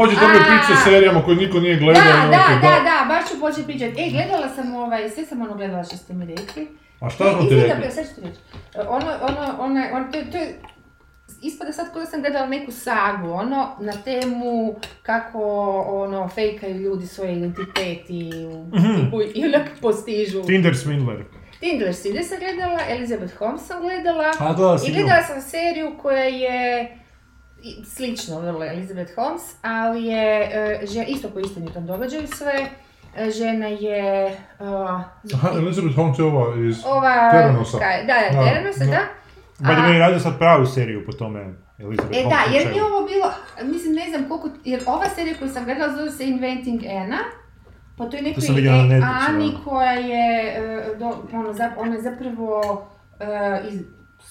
Hoće A. pričati serijama koje niko nije gledao. Da, ono, da, da, da, baš ću početi pričati. E, gledala sam ovaj, sve sam ono gledala što ste mi rekli. A šta smo ti Izgleda, rekli? Sad ću ti reći. Ono, ono, ono, ono, to, je- to je, ispada sad kao da sam gledala neku sagu, ono, na temu kako, ono, fejkaju ljudi svoje identiteti u, Mhm. u- i onak postižu. Tinder Swindler. Tinder City sam gledala, Elizabeth Holmes sam gledala. A, I gledala sam seriju koja je slično vrlo Elizabeth Holmes, ali je e, isto po istinitom događaju sve. E, Žena je... uh, Aha, Elizabeth Holmes je ova iz ova... Kaj- Da, da, Da, Terenosa, da. da. The A- radio sad pravu seriju po tome Elizabeth E Holmes da, jer mi je ovo bilo, mislim ne znam koliko, jer ova serija koju sam gledala zove se Inventing Anna, po toj nekoj sam vidio na E- Netflixu, Ani da. koja je, do, ono, ona je zapravo iz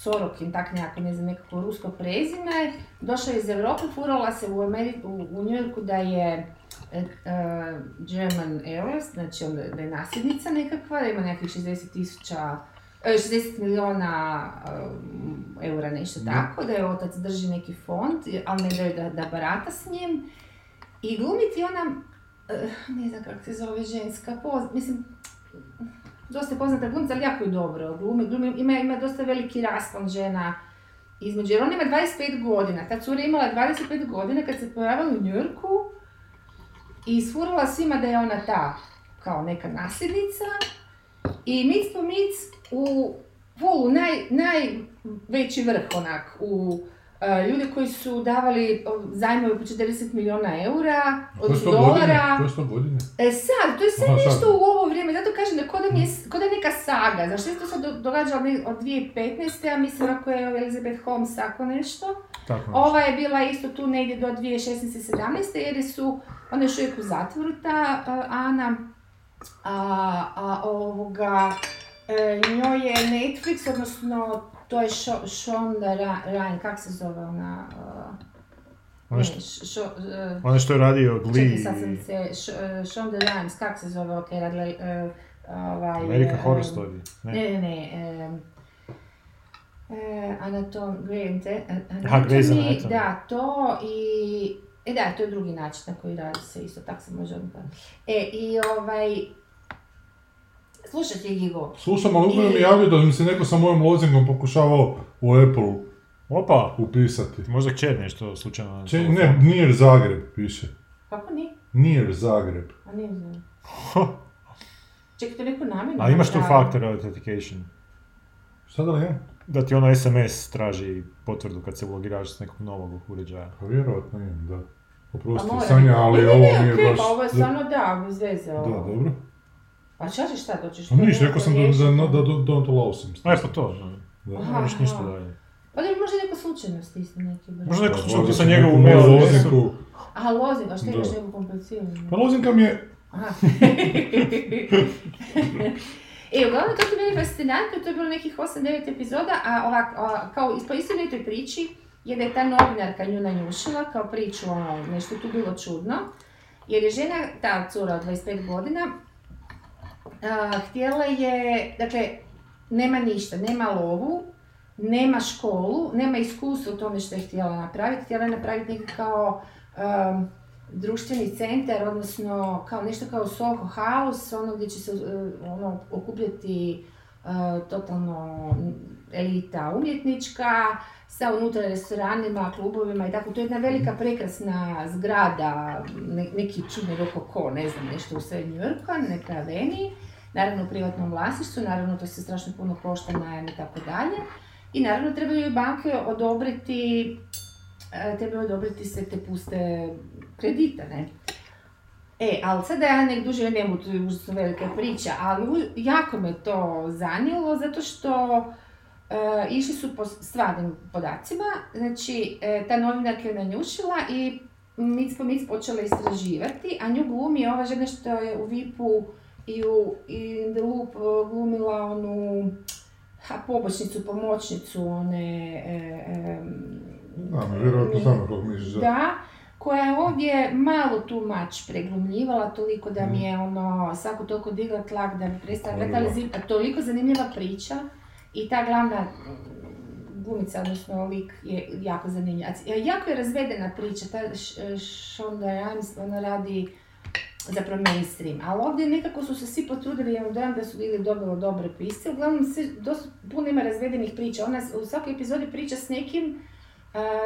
Sorokin, tak nekako, ne znam, nekako rusko prezime, došla je iz Europe, furala se u, Ameri- u, u New Yorku da je e, e, German Airlines, znači onda da je nasljednica nekakva, da ima nekakvih 60 tisuća e, 60 miliona um, eura, nešto tako, da je otac drži neki fond, ali ne daju da, da barata s njim. I glumiti ona, ne znam kako se zove ženska, poz, mislim, dosta poznata glumca, ali jako je dobro. Glumi, glumi, ima, ima dosta veliki raspon žena između, jer ona ima 25 godina, ta cura imala 25 godina kad se pojavila u Njurku i isfurala svima da je ona ta, kao neka nasljednica, i mic po mic u volu naj, najveći vrh onak u e, ljude koji su davali zajmove po 40 milijuna eura, od to dolara. Koje su to godine? E sad, to je Aha, sad. nešto u ovo vrijeme, zato kažem da kod mi je, ko da je neka saga, znaš, sve to se do- događalo ne- od 2015. a mislim ako je Elizabeth Holmes tako nešto. Tako nešto. Ova je bila isto tu negdje do 2016-17 jer su, ona je još uvijek u zatvoru ta uh, Ana, a, a ovoga, e, njoj je Netflix, odnosno to je Sho- Shonda Rhimes, kak se zove ona? Uh, ne, što- Sh- Sho- uh, Ono što je radio Glee Čekaj, sad sam se, Sh- uh, Shonda Rhimes, kak se zove, ok, radila, uh, ovaj... American uh, Horror um, Story. Ne? Ne, ne, ne, um, e, Anatom, Anatomy, Aha, Grey's Anatomy. da, to i, e da, to je drugi način na koji radi se isto, tako se može odmah. E, i ovaj, slušajte Gigo, Slušam, ali upravo mi javio da mi se neko sa mojim lozingom pokušavao u Apple Opa, upisati. možda kćer nešto slučajno. Če, ne, Near Zagreb piše. kako ni? Near Zagreb. A ne znam. Čekaj, to neko namjerno A imaš tu factor authentication. Šta da li je? Da ti ono SMS traži potvrdu kad se ulogiraš s nekog novog uređaja. Pa vjerojatno imam, da. Oprosti, Pa Sanja, ali Ne, ne, ovo ne, nije baš... Pa ovo je stvarno da, bez veze Da, dobro. A šta ćeš sad, hoćeš Pa to niš, nekako rekao sam da, da, da, da don't allow pa to, da. Da. Aha. Ništa dalje. Pa da možda neko slučajno stisne neki broj. Možda neko Pa, slučajno sa njegovu mail adresu. Aha, a šta imaš Da. neku kompliciranu? Pa lozinka mi je... Aha. E, uglavnom, to ti je bilo fascinantno, to je bilo nekih 8-9 epizoda, a ovak, a, kao po istinitoj priči je da je ta novinarka nju nanjušila kao priču, ono, nešto je tu bilo čudno, jer je žena, ta cura od 25 godina, htjela je, dakle, nema ništa, nema lovu, nema školu, nema iskustva u tome što je htjela napraviti, htjela je napraviti neki kao um, društveni centar, odnosno kao nešto kao Soho House, ono gdje će se uh, ono, okupljati uh, totalno elita umjetnička, sa unutra restoranima, klubovima i tako. To je jedna velika prekrasna zgrada, ne, neki čudni rokoko, ne znam, nešto u sred New Yorka, neka aveniji, naravno u privatnom vlasništvu, naravno to se strašno puno košta najam i tako dalje. I naravno trebaju i banke odobriti, e, trebaju odobriti sve te puste kredite, ne? E, ali sad da ja nek duže budu, to je užasno velika priča, ali jako me to zanijelo zato što e, išli su po stvarnim podacima, znači e, ta novinarka je nanjušila i mic po mic počela istraživati, a nju glumi ova žena što je u VIP-u i u In the Loop e, glumila onu ha, pobočnicu, pomoćnicu, one... E, vjerojatno znam kako misliš da. koja je ovdje malo tu mač preglumljivala, toliko da mi je ono, svako toliko digla tlak da bi prestala gledati, ali Dobro. zim- toliko zanimljiva priča i ta glavna mm, glumica, odnosno lik je jako zanimljiv. A c- Jako je razvedena priča, ta Shonda Rhimes, ona radi zapravo mainstream, ali ovdje nekako su se svi potrudili, ja dojam da su ili dobilo dobre pisce, uglavnom se dosta puno ima razvedenih priča, ona u svakoj epizodi priča s nekim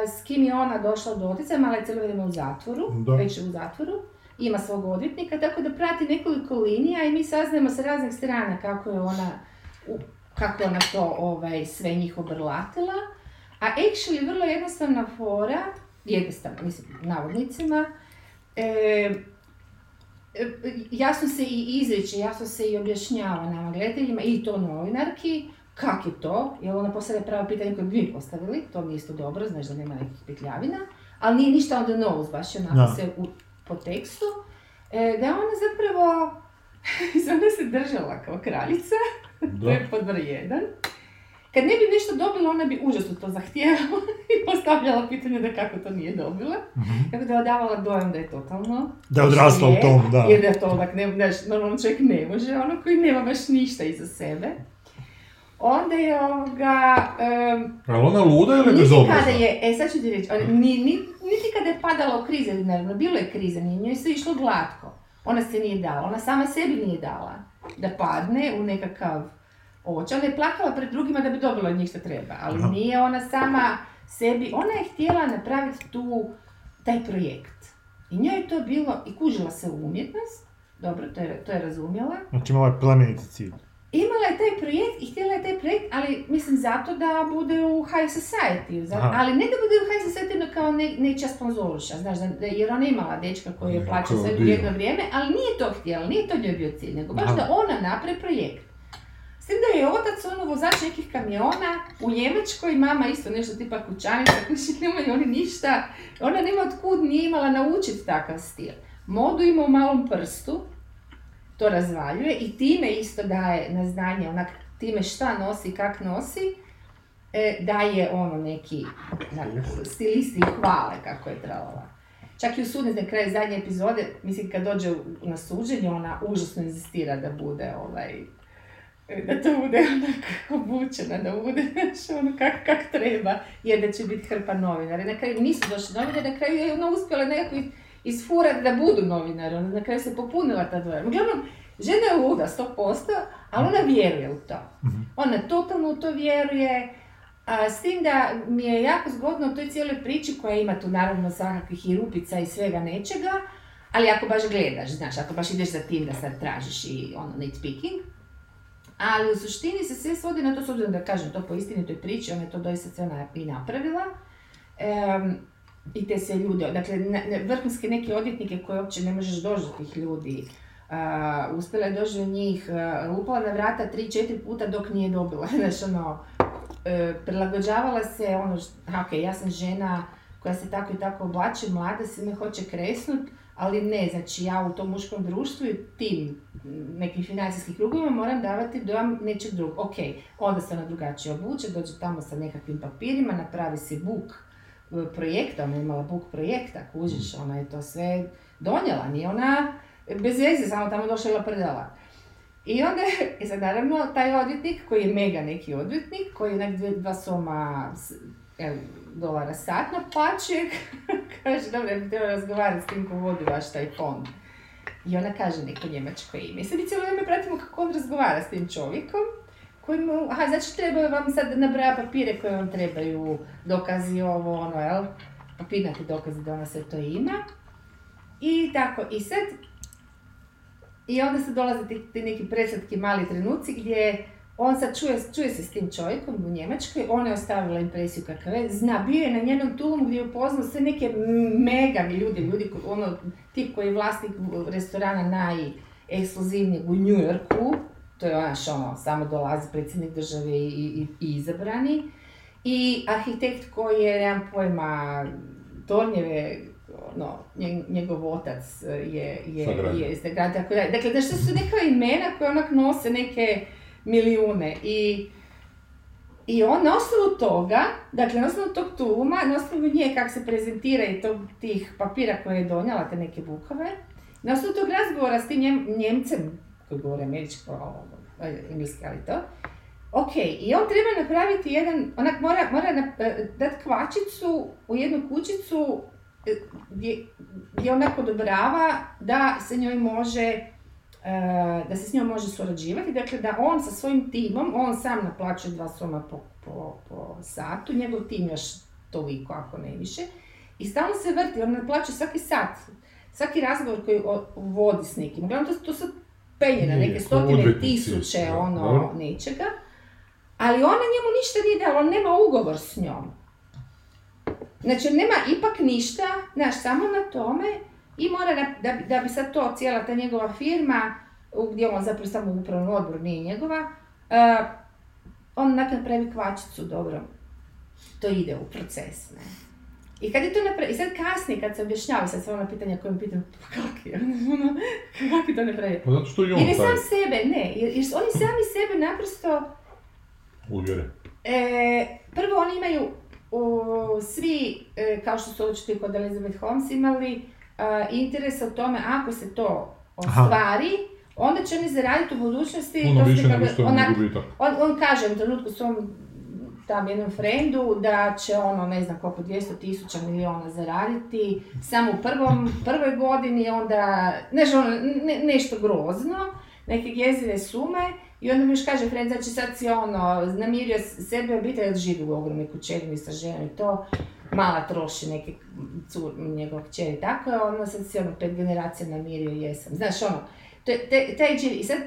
s kim je ona došla do doticaja, mala je cijelo vrijeme u zatvoru, Da. već je u zatvoru, ima svog odvjetnika, tako da prati nekoliko linija i mi saznajemo sa raznih strana kako je ona, kako je ona to ovaj, sve njih obrlatila. A actually vrlo jednostavna fora, jednostavna, mislim, navodnicima, e, jasno se i izreće, jasno se i objašnjava nama gledateljima i to novinarki, kak je to, jer ona postavlja pravo pitanje koje bi mi postavili, to mi je isto dobro, znaš da nema nekih petljavina, ali nije ništa on the nose, baš je onako se u, po tekstu, e, da je ona zapravo, ona se držala kao kraljica, to je pod jedan. Kad ne bi nešto dobila, ona bi užasno to zahtijevala i postavljala pitanje da kako to nije dobila. Kako da je odavala dojam da je totalno... Da je odrasla u tom, da. Jer da je to onak, ne, znaš, normalno čovjek ne može, ono koji nema baš ništa iza sebe. Onda je ovoga... em, Je ona luda ili niti bezobrazna? kada je, e sad ću ti reći, on- ni, ni, niti kada je padala u krize, naravno, bilo je kriza, nije njoj sve išlo glatko. Ona se nije dala, ona sama sebi nije dala da padne u nekakav oče. Ona je plakala pred drugima da bi dobila od njih što treba, ali Aha. nije ona sama sebi, ona je htjela napraviti tu, taj projekt. I njoj je to bilo, i kužila se u umjetnost, dobro, to je, to je razumjela, Znači imala je plemeniti cilj. Imala je taj projekt i htjela je taj projekt, ali mislim zato da bude u high society, za- Aha. ali ne da bude u high society kao ne, nečija sponzoruša, znaš, da, jer ona imala dečka koji je plaćao sve jedno vrijeme, ali nije to htjela, nije to njoj bio cilj, nego baš Aha. da ona napravi projekt. S tim da je otac ono vozač nekih kamiona u Njemačkoj, mama isto nešto tipa kućanica, kući nemaju oni ništa, ona nema otkud nije imala naučiti takav stil. Modu ima u malom prstu, to razvaljuje i time isto daje na znanje, onak, time šta nosi, kak nosi, e, daje ono neki stilisti hvale kako je tralala. Čak i u sudnici na kraju zadnje epizode, mislim kad dođe na suđenje, ona užasno inzistira da bude ovaj, da to bude onak obučena, da bude ono kak, kak treba, jer da će biti hrpa novinara. Na kraju nisu došli novinari, na kraju je ona uspjela nekako isfurati da budu novinari, ona na kraju se popunila ta dvoja. Uglavnom, žena je luda 100%, ali ona vjeruje u to. Mhm. Ona totalno u to vjeruje, a, s tim da mi je jako zgodno u toj cijeloj priči koja ima tu naravno svakakvih i rupica i svega nečega, ali ako baš gledaš, znaš, ako baš ideš za tim da sad tražiš i ono nitpicking, ali u suštini se sve svodi na to, s obzirom da kažem to po istinitoj priči, ona je to doista sve i napravila. Em, I te sve ljude, dakle, vrhunske neke odvjetnike koje uopće ne možeš doći do tih ljudi. A, uspjela je doći do njih, lupala na vrata tri, četiri puta dok nije dobila, znaš, ono, e, prilagođavala se, ono, ok, ja sam žena koja se tako i tako oblači, mlada se me hoće kresnut, ali ne, znači ja u tom muškom društvu i tim nekim financijskim krugovima moram davati dojam nečeg drugog. Ok, onda se ona drugačije obuče, dođe tamo sa nekakvim papirima, napravi si book e, projekta, ona je imala book projekta, kužiš, ona je to sve donijela, nije ona bez veze, samo tamo došla i laprdala. I onda, i sad naravno, taj odvjetnik, koji je mega neki odvjetnik, koji je nek dve, dva soma evo, dolara satno plaće, kaže, dobro, trebala razgovarati s tim ko vodi vaš taj fond. I ona kaže neko njemačko ime. I sad mi cijelo vrijeme pratimo kako on razgovara s tim čovjekom, koji mu, aha, znači trebaju vam sad nabraja papire koje vam trebaju, dokazi ovo, ono, jel? Papirnati dokazi da ona sve to ima. I tako, i sad, i onda se dolaze ti, neki preslatki mali trenuci gdje on sad čuje, čuje se s tim čovjekom u Njemačkoj, ona je ostavila impresiju kakav je, zna, bio je na njenom tulumu gdje je upoznao sve neke mega ljudi, ljudi, ono, tip koji je vlasnik restorana najekskluzivnijeg u New Yorku, to je onaš ono, samo dolazi predsjednik države i, i, i izabrani, i arhitekt koji je, nemam pojma, tornjeve, no, nje- njegov otac je, je, je sagradio, tako dalje. Dakle, znaš, to su neka imena koje onak nose neke milijune. I i on na osnovu toga, dakle na osnovu tog tuluma, na osnovu nje kako se prezentira i tog, tih papira koje je donijela, te neke bukove, na osnovu tog razgovora s tim Njem- Njemcem, koji govori američko, engleski, ali to, Ok, i on treba napraviti jedan, onak mora, mora dati kvačicu u jednu kućicu e, gdje, gdje onak odobrava da se njoj može e, da se s njom može surađivati, dakle da on sa svojim timom, on sam naplaćuje dva soma po, po, po satu, njegov tim još toliko ako ne više, i stalno se vrti, on naplaćuje svaki sat, svaki razgovor koji vodi s nekim. Uglavnom, to, to se penje na neke stotine tisuće ono, nečega. Ali ona njemu ništa nije dala, on nema ugovor s njom. Znači, nema ipak ništa, znaš, samo na tome i mora, da, da bi sad to, cijela ta njegova firma, gdje on zapravo samo u upravnom odboru, nije njegova, uh, on nakon pravi kvačicu, dobro, to ide u proces, ne. I kad je to napravio, i sad kasnije kad se objašnjava sad sve ono pitanja koje mi pitam, pa kako je, ono, kako je to napravio? Pa zato što i on Jer je sam sebe, ne, jer, jer oni sami sebe naprosto uvjere? E, prvo oni imaju u, svi, e, kao što su očito kod Elizabeth Holmes imali, interes o tome ako se to ostvari, Aha. onda će oni zaraditi u budućnosti. Puno više nego što on, on, on kaže u trenutku svom tam jednom frendu da će ono ne znam koliko 200 tisuća miliona zaraditi samo u prvom, prvoj godini onda nešto, ono, ne, nešto grozno neke jezive sume i onda mi još kaže Fred, znači sad si ono, namirio sebe obitelj, živi u ogromnoj kućerini sa ženom i to, mala troši neke cur, njegov kćeri, tako je, ono sad si ono pet generacija namirio, jesam. Znaš ono, to je, te, taj i sad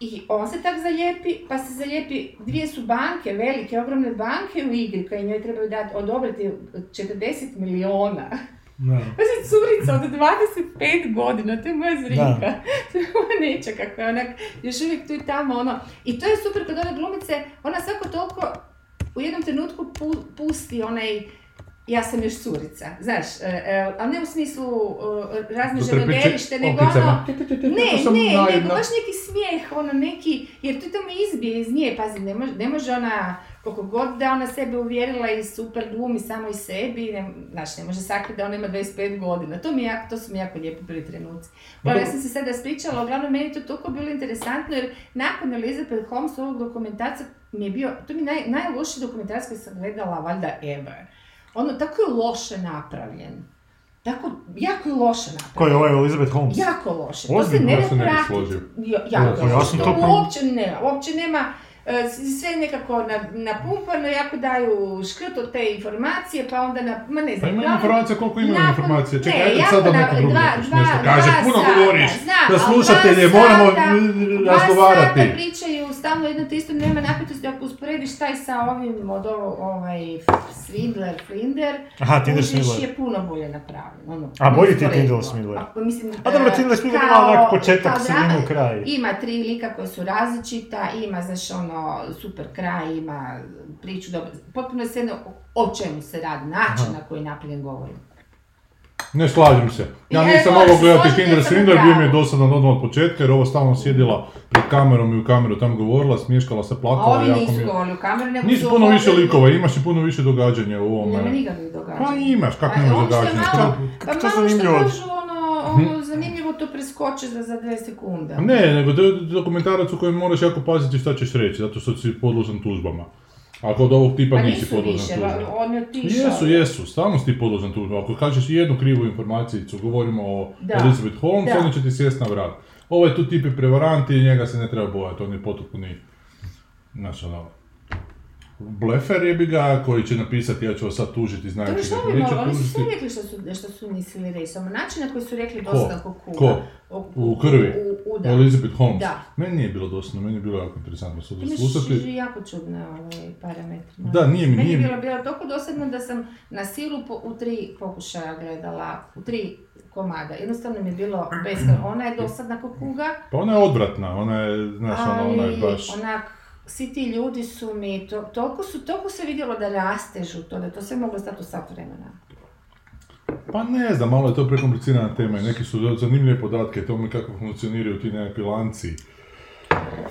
i on se tak zalijepi, pa se zalijepi, dvije su banke, velike, ogromne banke u igri koje njoj trebaju dati, odobriti 40 miliona. Da. Pa se curica od 25 godina, to je moja zrinka. To je moja neča kako je onak, još uvijek tu i tamo ono. I to je super kod ove glumice, ona svako toliko u jednom trenutku pusti onaj ja sam još curica, znaš, e, e, ali ne u smislu e, razne želodelište, nego ono, ne, ne, nego baš neki smijeh, ono neki, jer to tamo izbije iz nje, pazi, ne može, ne može ona, koliko god da ona sebe uvjerila i super glumi samo i sebi, ne, znaš, ne može sakriti da ona ima 25 godina, to mi jako, to su mi jako lijepi prvi trenuci. Pa ja sam se sada spričala, uglavnom meni to toliko bilo interesantno, jer nakon Elizabeth Holmes ovog dokumentarca mi je bio, to mi naj, najlošiji dokumentarac koji sam gledala, valjda ever ono, tako je loše napravljen. Tako, jako je loše napravljen. Ko je ovaj Elizabeth Holmes? Jako loše. To se ne prati. Jako loše. To uopće ne, uopće nema, sve nekako napumpano, jako daju škrt od te informacije, pa onda na, ma ne znam. Pa ima informacija koliko ima informacije, čekaj, ajde sad da neko drugi nešto kaže, puno govoriš, da slušatelje moramo razgovarati. Dva sata pričaju stalno jedno te isto, nema napetosti, ako usporediš taj sa ovim od ovo, ovaj, Swindler, Flinder, Aha, Tinder Swindler. je puno bolje napravljen. Ono, A bolje ti Tinder Swindler? A, mislim, A dobro, Tinder Swindler ima onak početak, sredinu, kraj. Ima tri lika koje su različita, ima, znaš, ono, ono, super kraj, ima priču, dobro, potpuno je sve o čemu se radi, način na koji napravljen govorim. Ne slažem se. Ja nisam mogao gledati Tinder Swindler, bio mi je dosadan odmah od početka jer ovo stalno sjedila pred kamerom i u kameru tam govorila, smješkala se, plakala. A ovi nisu mi... govorili u kameru, nego Nisu puno više likova, imaš i puno više događanja u ovome. Nema nikakvih događanja. Pa imaš, kako pa, nemaš događanja? Pa malo što kažu, ono, ono, zanimljivo to preskoči za, za dve sekunde. Ne, nego to je dokumentarac u kojem moraš jako paziti šta ćeš reći, zato što si podložan tužbama. A kod ovog tipa pa nisi podložan tužbama. on je Jesu, jesu, stalno si ti podložan tužbama. Ako kažeš jednu krivu informacijicu, govorimo o da. Elizabeth Holmes, onda će ti sjest na vrat. Ovaj tu tip je prevarant i njega se ne treba bojati, on je potopni, znači ono, blefer je bi ga koji će napisati ja ću vas sad tužiti znajući da neće tužiti. Oni su sve rekli što su, što su mislili reći, samo način na koji su rekli dosta Ko? Ko? U krvi? U, u, da. Elizabeth Holmes? Da. Meni nije bilo dosadno, meni je bilo jako interesantno sad slušati. Imaš jako čudne ovaj, parametre. Da, nije mi, nije. Meni je bilo, bilo toliko dosadno da sam na silu po, u tri pokušaja gledala, u tri komada. Jednostavno mi je bilo beskreno. Ona je dosadna kuga. Pa ona je odvratna, ona je, znaš, ona, ona je baš... onak, svi ti ljudi su mi, to, toliko, su, toliko se vidjelo da rastežu to, da to sve moglo stati u sat vremena. Pa ne znam, malo je to prekomplicirana tema i neki su zanimljive podatke o tome kako funkcioniraju ti nekakvi lanci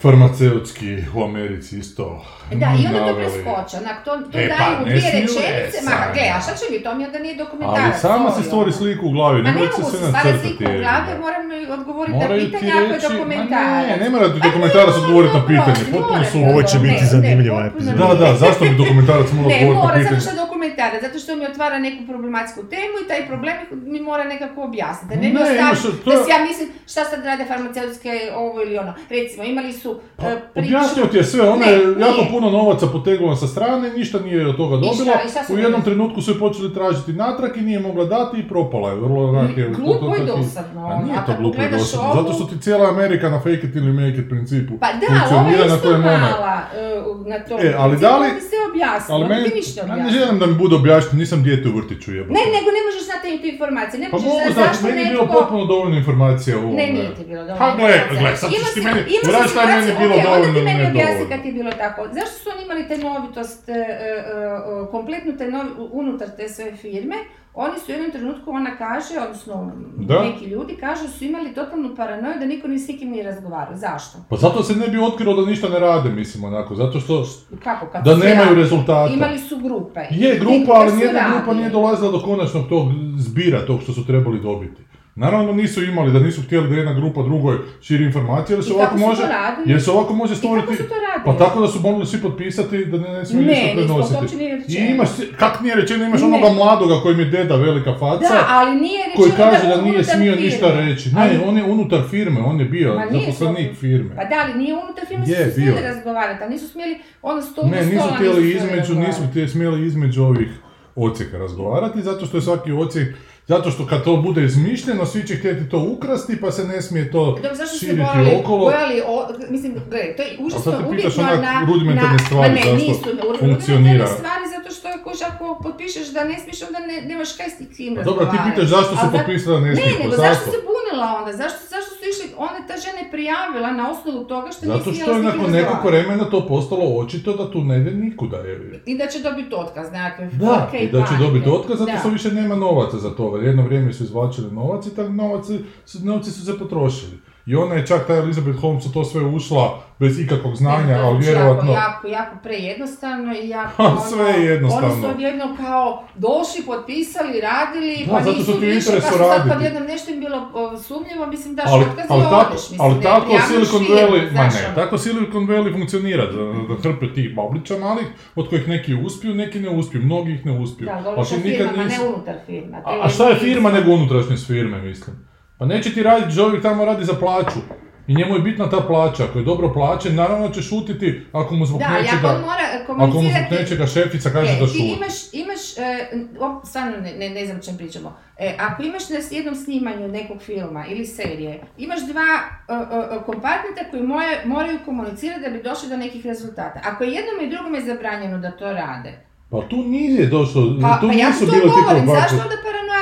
farmaceutski u Americi isto Da, i onda to preskoče, onak, to, to E, pa, daju ne dvije smiju, rečenice, e, ma, gle, a šta će mi, to mi onda nije dokumentarac. Ali sama se sorry, stvori ono. sliku u glavi, Ma ne ne mogu se sve nacrtati. sliku u glavi, moram mi odgovoriti na pitanje ako je ma dokumentarac. ne, ne mora ti Pa dokumentarac ne, odgovoriti na pitanje, ne, potpuno mora su... Ovo će Ne, biti ne, zanimljiva epizoda. Da, da, zašto bi dokumentarac morao Ne, odgovoriti na mora, zato pitanje? što je dokumentarac, zato što mi otvara neku problematsku temu i taj problem mi mora nekako objasniti. Da ne, Ne, mi ostavi, to- da si ja mislim šta sad rade farmaceutske ovo ili ono. Recimo, imali su Pa, e, priču... objasnio ti je sve, ona Ne, je jako puno novaca potegnula sa strane, ništa nije od toga dobila, i šta su u jednom trenutku su je počeli tražiti natrag i nije mogla dati i propala je, vrlo onak je... to- Glupo i to- dosadno, Pa ono, nije to glupo i dosadno, ovu- zato što ti cijela Amerika na fake it ili make it principu Pa da, ovo je isto mala e, na to. E, ali da li- Ti se objasni, Ali meni, ti ništa ja ne želim da mi bude objašnjeno, nisam dijete u vrtiću jebote. Ne, nego ne možeš znati te informacije, ne Pa možeš mogu znati znači, meni je bilo potpuno dovoljno informacija u Ne, ovome. nije ti bilo dovoljno. Pa gle, informacija. gle, sad ćeš ti meni, ima si šta je meni bilo dovoljno ili objasni dovoljno. kad je bilo tako. Zašto su oni imali tajnovitost, e, e, e, kompletnu tajnovi, unutar te sve firme? Oni su u jednom trenutku, ona kaže, odnosno Da. neki ljudi kažu, su imali totalnu paranoju da niko ni s nikim nije razgovarao. Zašto? Pa zato se ne bi otkrilo da ništa ne rade, mislim, onako, zato što... Kako? Kad Da nemaju rezultata. Imali su grupe. Je grupa, te ali nijedna grupa nije dolazila do konačnog tog zbira, tog što su trebali dobiti. Naravno nisu imali, da nisu htjeli da jedna grupa drugoj širi informacije, jer se I ovako može... Jer se ovako može I stvoriti... kako su to radili? Pa tako da su mogli svi potpisati da ne, ne ništa prenositi. nije I imaš, kak nije rečeno, imaš Ne. onoga mladoga kojem je deda velika faca, Da, ali nije rečeno koji kaže da nije smio firme. ništa reći. Ne, Ali- on je unutar firme, on je bio zaposlenik firme. Pa da, ali nije unutar firme, Je, su smjeli razgovarati, ali nisu smjeli ono stol Ne, nisu htjeli između, nisu smjeli između ovih ocijeka razgovarati, zato što je svaki ocijek, zato što kad to bude izmišljeno, svi će htjeti to ukrasti, pa se ne smije to Dobro, zašto se širiti bojali, okolo. bojali o, mislim, gledaj, to je užasno onak na... rudimentarne na, stvari, ne, zašto nisu, funkcionira. stvari zato što kuš, ako potpišeš da ne smiješ, onda ne, nemaš kaj s tim Pa Dobro, ti razgovarati. pitaš zašto potpisali da ne Ne, smije, nego pa zašto zašto? se bunila onda? Zašto, zašto su išli, onda je ta žena prijavila na osnovu toga što Zato što je nakon nekog vremena to postalo očito da tu ne ide nikuda. Je. I da će dobiti otkaz nekakve Da, i da će dobiti otkaz zato Da. što više nema novaca za toga. Jedno vrijeme su izvlačili novac i tak novac, su- novci su se potrošili. I ona je čak, ta Elizabeth Holmes u to sve ušla bez ikakvog znanja, ali jako, vjerovatno... Jako, jako prejednostavno i jako Ha, ono, sve je jednostavno. Oni su odjednom kao došli, potpisali, radili, Da, pa zato nisu više, pa su sad kad jednom nešto im bilo sumnjivo, mislim daš Ali, otkaz ali, tako, odeš, mislim, ali ne tako Silicon Valley, ma ne, ono. tako Silicon Valley funkcionira, da, da hrpe tih bablića malih, od kojih neki uspiju, neki ne uspiju, mnogi ih ne uspiju. Da, Ali nikad firmama, nisi- ne unutar firma. A, a šta je firma nego unutrašnjost firme, mislim? Pa neće ti raditi, čovjek tamo radi za plaću. I njemu je bitna ta plaća, ako je dobro plaćen, naravno će šutiti ako mu zbog Da, nečega, mora ako mu zbog nečega šefica kaže E, da ti šuti. imaš, imaš, e, op, stvarno ne, ne, ne znam čem pričamo, e, ako imaš na jednom snimanju nekog filma ili serije, imaš dva e, e, e, koji moje, moraju komunicirati da bi došli do nekih rezultata. Ako je jednom i drugom je zabranjeno da to rade, Pa tu nije došlo, pa, tu pa ja nisu ti to bile ti zašto onda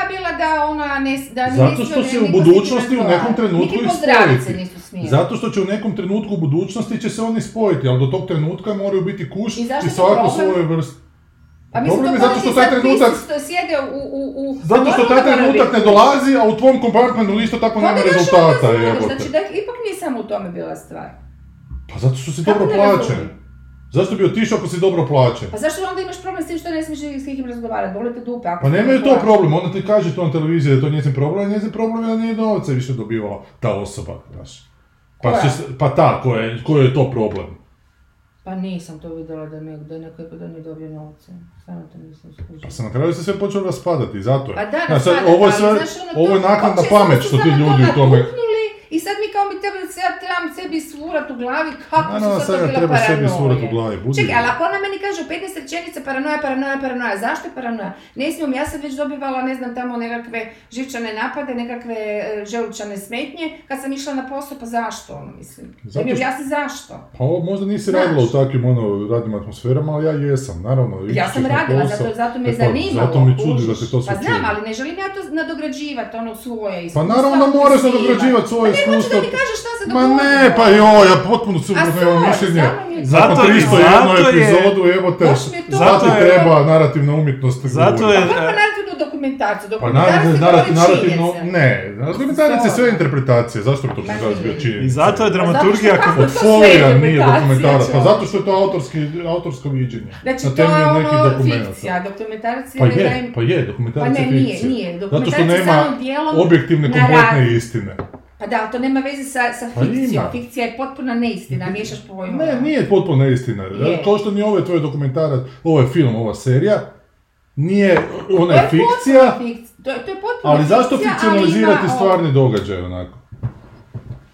bila da ona ne, da Zato što se u budućnosti u nekom trenutku ih spojiti. Zato što će u nekom trenutku u budućnosti će se oni spojiti, ali do tog trenutka moraju biti kuš I i, svako svoje vrste. Pa mislim, Problem je zato što taj trenutak- sjede u... u, u Zato što taj trenutak ne dolazi, a u tvom kompartmentu isto tako Pa nema još rezultata. Znači da ipak nije samo u tome bila stvar. Pa zato što si Kako dobro ne plaćen. razumijem? Zašto bi otišao ako si dobro plaćen? Pa zašto onda imaš problem s tim što ne smiješ s nikim razgovarati? Boli te dupe. ako Pa nemaju to problem, ona ti kaže to na televiziji da je to njezin problem, a njezin problem je da nije novca više dobivala ta osoba, znaš. Pa, Koja? se- pa ta, koja je, koja je to problem? Pa nisam to vidjela da, ne, da je neko da nije dobio novce. Stvarno to nisam skužila. Pa se na kraju se sve počelo raspadati, zato je. Pa da, raspadati, ovo je ali sve, znaš, ono, ovo je naknadna pamet samo što ti samo ljudi u tome... I sad mi kao mi trebali se ja trebam sebi svurat u glavi kako Naravno, su sad sad ja to bila treba sebi svurat u glavi, budi Čekaj, li. ali ako ona meni kaže u 15 rečenica paranoja, paranoja, paranoja, zašto je paranoja? Ne smijem, ja sam već dobivala, ne znam, tamo nekakve živčane napade, nekakve e, želučane smetnje, kad sam išla na posao, pa zašto, ono, mislim? Da Zato što- objasni zašto. Pa ovo možda nisi Znaš. radila u takvim ono, radnim atmosferama, ali ja jesam, naravno. Ja sam radila, posao. zato, zato me E pa, zanimalo. Zato mi čudi da te to sve Pa znam, ali ne želim ja to nadograđivati, ono svoje Pa iskustvo. naravno da moraš nadograđivati svoje Pa ne, iskustvo. da mi kažeš šta se Ma dogodilo. ne, pa joj, ja potpuno suprotno A imam sorry, mišljenje. mi je- Zato- Nakon 301 zato je- epizodu, evo te, zato je- treba narativna umjetnost. Zato je- Pa kako dokumentarcu. Pa Dokumentarac se narativ, narativno, ne, dokumentarac je sve interpretacije, zašto bi Ma dokumentarac bio nije. činjenica? I zato je Pa dramaturgija... zato kako- folija nije dokumentarac, pa zato što je to autorski, autorsko viđenje. Znači, na to temelju nekih ono dokumenata. fikcija, dokumentarac je... Pa da je, im- pa je, Pa dokumentarac ne, je nije, fikcija. nije. Zato što Dokumentarac je samo dijelom objektivne, kompletne istine. Pa da, ali to nema veze sa, sa Pa fikcijom. ima. Fikcija je potpuna neistina, miješaš pojmove. Ne, nije potpuno neistina. Je. Kao što ni ovaj tvoj dokumentarac, ovaj film, ova serija, nije, ona je je fikcija, potpuna fikcija. To, je- to je potpuna ali zašto fikcija, ali fikcionalizirati o, stvarni događaj onako?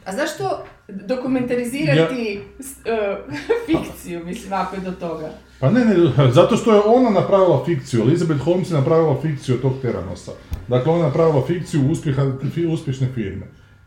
A zašto dokumentalizirati s- e, fikciju, mislim, ako je do toga? Pa ne, ne, zato što je ona napravila fikciju, Elizabeth Holmes je napravila fikciju od tog Teranosa. Dakle, ona je napravila fikciju uspjeha, uspješne firme.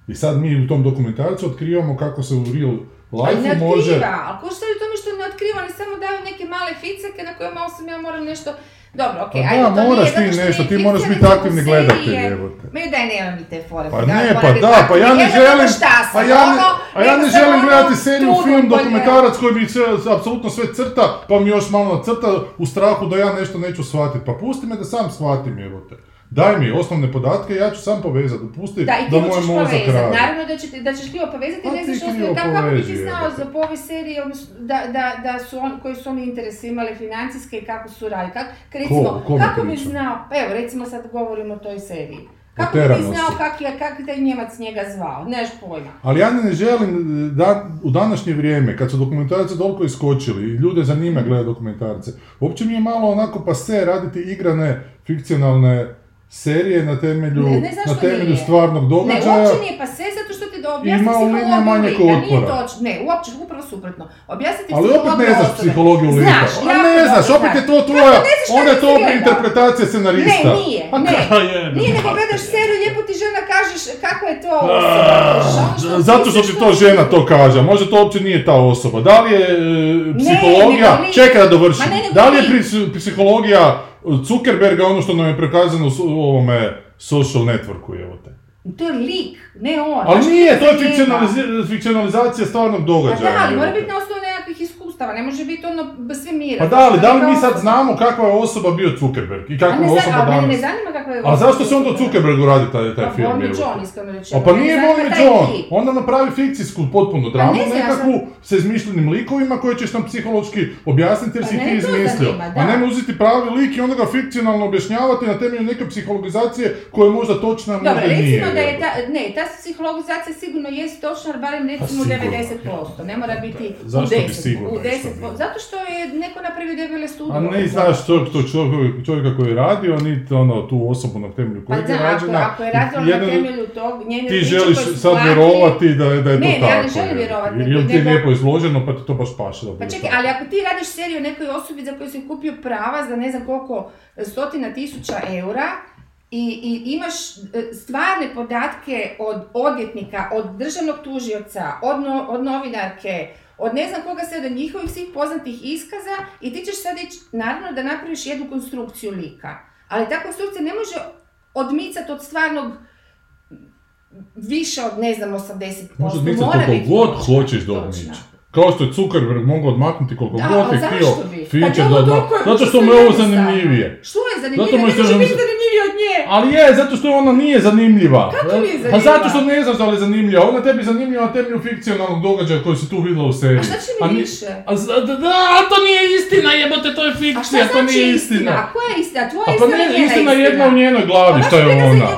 I sad mi u tom dokumentarcu otkrivamo kako se u real Ali ne life može... otkriva, ali ko što je u tome što ne otkriva, oni samo daju neke male ficeke na kojima osim ja moram nešto... Dobro, okej, Pa ajde, da, to nije moraš zato ti što nešto, nije ti moraš biti aktivni gledatelj, jebote. Ma daj, nema mi te fore. Pa ne, pa da, pa ja ne želim, pa ja ne, a ja ne želim ono gledati seriju, film, dokumentarac koji mi sve, apsolutno sve crta, pa mi još malo crta u strahu da ja nešto neću shvatiti. Pa pusti me da sam shvatim, jebote. Daj mi osnovne podatke, ja ću sam povezati, pusti Da, da ti moj mozak radi. Naravno da, će, ti- da ćeš krivo povezati, Pa ne ti znaš što krivo kako, kako bi ti znao za po ovoj seriji, odnosno, da, da, da su on, koji su oni interese imali financijske i kako su radili. Kak, recimo, Ko- kome kako bi znao, pa evo recimo sad govorimo o toj seriji. Kako bi ti znao kak je, kak taj Njemac njega zvao? Nemaš pojma. Ali ja ne želim da, u današnje vrijeme, kad su dokumentarci toliko iskočili i ljude zanima gledati dokumentarce, uopće mi je malo onako pase raditi igrane, fikcionalne serije na temelju, Ne, ne, na temelju nije? stvarnog Ne, događaja. uopće nije zato što ti da objasni Ima u liniji psihologiju manjak lika. Nije točno, ne, uopće, upravo suprotno. Objasniti Ali opet ne znaš osobe. psihologiju lika. Znaš, A ne dobro znaš, opet je to tvoja, onda je to opet interpretacija scenarista. Ne, nije, Pa ne. je, Nije, nego gledaš seriju, lijepo ti žena kažeš kako je to osoba. Zato što ti to žena to kaže, možda to uopće nije ta osoba. Da li je e, psihologija, čekaj da dovršim, da li je psihologija Zuckerberga ono što nam je prikazano u ovome social networku, evo te. To je lik, ne on. Ali nije, to je fikcionalizacija stvarnog Pa događaja. da, ali mora biti na osnovu iskustava, ne može biti ono sve mira. Pa da, ali da li mi sad znamo kakva je osoba bio Zuckerberg i kakva je osoba ali mene ne danas? zanima kakva je A zašto se onda Zuckerbergu radi taj, taj Pa film? te? John, iskreno rečeno. A pa nije taj John, onda napravi fikcijsku dramu, ne znam, ja nekakvu sa izmišljenim likovima koje ćeš nam psihološki objasniti jer Pa si ti izmislio. A ne uzeti pravi lik i onda ga fikcionalno objašnjavati na temelju neke psihologizacije koja je možda točna, možda nije. recimo da je ta, ne, ta psihologizacija sigurno jest točna, ali barem recimo u Pa sigurno. 90%, ne mora biti u bi 10%. sigurno u nešto 10%. bilo? Zato što je neko napravio debele studije. A ne znaš čovjek, to čovjek, čovjeka koji je radio, niti ono, tu osobu na temelju Pa kojeg je da, ako, rađena. ako je radilo na temelju tog, njene Ti želiš sad vjerovati da da je Ne, to ne, tako. ja ne želim vjerovati, Ili ti je lijepo izloženo pa ti to baš paše da Pa čekaj, ali ako ti radiš seriju nekoj osobi za koju si kupio prava za ne znam koliko stotina tisuća eura i, i imaš e, stvarne podatke od odvjetnika, od državnog tužioca, od, no- od novinarke, od ne znam koga sve, od njihovih svih poznatih iskaza i ti ćeš sad ići, naravno da napraviš jednu konstrukciju lika. Ali ta konstrukcija ne može odmicati od stvarnog više od, ne znam, 80%. Možeš misliti Mora koliko god hoćeš da odmiče. Kao što je Zuckerberg mogao odmaknuti koliko Da, god je htio Fincher je da je Zato što mu je ovo zanimljivije. Što je Zato zanimljivije? mu Ne je što može želim- biti zanimljivije od nje. Ali je, zato što ona nije zanimljiva. Kako nije Pa zanimljiva? zato što ne znaš da li je zanimljiva. Ona tebi zanimljiva na temelju fikcionalnog događaja koji si tu vidjela u seriji. A šta će mi A više? A da, da, a to nije istina, jebote, to je fikcija, to znači nije istina? istina. A koja je istina? Tvoja pa istina ne, ili njena istina je jedna u njenoj Pa glavi, šta je ona.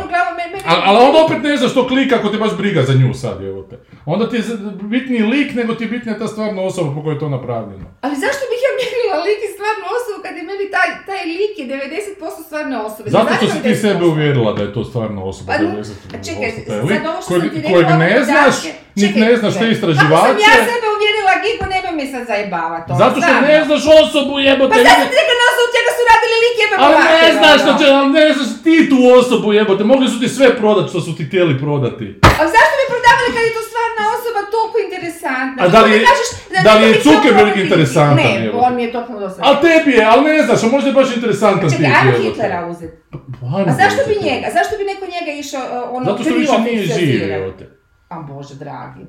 Ali, onda opet ne znaš što klika ako te baš briga za nju sad, evo te. Onda ti je bitniji lik nego ti je bitnija ta stvarna osoba po kojoj je to napravljeno. Ali zašto bih ja mjerila lik i stvarnu osobu kad je meni taj, taj lik je 90% stvarne osobe? Zato što si ti 90%. sebe uvjerila da je to stvarno osoba. Pa, 90% a čekaj, sad ovo što sam ti rekla, kojeg ne znaš, niti ne znaš te ne. Kako sam istraživače. ja sebe uvjerila Gigo, nemoj me sad zajebavati. ono, Zato što ne znaš osobu, jebote. Pa sad rekla na osnovu čega su radili lik jebe Ali ne znaš što ono. će, ali ne znaš ti tu osobu jebote, mogli su ti sve prodat što su ti htjeli prodati. A zašto bi prodavali kad je to stvarna osoba toliko interesantna? A da li je- kažeš da li je Zuckerberg interesantan, Ne, on mi je totalno dosadan. A tebi je, ali ne znaš, a možda je baš interesantan ti Čekaj, ajmo jebote. Hitlera uzeti. Ajmo A zašto bi njega? Zašto bi neko njega išao ono Zato što više nije živ? A bože dragi.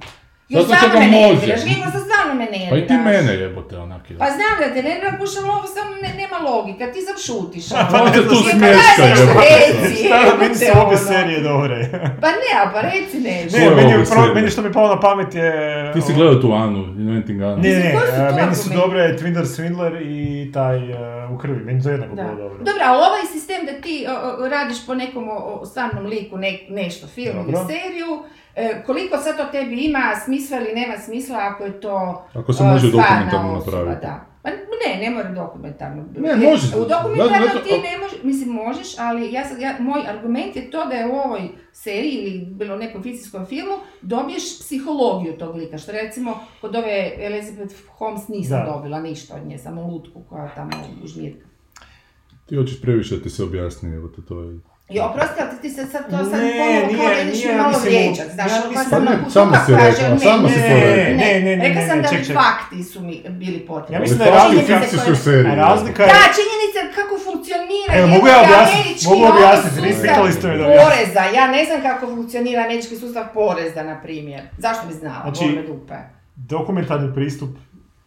Zato što ga nerviraš, Gigo, sad stvarno me nerviraš. Pa i ti mene jebote onak je. Pa znam da te nervira, pušam ovo, samo ne, nema logika, ti sam šutiš. Pa ne, tu Pa smješka daj nešto jebote. Šta, meni su obje ono. serije dobre. Pa ne, a pa reci nešto. Ne, meni, je pro- meni što mi je palo na pamet je... Ti si gledao tu Anu, Inventing Anu. Ne, ne, ne, meni su dobre Twinder Swindler i taj uh, u krvi, meni to jednako bilo dobro. Dobro, a ovaj sistem da ti radiš po nekom stvarnom liku ne, nešto, film ili seriju, e, koliko sad to tebi ima smisla ili nema smisla ako je to Ako se e, može stvarna dokumentarno napraviti. Da. Pa ne, ne mora dokumentarno. Ne, Jer može. U dokumentarnom Zato- ti ne možeš, mislim možeš, ali ja sad, ja, moj argument je to da je u ovoj seriji ili bilo nekom fikcijskom filmu dobiješ psihologiju tog lika, što recimo kod ove Elizabeth Holmes nisam Da. dobila ništa od nje, samo lutku koja tamo u žmirka. Ti hoćeš previše da ti se objasni, evo te to je... I oprosti, ali ti se sad to sad Ne, ponovo kao nije- ideš nije, me malo mislim, vrijeđat, znaš, ja ono kad sam Pa ne, na samo kutuka si rekla, ne, samo si ne, to ne, rekla. Ne, ne, ne, Rekla ne, sam ne, da mi fakti su mi bili potrebni. Ja mislim da je fakti razlika- u fikcijskoj seriji. A razlika je... Da, činjenica je kako funkcionira Evo, mogu ja objasniti, američki mogu objasniti, sustav vi pitali ste me da poreza. Ja ne znam kako funkcionira američki sustav poreza, na primjer. Zašto bi znala? Znači, dupe. Dokumentarni pristup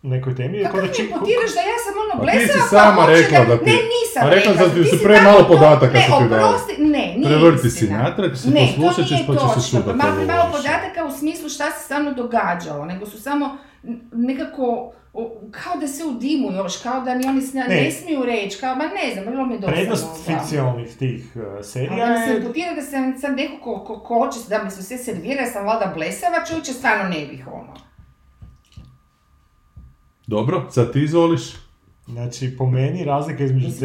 nekoj temi je Kako mi či... imputiraš da ja sam ono Pa ti si blesava sama hoće rekla da ti- Ne, nisam A rekla rekla. da ti su si premalo tako to- podataka Ne, su ti dali. oprosti, ne, nije Prevrti si natrag, si Ne, poslušat to ćeš nije pa će se točno. sudat Malo ovo malo podataka u smislu šta se stvarno događalo, nego su samo nekako kao da se u dimu još, kao da ni oni sna- Ne. ne, smiju reći, kao, ma ne znam, bilo mi je dosadno. Prednost fikcionalnih tih uh, Ali serija da mi se je... imputira da sam sad neko ko, ko, ko hoće da mi se sve servira, sam valjda blesava, čovječe, stvarno ne bih ono. Dobro, sad ti izvoliš. Znači, po meni razlika između su-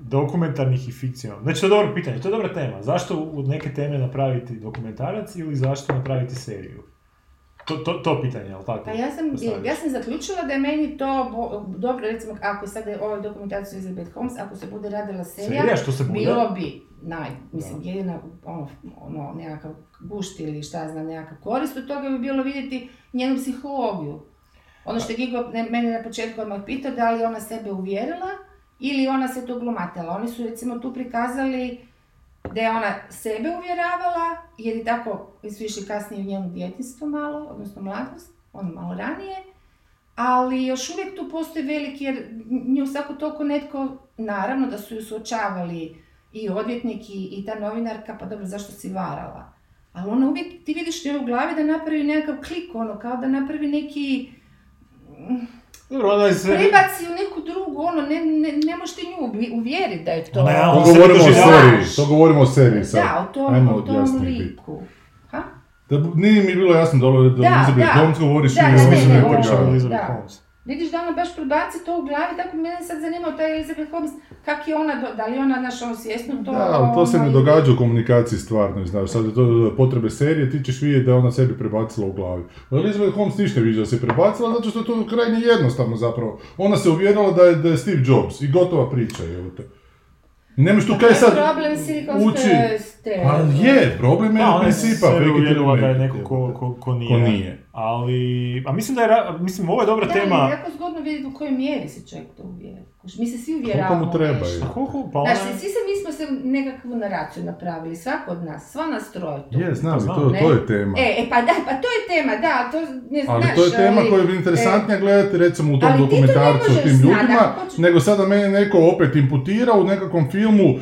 dokumentarnih i fikcionalnih. Znači, to je dobro pitanje, to je dobra tema. Zašto u neke teme napraviti dokumentarac ili zašto napraviti seriju? To, to, to pitanje, jel tako? Pa ja sam, ja sam zaključila da je meni to bo- dobro, recimo, ako sad je ovaj dokumentaciju Elizabeth Holmes, ako se bude radila serija, Serija, što se bude? bilo bi, naj, mislim, jedina, ono, ono, nekakav gušt ili šta znam, nekakav korist od toga bi bilo vidjeti njenu psihologiju. Ono što je Gigo ne- mene na početku odmah pitao, da li ona sebe uvjerila ili ona se tu glumatila. Oni su recimo tu prikazali da je ona sebe uvjeravala, jer je tako su išli kasnije u njenu djetinstvo malo, odnosno mladost, ono malo ranije, ali još uvijek tu postoji veliki, jer nju svako toliko netko, naravno da su ju suočavali i odvjetnik i, i ta novinarka, pa dobro, zašto si varala? Ali ona uvijek, ti vidiš u glavi da napravi nekakav klik, ono, kao da napravi neki, Dobro, ona je sve... prebaci u neku drugu, ono, ne, ne, ne možeš ti nju uvjeriti da je to... Je- To govorimo o seriji, to govorimo o seriji sad. Da, o tom, Ajmo o tom liku. Ha? Da, nije mi bilo jasno da, da, da, Da, Elizabeth da. Holmes govoriš Da, i da, o ne, Mislim da ne, je ovo- pričao da. Elizabeth da. Vidiš da ona baš prebaci to u glavi, tako mene sad zanima ta Elizabeth Holmes, kak je ona, da li je ona naša ono svjesno to... Da, ali to se ne ovaj, događa u komunikaciji stvarno, znaš, sad je to potrebe serije, ti ćeš vidjeti da je ona sebi prebacila u glavi. Elizabeth Holmes ništa ne vidiš da se prebacila, zato što je to krajnje jednostavno zapravo. Ona se uvjerila da je, da je Steve Jobs i gotova priča, evo te. I nemaš tu Pa kaj to je sad problem uči. ste- Pa je, problem je Da, u ona je you da je neko ko, ko, ko nije. Ko nije. Ali, a mislim da je, mislim, ovo je dobra Da, tema. je jako zgodno vidjeti u kojoj mjeri se čovjek to uvjeri. Mi se svi uvjeravamo Koliko mu treba, nešto. je. Koliko? Pa ona... Znači, svi se, mi smo se nekakvu naraciju napravili, svako od nas, sva nas troje tu. Je, znam, i Znam, to, to je tema. E, e, pa da, pa to je tema, da, to ne Ali znaš, to je tema ali- koja je interesantnija gledati recimo u tom Ali to dokumentarcu o tim ljudima, hoćeš- nego sada mene neko opet imputira u nekakvom filmu,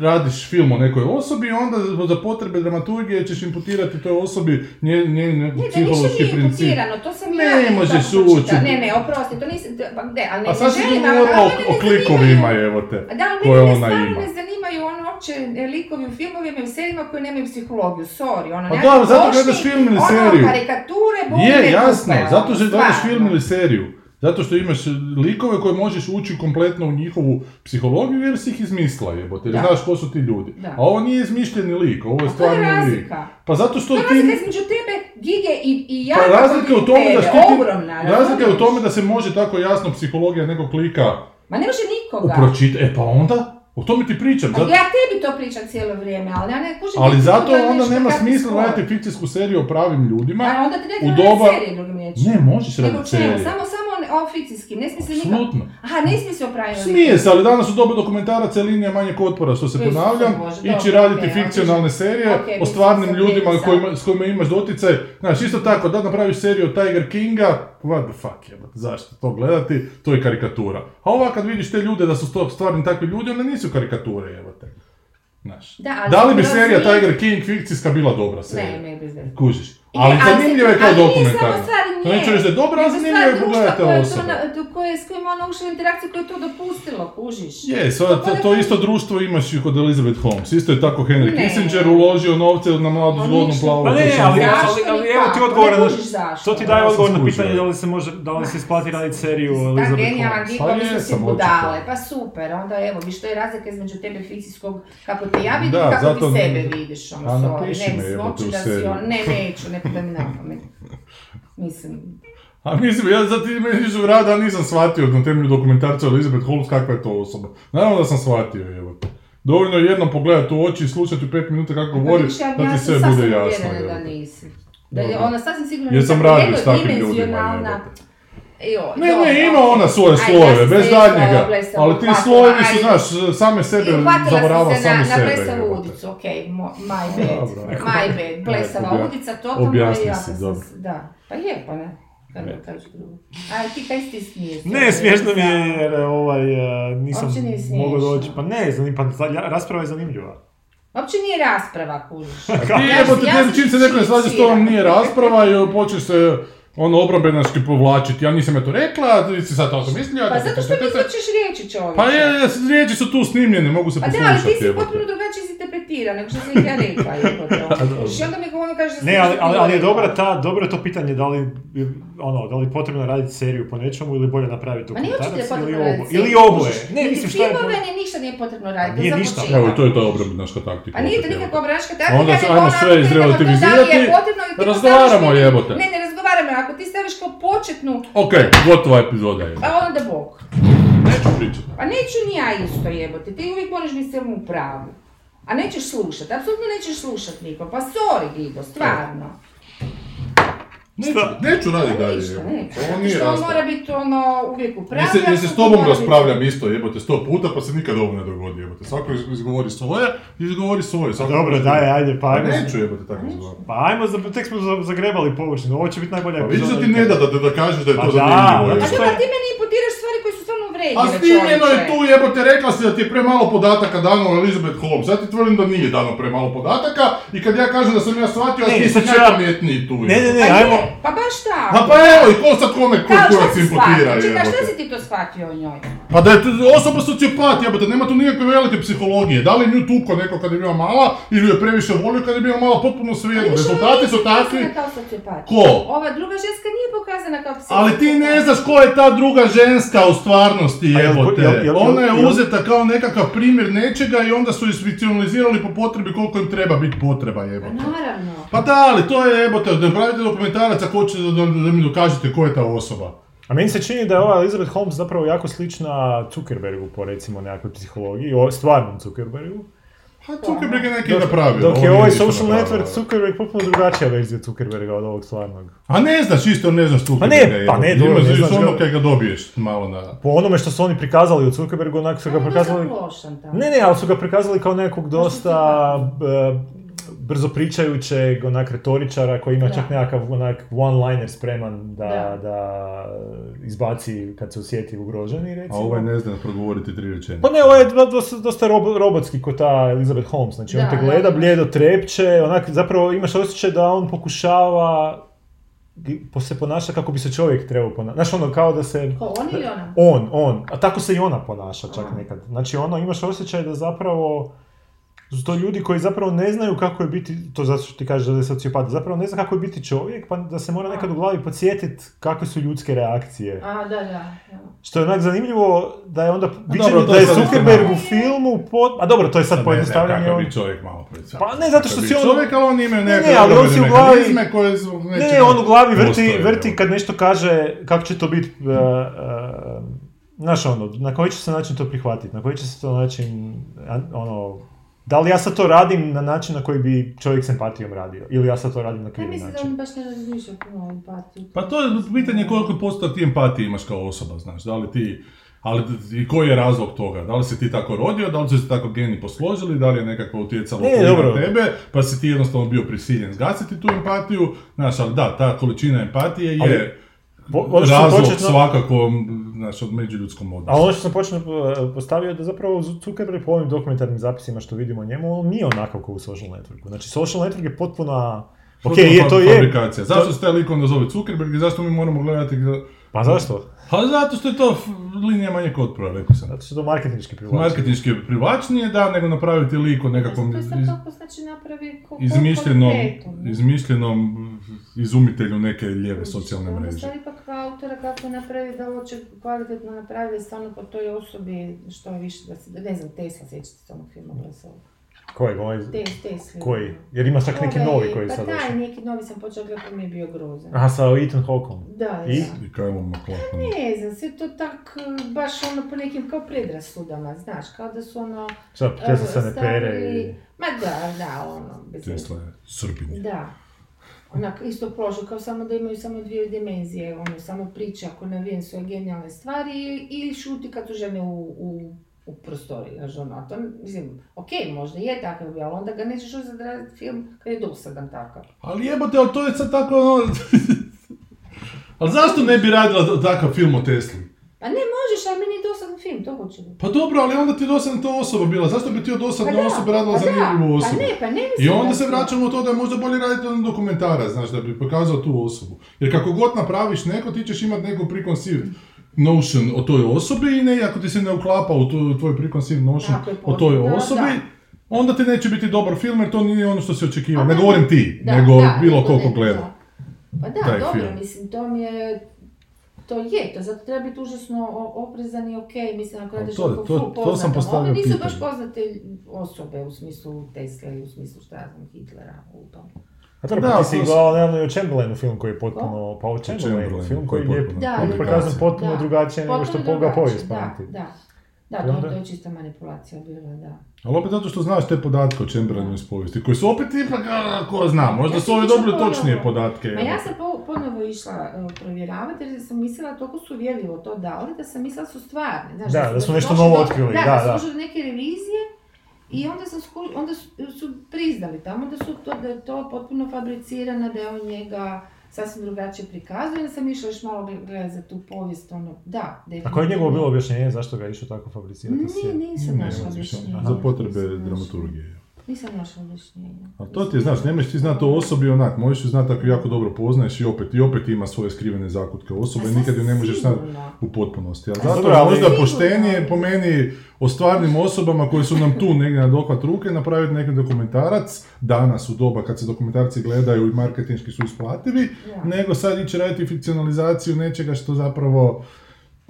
radiš film o nekoj osobi i onda za potrebe dramaturgije ćeš imputirati toj osobi nje, nje, nje Ne, da psihološki nije princip. to sam Ne ja možeš pročitala. ući. Ne, ne, oprosti, to nisam, pa ne, ali ne, A sad si želim, govorila ali o, o klikovima, evo te, Da, ali koje ona stvarno ima. ne zanimaju ono uopće e, likovi u filmovima i u serijima koji nemaju psihologiju, sorry, ono, Pa da, zato gledaš film ili ono, seriju. karikature, boli me Je, jasno, zato ono, što gledaš film ili seriju. Zato što imaš likove koje možeš ući kompletno u njihovu psihologiju jer si ih izmislila jebote, jer Da. znaš ko su ti ljudi. Da. A ovo nije izmišljeni lik, ovo je stvarni lik. razlika. Pa zato što To ti... razlika između tebe, Gige i, i ja. Pa razlika je u tome da što ti... Ogromna, Razlika je u tome da se može tako jasno psihologija nekog lika Ma ne može nikoga. upročitati. E pa onda, o tome ti pričam. Zato... ja tebi to pričam cijelo vrijeme, ali ja ne kužim... Ali zato da onda nema smisla gledati fikcijsku seriju o pravim ljudima. A onda ti ne treba doba- raditi drugim. Ne, možeš raditi čemu, serije. samo, samo o fikcijskim, ne smije se. Apsolutno. Aha, ne smije se o pravima Smije se, ali danas u dobu dokumentaraca je linija manjeg otpora, što se ponavljam, ići raditi ok, fikcionalne serije o stvarnim ljudima kojima, s kojima imaš doticaj. Znaš, isto tako, da napraviš seriju o Tiger Kinga, what the fuck, jebate, zašto to gledati, to je karikatura. A ova kad vidiš te ljude da su to stvarni takvi ljudi, onda nisu karikature, jebate. Znaš. Da, ali Da li bi serija Tiger King fikcijska bila dobra serija? Ne, ne veze. Kužiš. I- Ali zanimljiva je kao ali nije samo stvar To nje. neću reći da je dobra, ali Nego zanimljiva je stvar pogledajte društva koje je to osobe. na- to- koje, s kojima ona ušla u interakciju koje je to dopustilo, kužiš. Je, sad, to, to isto društvo imaš i kod Elizabeth Holmes. Isto je tako Henry Ne. Kissinger uložio novce na mladu On zgodnu plavu. Pa ne, ali- ali i evo ti kako? odgovor Ne na- kužiš zašto. To ti daje odgovor na pitanje da li se može, da li se isplati raditi seriju Da, Elizabeth genijalan Holmes. lik, Pa jesam, budale, očito. pa super, onda evo, viš, to je razlika između tebe fikcijskog, kako te ja vidim, Da, kako zato- ti sebe vidiš, ono, ne, me, jebote, hoću u da si seriju. on, ne, neću, ne Mislim, A mislim, ja za ti meni išu rada, nisam shvatio na temelju dokumentarca Elizabeth Holmes kakva je to osoba. Naravno da sam shvatio, evo. Dovoljno je jednom pogledati u oči i slušati u pet minuta kako govori, vidiš, ja, da ja ti sam sve sasvim bude jasno. uvjerena da nisi. Da je ona sasvim sigurno Jer sam nisam radio s takvim ljudima, Joj, Ne, dobro, ne, ima ok. ona svoje slojeve, bez daljnjega. blesavo Ali ti slojevi su, znaš, same sebe zavarava se na, sami na sebe. blesavu jebote. udicu, okej, mo- my bad, Dobro, my bad, blesava obja- udica, totalno objasni ja si, dobro. Da, pa je, pa ne, Ne. A ti kaj ti smiješ? Ne, smiješno mi je jer ovaj, eh, nisam mogao smiješno. doći. Pa ne, zanim, pa rasprava je zanimljiva. Uopće nije rasprava, kužiš. Ti jebote, čim se neko ne slaže s tobom nije rasprava i počneš se ono obrambenaški povlačiti. Ja nisam ja to rekla, ti si sad to sam mislio. Pa zato što mi izvrćeš riječi čovječe. Pa je, riječi su tu snimljene, mogu se Pa da, ali ti poslušati. si potpuno drugačije si interpretira nego što sam ih ja rekla. jebote, ono. I onda mi ono kaže Ne, ali, ali, ali je dobra ta, dobro je to pitanje da li, ono, da li je potrebno raditi seriju po nečemu ili bolje napraviti je dokumentarac ili potrebno oboje. Ili oboje. Ne, Niti mislim šta je... filmove, ni ništa nije potrebno raditi. Nije za ništa. početak. Evo, to je ta obrambenaška taktika. A nije to nikakva evo. obračka A taktika, onda nego ajmo sve izrelativizirati, je razgovaramo, jebote. Ne, ne razgovaramo, ako ti staviš kao početnu, Ok, gotova epizoda je. a onda bok. Neću pričati. Pa neću ni ja isto jebote, ti uvijek moraš biti samo u pravu. A nećeš slušat, apsolutno nećeš slušat nikom, pa sorry Gigo, stvarno. Neću, neću raditi Pa dalje. ništa, evo. neću. Ovo nije što mora biti ono uvijek u pravu. Ja se, se s tobom raspravljam isto, jebote, sto puta, pa se nikad ovo ne dogodi, jebote. Svako iz- izgovori svoje, izgovori svoje. Svako Dobro, izgovori- daj, ajde, pa Pa ajmo. neću, jebote, tako izgovoriti. Pa ajmo, za- tek smo za- zagrebali površinu, ovo će biti najbolja Pa vidiš da ti epizoda ne da da, da, kažeš da je Pa to da, zanimljivo. zato A jebote. što- dobro, ti meni imputiraš stvari koje su stvarno uvredljive, A snimljeno je tu, jebote, rekla si da ti je premalo podataka dano o Elizabeth Holmes. Ja ti tvrdim da nije dano premalo podataka i kad ja kažem da sam ja shvatio, a Ne, ti si najpametniji tu. Ne, ne, ne, jebote. Pa ajmo. je, pa baš tako. A pa evo, i ko sad kome kurac si imputira, shvatio? Čekaj, šta jebote. si ti to shvatio o njoj? Pa da je to osoba sociopat, jebote, nema tu nikakve velike psihologije. Da li nju tuko neko kad je bila mala ili ju je previše volio kad je bila mala, potpuno svejedno. Rezultati su takvi. Ko? Ova druga ženska nije pokazana kao psihopat. Ali ti ne znaš ko je ta druga ženska u stvarnosti, Jel- jebote. jel- jel- Ona je jel- uzeta kao nekakav primjer nečega i onda su ju sfikcionalizirali po potrebi koliko im treba biti potreba, Pa jebote. naravno. Pa da, ali to je jebote, da napravite dokumentarac ako hoćete da, da, da mi dokažete ko je ta osoba. A meni se čini da je ova Elizabeth Holmes zapravo jako slična Zuckerbergu po recimo nekakvoj psihologiji, o stvarnom Zuckerbergu. Pa Zuckerberg je neki Dok, napravio. dok je ovaj social napravio. network Zuckerberg potpuno drugačija verzija Zuckerberga od ovog stvarnog. A ne znaš, isto ne znaš Zuckerberga. ne, pa ne, dobro, ne znaš ono ga. kaj ga dobiješ malo na... Po onome što su oni prikazali od Zuckerberga, onak su ga prikazali... Ne, ne, ali su ga prikazali kao nekog dosta brzo pričajućeg, onak retoričara koji ima Da. čak nekakav onak one-liner spreman da, Da. da izbaci kad se osjeti ugroženi, A recimo. ovaj ne zna progovoriti tri rečenice. Pa ne, ovo je do- dosta, dosta robo- robotski ko ta Elizabeth Holmes, znači on Da, te da, gleda, da. bljedo trepće, onak zapravo imaš osjećaj da on pokušava se ponaša kako bi se čovjek trebao ponašati. Znaš ono kao da se... Ko, on ili ona? On, on, a tako se i ona ponaša čak Aha. nekad. Znači ono, imaš osjećaj da zapravo su to ljudi koji zapravo ne znaju kako je biti, to zato što ti kažeš da je sociopat, zapravo ne zna kako je biti čovjek, pa da se mora nekad u glavi podsjetiti kakve su ljudske reakcije. A, da, da. Što je onak zanimljivo da je onda to da je Zuckerberg u filmu pod... A dobro, to je sad ne pojednostavljanje. kakav on- bi čovjek malo predstavlja. Pa ne, zato što si on- Čovjek, ali on ima Ne, nekakve ne, ali on si u glavi- mehanizme koje su... Ne, on u glavi vrti, postoje, vrti kad nešto kaže kako će to biti, uh, uh, znaš ono, na koji će se način to prihvatiti, na koji će se to način, ono, da li ja sad to radim na način na koji bi čovjek s empatijom radio? Ili ja sad to radim na krivi način? Ja mislim da on baš ne razmišlja puno empatiju. Pa to je pitanje koliko posto ti empatije imaš kao osoba, znaš. Da li ti ali i koji je razlog toga? Da li si ti tako rodio, da li su se tako geni posložili, da li je nekako utjecalo ne, na tebe, pa si ti jednostavno bio prisiljen zgasiti tu empatiju, znaš, ali da, ta količina empatije je ali, po, razlog početno, svakako znaš, od međuljudskom odnosu. A ono što sam počeo e, postavio je da zapravo Zuckerberg po ovim dokumentarnim zapisima što vidimo o njemu, on nije onakav kao u social networku. Znači, social network je potpuna... Ok, je, to je... Fabrikacija. Zašto se taj lik onda zove Zuckerberg i zašto mi moramo gledati... Pa zašto? Pa zato što je to linija manjeg otpora, rekao sam. Zato što je to marketinški privlačnije. Marketinški privlačnije, da, nego napraviti lik od nekakvom... To je tako znači napravi ko, izmišljenom, izmišljenom izumitelju neke lijeve socijalne mreže. Onda ipak autora kako napravi da hoće kvalitetno napraviti stvarno po toj osobi što je više da se, ne znam, Tesla, sjećate se onog filma Glasova. Koji? Ovaj... Koji? Jer ima čak neki novi koji pa sad Pa taj, neki novi sam počela gledati, mi je bio grozan. Aha, sa Ethan Hawkom. Da, I? I kaj vam Ne znam, sve to tak, baš ono po nekim kao predrasudama, znaš, kao da su ono... Šta, Tesla se ne pere i... Ma da, da, ono... Bez Tesla je Srbinje. Da. Onak, isto prošlo, kao samo da imaju samo dvije dimenzije, ono, samo priča ako navijem svoje genijalne stvari ili šuti kad tu žene u, u u prostoriji, znaš, ono, a to, mislim, okej, okay, možda je takav ali onda ga nećeš uzeti film kad je dosadan takav. Ali jebote, ali to je sad tako, ono... ali zašto ne bi radila takav film o Tesli? Pa ne možeš, ali meni je dosadan film, to hoće biti. Pa dobro, ali onda ti je dosadna ta osoba bila, zašto bi ti od dosadne pa osobe radila pa zanimljivu osobu? Pa ne, pa ne I onda se vraćamo u to da je možda bolje raditi jedan dokumentara, znaš, da bi pokazao tu osobu. Jer kako god napraviš neko, ti ćeš imati neku preconceived notion o toj osobi i ne, ako ti se ne uklapa u tu, tvoj preconceived notion o toj osobi, onda ti neće biti dobar film jer to nije ono što se očekiva. Ne govorim ti, nego bilo koliko gleda. Pa da, dobro, mislim, to mi je, to je, to zato treba biti užasno oprezan i okej, mislim, ako radiš to, to, to, sam postavio pitanje. nisu baš poznate osobe u smislu Tesla i u smislu šta znam, Hitlera u tom. A dobro, da, pa ti si gledala nedavno i o Chamberlainu film koji je potpuno, pa o Chamberlainu film koji je prikazan potpuno drugačije nego što Boga povijest pamti. Da, da, da, to, to je čista manipulacija bila, da. Ali opet zato što znaš te podatke o Chamberlainu iz povijesti, koji su opet ipak, ko zna, možda su ovi dobili točnije podatke. Ma ja sam ponovo išla uh, provjeravati jer sam mislila, toliko su uvjerljivo to dali, da sam mislila su stvarne. Znaš, da, da, su nešto novo otkrili, da, da. Da, su neke revizije i onda, sam onda su, su priznali tamo da, su to, da je to potpuno fabricirano, da je on njega sasvim drugačije prikazuje, da sam išla još malo gledati za tu povijest, ono, da. A koje je njegovo bilo objašnjenje zašto ga je išao tako fabricirati? Ne, nisam našla objašnjenje. Za potrebe dramaturgije. Nisam našla objašnjenja. A to ti je, znaš, nemaš ti znati o osobi onak, možeš ju znati ako jako dobro poznaješ i opet, i opet ima svoje skrivene zakutke osobe, i nikad ju ne možeš znati u potpunosti. Ali zato je možda poštenije po meni o stvarnim osobama koje su nam tu negdje na dohvat ruke napraviti neki dokumentarac, danas u doba kad se dokumentarci gledaju i marketinški su isplativi, nego sad ići raditi fikcionalizaciju nečega što zapravo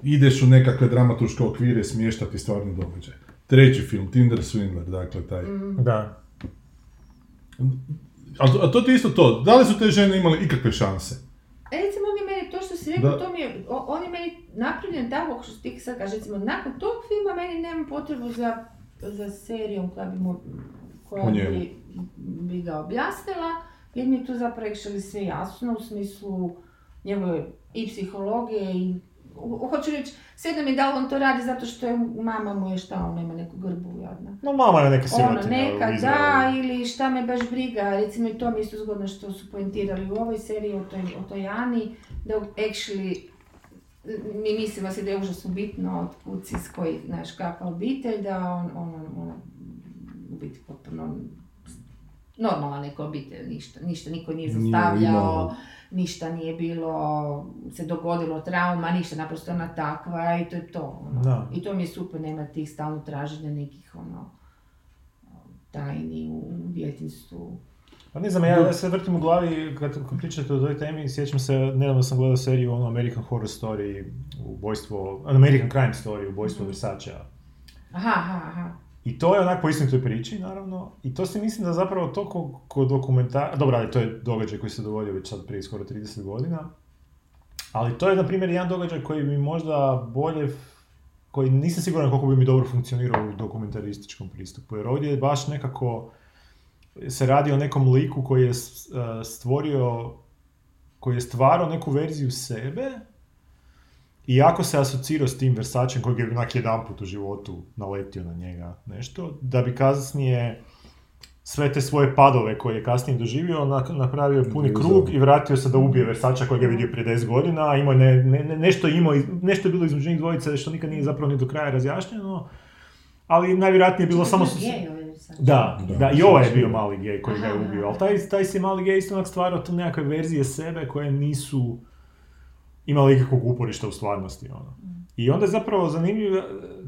ideš u nekakve dramaturške okvire smještati stvarni događaj. Treći film, Tinder Swindler, dakle taj. Mm. Da. A, to ti isto to, da li su te žene imale ikakve šanse? E, recimo, on je meni, to što si rekao, to mi je, on je meni napravljen tako, što ti sad kaže, recimo, nakon tog filma meni nema potrebu za, za serijom koja bi mu, koja bi, bi ga objasnila, jer mi je tu zapravo sve jasno, u smislu njegove i psihologije i hoću reći, sve mi da on to radi zato što je mama mu je šta, on ima neku grbu jadna. No mama je neka sirotina. Ono, neka, da, ili šta me baš briga, recimo i to mi isto zgodno što su poentirali u ovoj seriji o toj, o toj Ani, da actually mi mislimo se da je užasno bitno od kuci s koji, znaš, kakva obitelj, da on, on, on, on u biti potpuno normalna neka obitelj, ništa, ništa niko nije zastavljao ništa nije bilo, se dogodilo trauma, ništa, naprosto ona takva i to je to. Ono. I to mi je super, nema tih stalno traženja nekih ono, tajni u djetinstvu. Pa ne znam, ja se vrtim u glavi kad, kad pričate o toj temi, sjećam se, nedavno sam gledao seriju ono American Horror Story, ubojstvo, American Crime Story, ubojstvo mm. Versace. Aha, aha, aha. I to je onak po istinitoj priči, naravno. I to se mislim da zapravo to ko, ko dokumentar... Dobro, ali to je događaj koji se dogodio već sad prije skoro 30 godina. Ali to je, na primjer, jedan događaj koji bi možda bolje koji nisam siguran koliko bi mi dobro funkcionirao u dokumentarističkom pristupu. Jer ovdje je baš nekako se radi o nekom liku koji je e, stvorio, koji je stvarao neku verziju sebe i jako se asocirao s tim Versačem kojeg je onak jedan put u životu naletio na njega nešto, da bi kasnije sve te svoje padove koje je kasnije doživio, napravio puni krug i vratio se da ubije Versača kojeg je vidio prije 10 godina, imao ne, ne, nešto, imao, nešto je bilo između njih dvojice što nikad nije zapravo ni do kraja razjašnjeno, ali najvjerojatnije je bilo samo... Da, da, da, i ovaj je bio mali gej koji ga je ubio, ali taj, taj si mali gej isto onak stvarao tu nekakve verzije sebe koje nisu imali ikakvog uporišta u stvarnosti. Ono. I onda je zapravo zanimljivo,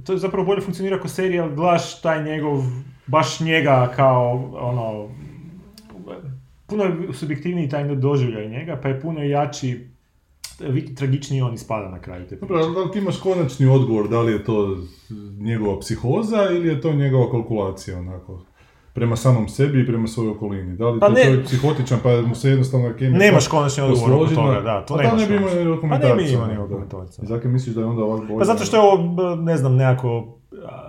to je zapravo bolje funkcionira kao serija, gledaš taj njegov, baš njega kao ono, puno je subjektivniji taj doživljaj njega, pa je puno jači tragičniji on ispada na kraju te Dobro, da li ti imaš konačni odgovor, da li je to njegova psihoza ili je to njegova kalkulacija, onako? Prema samom sebi i prema svojoj okolini. Da li pa ne, je psihotičan pa mu se jednostavno kemija... Nemaš konačni odgovor oko toga, da, to nemaš. Pa ne bi imao dokumentaciju. Pa ne bi imao ni dokumentaciju. I zato misliš da je onda ovak bolje? Pa zato što je ovo, ne znam, nekako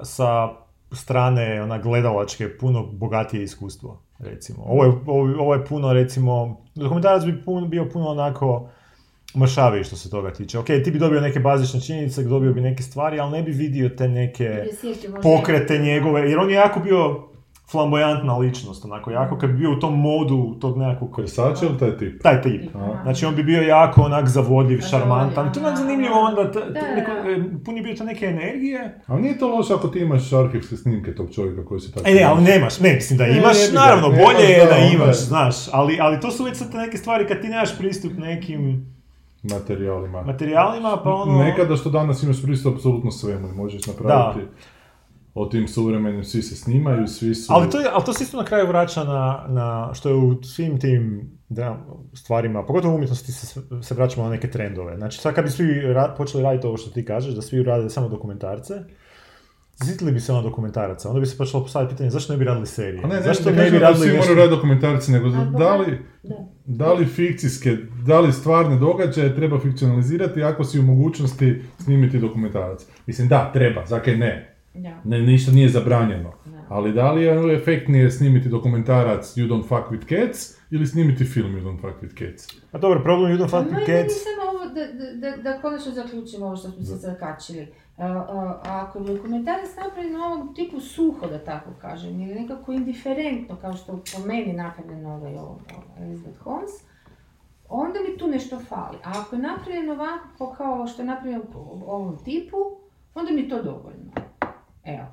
sa strane ona gledalačke puno bogatije iskustvo, recimo. Ovo je, ovo, je puno, recimo, dokumentarac bi pun, bio puno onako mršaviji što se toga tiče. Ok, ti bi dobio neke bazične činjenice, dobio bi neke stvari, ali ne bi vidio te neke pokrete njegove, jer on je jako bio flamboyantna ličnost, onako jako, kad bi bio u tom modu tog nekakvog... Versace ili taj tip? Taj tip. Znači on bi bio jako onak zavodljiv, šarmantan. To je onak zanimljivo onda, pun je bio to neke energije. Ali nije to loše ako ti imaš arhivske snimke tog čovjeka koji se tako... E ne, ali nemaš, ne, mislim da imaš, naravno, bolje je da imaš, znaš, ali, ali to su već sad neke stvari kad ti nemaš pristup nekim materijalima. Materijalima, pa ono... Nekada što danas imaš pristup apsolutno svemu i možeš napraviti... Da o tim suvremenim, svi se snimaju, svi su... Ali to, je, ali to se isto na kraju vraća na, na što je u svim tim da, stvarima, pogotovo u umjetnosti se, se vraćamo na neke trendove. Znači sad kad bi svi ra- počeli raditi ovo što ti kažeš, da svi rade samo dokumentarce, Zitili bi se ono dokumentaraca, onda bi se počelo postaviti pitanje zašto ne bi radili serije? A ne, ne, zašto ne, ne bi radili svi moraju raditi dokumentarce, nego da li, da li fikcijske, da li stvarne događaje treba fikcionalizirati ako si u mogućnosti snimiti dokumentarac. Mislim da, treba, zakaj ne? Ne, ništa nije zabranjeno. Ali da li je efektnije snimiti dokumentarac You Don't Fuck With Cats ili snimiti film You Don't Fuck With Cats? A dobro, problem You Don't Fuck With Cats... samo ovo da, da, da, da konačno zaključimo ovo što smo se zakačili. A, a, ako je dokumentarac napravljen na ovom tipu suho, da tako kažem, ili nekako indiferentno, kao što po meni napravljeno ovaj, Elizabeth Holmes, onda mi tu nešto fali. A ako je napravljeno ovako kao što je napravljeno u ovom tipu, onda mi to dovoljno. Evo.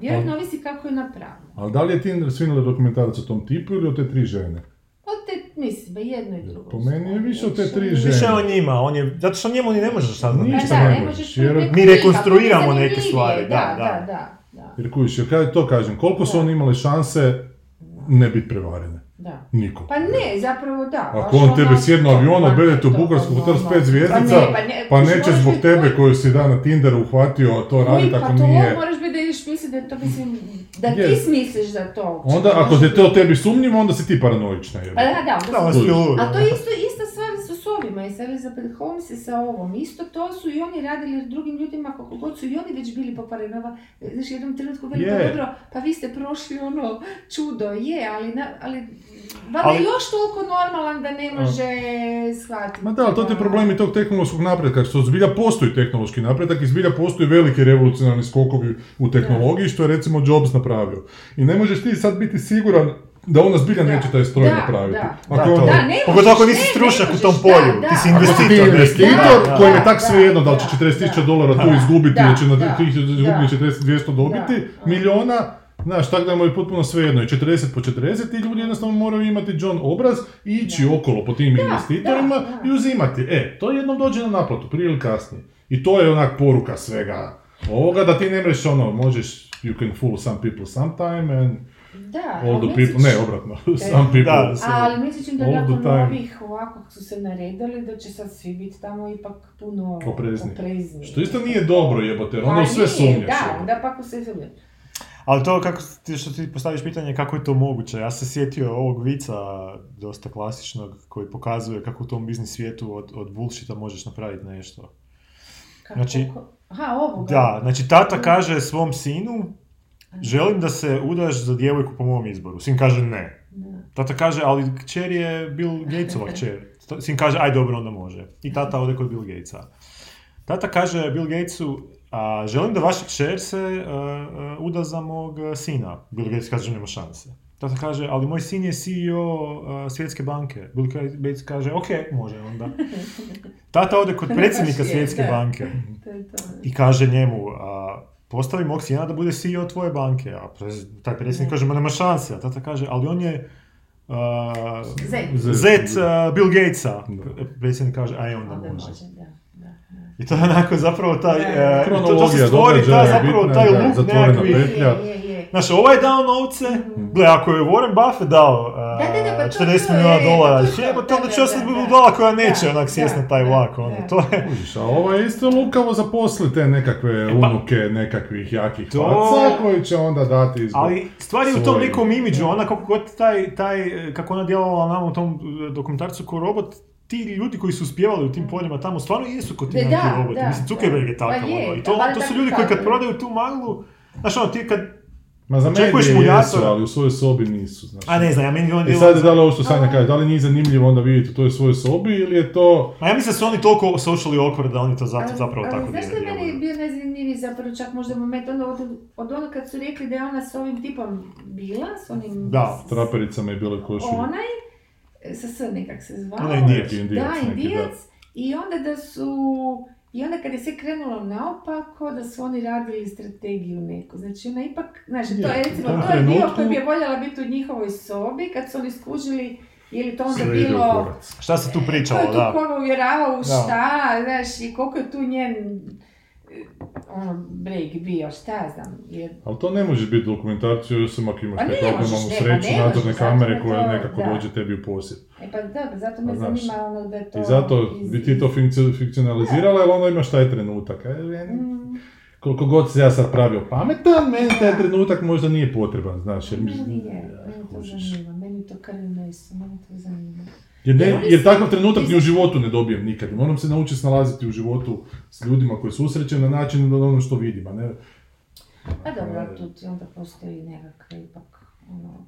Vjerojatno ovisi kako je napravljeno. Ali da li je Tinder svinila dokumentarac o tom tipu ili o te tri žene? Od te, mislim, jedno i drugo. Po meni je više od te tri žene. Više o njima, on je, zato što njemu ni ne možeš sad ništa da, ne možeš. mi rekonstruiramo neke stvari, da, da. da, da. Jer kujiš, jer kada to kažem, koliko su oni imali šanse ne biti prevarene? Da. Niko. Pa ne, zapravo da. Ako on tebe sjedno avionu, obedete u Bugarsku hotel s pet zvijezdica, pa, ne, pa, ne, pa neće zbog tebe koju si dan na Tinderu uhvatio to raditi ako nije... Pa to moraš biti da ideš misliti da to mislim, da yes. ti smisliš za to. Onda, ako te to tebi sumnjivo, onda si ti paranoična. Pa da, da, da, da, A to je isto, ista stvar s ovima, i sa Elizabeth Holmes i sa ovom. Isto to su i oni radili drugim ljudima, kako god su i oni već bili po parenova. Znaš, jednom trenutku veli, pa dobro, pa vi ste prošli ono čudo, je, ali, na, ali ali, je još toliko normalan da ne može shvatiti. Ma da, ali to je problemi tog tehnološkog napretka, što zbilja postoji tehnološki napredak i zbilja postoji veliki revolucionarni skokovi u tehnologiji, što je recimo Jobs napravio. I ne možeš ti sad biti siguran da ona zbilja neće taj stroj da, napraviti. Da, ako da, da, Pogotovo ako nisi stručnjak u tom polju, ti si investitor. Ti investitor koji je tak svejedno da li će 40.000 dolara tu izgubiti ili će na tih izgubiti 40-200 dobiti milijuna, Znaš, tako da mu je potpuno svejedno. I 40 po 40 ti ljudi jednostavno moraju imati John obraz i ići okolo po tim investitorima i uzimati. E, to jednom dođe na naplatu, prije ili kasnije. I to je onak poruka svega. Ovoga, da ti ne mreš ono, možeš, you can fool some people sometime and da, all the people, ne, obratno, some people. Da, ali mislim da nakon ovih ovako su se naredili da će sad svi biti tamo ipak puno oprezni. oprezni. Što isto nije dobro jebote, onda pa sve sumnjaš. Da, onda pa sve sumnjaš. Ali to kako ti, što ti postaviš pitanje kako je to moguće, ja se sjetio ovog vica dosta klasičnog koji pokazuje kako u tom biznis svijetu od, od bullshita možeš napraviti nešto. Znači, Aha, ovoga. Da, znači tata kaže svom sinu, želim da se udaš za djevojku po mom izboru. Sin kaže ne. Tata kaže, ali kćer je Bill Gatesova kćer. Sin kaže, aj dobro, onda može. I tata ode kod Bill Gatesa. Tata kaže Bill Gatesu, a, želim da vaša kćer se uh, uh, uda za mog sina. Bill Gates kaže, nema šanse. Tata kaže, ali moj sin je CEO uh, svjetske banke. Bill Gates kaže, ok, može onda. Tata ode kod predsjednika svjetske banke i kaže njemu, a, postavi mog sina da bude CEO tvoje banke. A taj predsjednik kaže, ma nema šanse. A tata kaže, ali on je uh, Z, uh, Bill Gatesa. Predsjednik kaže, aj onda može. I to je onako zapravo taj, uh, to, to se stvori ta, zapravo taj loop nekakvi, Znaš, ovaj je dao novce, mm-hmm. gle, ako je Warren Buffett dao uh, da, da, da, pa 40 milijuna dolara, jebote, onda će ostati budala koja neće onak sjest na taj vlak, ono, to je... Užiš, a ovo je isto lukavo zaposli te nekakve e, pa, unuke nekakvih jakih to... faca koji će onda dati izbog Ali stvari je u tom nekom imidžu, ona kako god taj, taj, kako ona djelovala nama u tom e, dokumentarcu ko robot, ti ljudi koji su uspjevali u tim poljima tamo stvarno jesu kod ti neki roboti. Mislim, Zuckerberg je takav, pa ono. I to, to su ljudi koji kad prodaju tu maglu, znaš ono, ti kad Ma za medije jesu, ali u svojoj sobi nisu. Znači. A ne znam, ja meni on I sad je da li ovo što Sanja kaže, da li nije zanimljivo onda vidjeti u toj svojoj sobi ili je to... Ma ja mislim da su oni toliko socially awkward da oni to zato, zapravo tako Znaš što je meni bio najzanimljiviji zapravo čak možda moment onda od, od ono kad su rekli da je ona s ovim tipom bila, s onim... Da, s, trapericama je bila košulja. Onaj, sa S nekak se zvao. Onaj indijac. Da, indijac. I onda da su i onda kad je sve krenulo naopako, da su oni radili strategiju neku. Znači ona ipak, znači to je recimo, to je dio koji bi je voljela biti u njihovoj sobi, kad su oni skužili je li to onda bilo... Šta se tu pričalo, da? Ko je tu koga uvjeravao u šta, znaš, i koliko je tu njen ono, break bio, šta znam. Jer... Ali to ne može biti dokumentaciju, osim ako imaš pa tako imamo sreću, nadzorne kamere koje nekako da. dođe tebi u posjed. E pa da, zato me znaš, zanima ono da je to... I zato iz... bi ti to fikcionalizirala, jer onda imaš taj trenutak. E, mm. Koliko god se ja sad pravio pametan, meni taj trenutak možda nije potreban, znaš. Jer, meni nije, meni to zanima, meni to krvno isto, meni to zanima. Jer, ne, jer takav trenutak ni u životu ne dobijem nikad. Moram se naučiti snalaziti u životu s ljudima koji susrećem na način da ono što vidim, a ne... Pa dobro, tu onda postoji nekakve ipak, ono...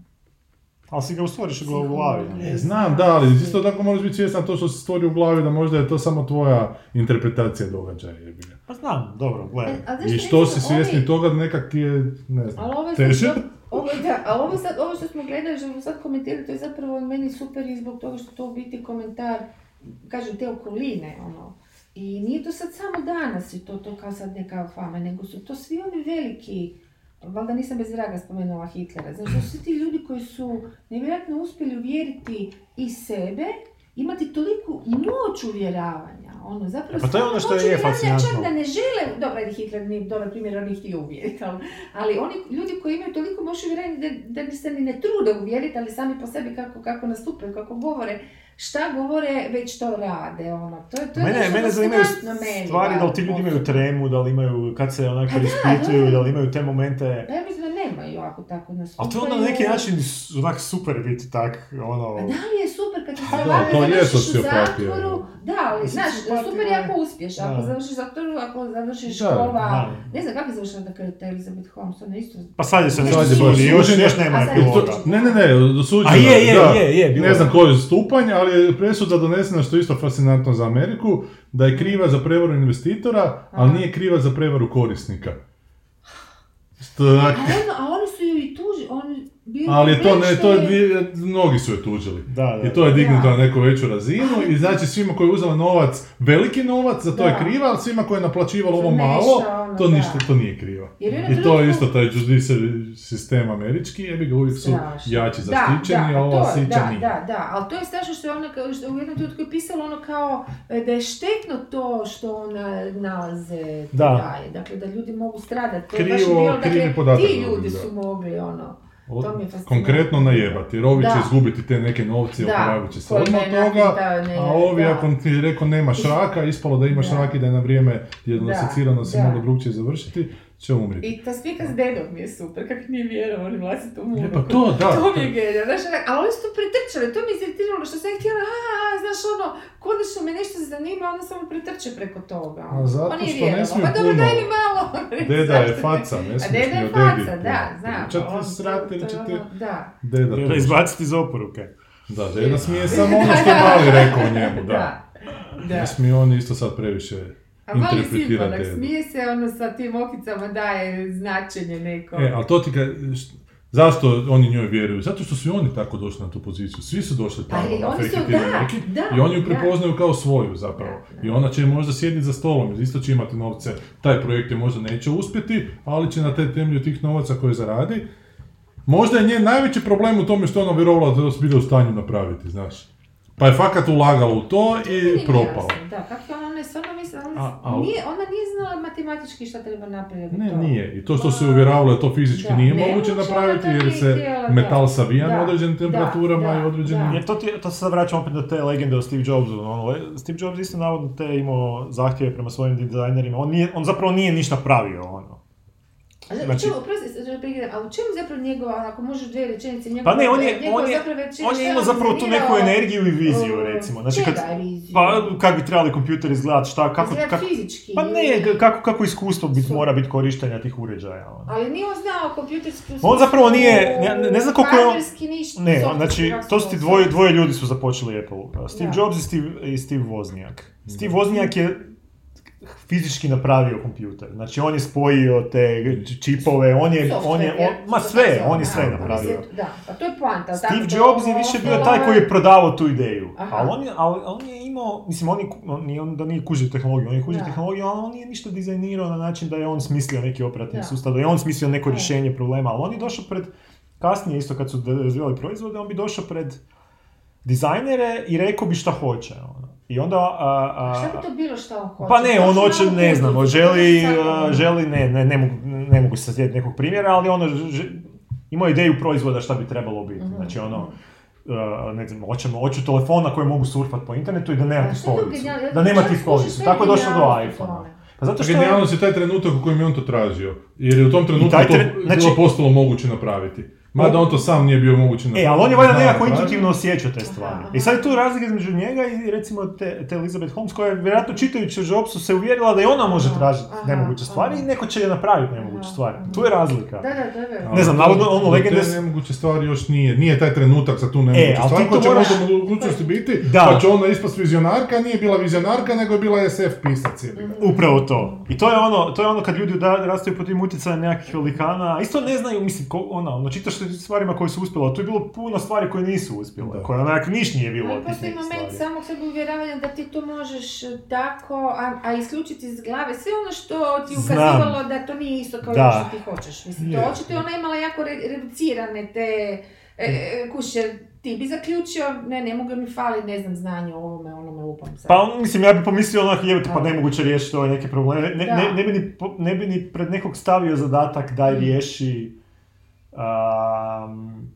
Ali si ga u stvoriš u glavi. Ne, znam, da, ali isto tako moraš biti svjestan to što se stvori u glavi, da možda je to samo tvoja interpretacija događaja. Pa znam, dobro, gledaj. I što si svjesni toga da nekak ti je, ne znam, teže? Ovo, da, a ovo, sad, ovo što smo gledali, što sad komentirali, to je zapravo meni super i zbog toga što to biti komentar, kažem, te okoline, ono. I nije to sad samo danas i to, to kao sad neka fama, nego su to svi ovi veliki, valjda nisam bez vraga spomenula Hitlera, znači to su ti ljudi koji su nevjerojatno uspjeli uvjeriti i sebe, imati toliku moć uvjeravanja, ono, zapravo... pa to je ono što je fascinantno. Čak da ne žele, dobro, Hitler nije dobar primjer, on ih htio uvjeriti, ali oni ljudi koji imaju toliko moć uvjerenja da, da bi se ni ne trude uvjeriti, ali sami po sebi kako, kako nastupaju, kako govore, šta govore, već to rade, ono, to je, to je mene, mene zanimaju stvari, da li ti ljudi imaju tremu, da li imaju, kad se onako ispituju, da. li imaju te momente... Pa ja mislim da nemaju ako tako nastupaju. Ali to je onda na neki način onak super biti tak, ono... A da li je super kad ti se ovako završiš u zatvoru, da, ali znaš, super je ako uspješ, ako završiš zatvoru, ako završiš škola, ne znam kako je završila da kada je Elizabeth Holmes, ona isto... Pa sad je se nešto sudi, još, još nema epiloga. Ne, ne, ne, dosuđena. A je, je, je, je, Ne znam koji je stupanj, ali je presuda donesena što je isto fascinantno za Ameriku, da je kriva za prevaru investitora, ali nije kriva za prevaru korisnika. Što a, a oni su ju i tuži, ali to ne, to je, mnogi su je tužili. Da, da. I to je dignuto na neku veću razinu i znači svima koji je uzela novac, veliki novac, za to da. je kriva, ali svima koji je naplaćivalo ovo malo, ono, to ništa, to nije krivo. I to je isto taj judicial sistem američki, jebi ga uvijek su jači zaštićeni, a ova sića nije. Da, da, ali to je strašno što je ona, što u jednom trenutku je pisalo ono kao e, da je štetno to što ona nalaze da. Dakle, da ljudi mogu stradati. To je krivo, baš bilo, dakle, ti ljudi su mogli ono to mi je konkretno najebati, jer ovi će izgubiti te neke novce i oporavit će se odmah toga, a ovi da. ako ti rekao nema šraka, ispalo da imaš rak i da je na vrijeme diagnosticirano se moglo drugčije završiti, će umriti. I ta spika s dedom mi je super, kak nije vjerovao ni vlastitom unuku. pa to, da. To mi je genijalno, znaš, ali oni su to pretrčali, to mi je iziritiralo što sam htjela, a, znaš, znaš, ono, konačno me nešto zanima, onda samo pretrče preko toga. A zato On nije što ne smiju Pa dobro, puno. daj mi malo. Deda je faca, ne A smiješ deda ni je o faca, dedi da, puno. znam. Čak On- ti srate ili to je ćete ono, Da. deda Da tuži. izbaciti iz oporuke. Da, deda smije samo ono što je mali rekao o njemu, da. Da. Ne smije on isto sad previše A simpanak, dedu. smije se ono sa tim okicama daje značenje neko. E, ali to ti ka... št- Zašto oni njoj vjeruju? Zato što su i oni tako došli na tu poziciju. Svi su došli tamo Ali oni su, da, neki da, i oni ju da. prepoznaju kao svoju zapravo. Da. I ona će možda sjediti za stolom, isto će imati novce. Taj projekt je možda neće uspjeti, ali će na te temelju tih novaca koje zaradi. Možda je njen najveći problem u tome što ona vjerovala da su bili u stanju napraviti, znaš. Pa je fakat ulagala u to i jasno, Da, kako je je stvarno mislila, ona, A- a- nije, ona nije znala matematički šta treba napraviti. Ne, to. nije. I to što se uvjeravalo da to fizički Da, nije ne, moguće napraviti jer se metal savija na određenim temperaturama da, i određenim... da. Jer to, ti, to se vraćamo opet do te legende o Steve Jobsu. Ono, le- Steve Jobs isto navodno te imao zahtjeve prema svojim dizajnerima. On, nije, on zapravo nije ništa pravio. Ono. Znači, čemu, prekidam, a u čemu zapravo njegova, ako možeš dvije rečenice, njegova, Pa ne, on je, on je, zapravo on je imao zapravo tu neku energiju i viziju, recimo. Znači, kad, pa kako bi trebali kompjuter izgledati, šta, kako, Izgleda kako, fizički. pa ne, kako, kako iskustvo bit, mora biti korištenja tih uređaja. Ono. Ali nije on znao kompjutersku... On zapravo nije- ne- ne znam koliko je on- ništa, Ne, softverski, znači, to su ti dvoje, dvoje ljudi su započeli Apple. Steve Da. Jobs i Steve, i Steve Wozniak. Steve Wozniak je fizički napravio kompjuter. Znači, on je spojio te čipove, on je, on je, Software, on, ma sve, on je sve napravio. Da, pa to je poanta. Steve Jobs je više bio ostalo taj koji je prodavao tu ideju. Aha. Ali on je, ali on je imao, mislim, on, je, on, on da nije kužio tehnologiju, on je kužio tehnologiju, ali on nije ništa dizajnirao na način da je on smislio neki operativni Da. sustav, da je on smislio neko Da. rješenje problema, ali on je došao pred, kasnije isto kad su razvijali proizvode, on bi došao pred dizajnere i rekao bi šta hoće. I onda... A, a, Šta bi to bilo što on hoće? pa ne, on hoće, ne znam, želi, ono- želi, ne, ne, ne mogu, ne mogu se sjetiti nekog primjera, ali ono, ž- ima ideju proizvoda šta bi trebalo biti. Mhm. Znači ono, uh, ne znam, hoćemo, hoću telefon na kojem mogu surfat po internetu i da nema tiskolicu. genijalno? Da nema tiskolicu. slušaj, Tako je došlo do iPhone. Pa zato što je, Genijalnost je taj trenutak u kojem je on to tražio. Jer je u tom trenutku taj to tre- znači- bilo postalo moguće napraviti. Mada on to sam nije bio moguće E, ali on je valjda nekako napraviti. intuitivno osjećao te stvari. I sad je tu razlika između njega i recimo te, te Elizabeth Holmes koja je vjerojatno čitajući Jobsu se uvjerila da i ona može tražiti aha, nemoguće stvari i neko će je napraviti nemoguće stvari. Tu je razlika. Da, da, da, da. Ne znam, to- navodno ono legende te nemoguće stvari još nije. Nije taj trenutak za tu nemoguće E, ali ti stvari. to To će moraš- možda u budućnosti biti, Da. pa će ona ispast vizionarka, nije bila vizionarka, nego je bila SF pisac. ga. Upravo to. I to je ono, to je ono kad ljudi da, rastaju pod tim utjecajem nekakvih velikana, isto ne znaju, mislim, ko, ono, ono, čitaš stvarima koje su uspjela, a tu je bilo puno stvari koje nisu uspjele, Da. koje onak niš nije bilo od tih postoji nekih moment stvari. samog sebe uvjeravanja da ti to možeš tako, a, a isključiti iz glave sve ono što ti Znam. ukazivalo da to nije isto kao Da. ono što ti hoćeš. Mislim, to očito je ona imala jako re- reducirane te e, kuće. Ti bi zaključio, ne, ne mogu mi fali, ne znam, znanje o ovome, onome lupam sad. Pa mislim, ja bi pomislio onak, jebate, pa nemoguće riješiti ove neke probleme. Ne, ne, ne, bi ni, ne bi ni pred nekog stavio zadatak daj Mm. riješi um,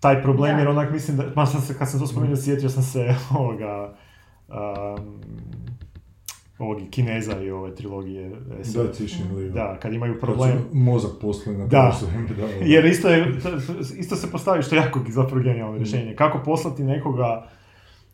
taj problem, Da. jer onak mislim da, ma sam se, kad sam to spomenuo, sjetio sam se ovoga, um, ovog Kineza i ove trilogije. SF. Da. Da, kad imaju Kad problem. su Mozak poslali na Da. da. Jer isto, je, isto se postavi, što je jako zapravo genijalno rješenje. Kako poslati nekoga,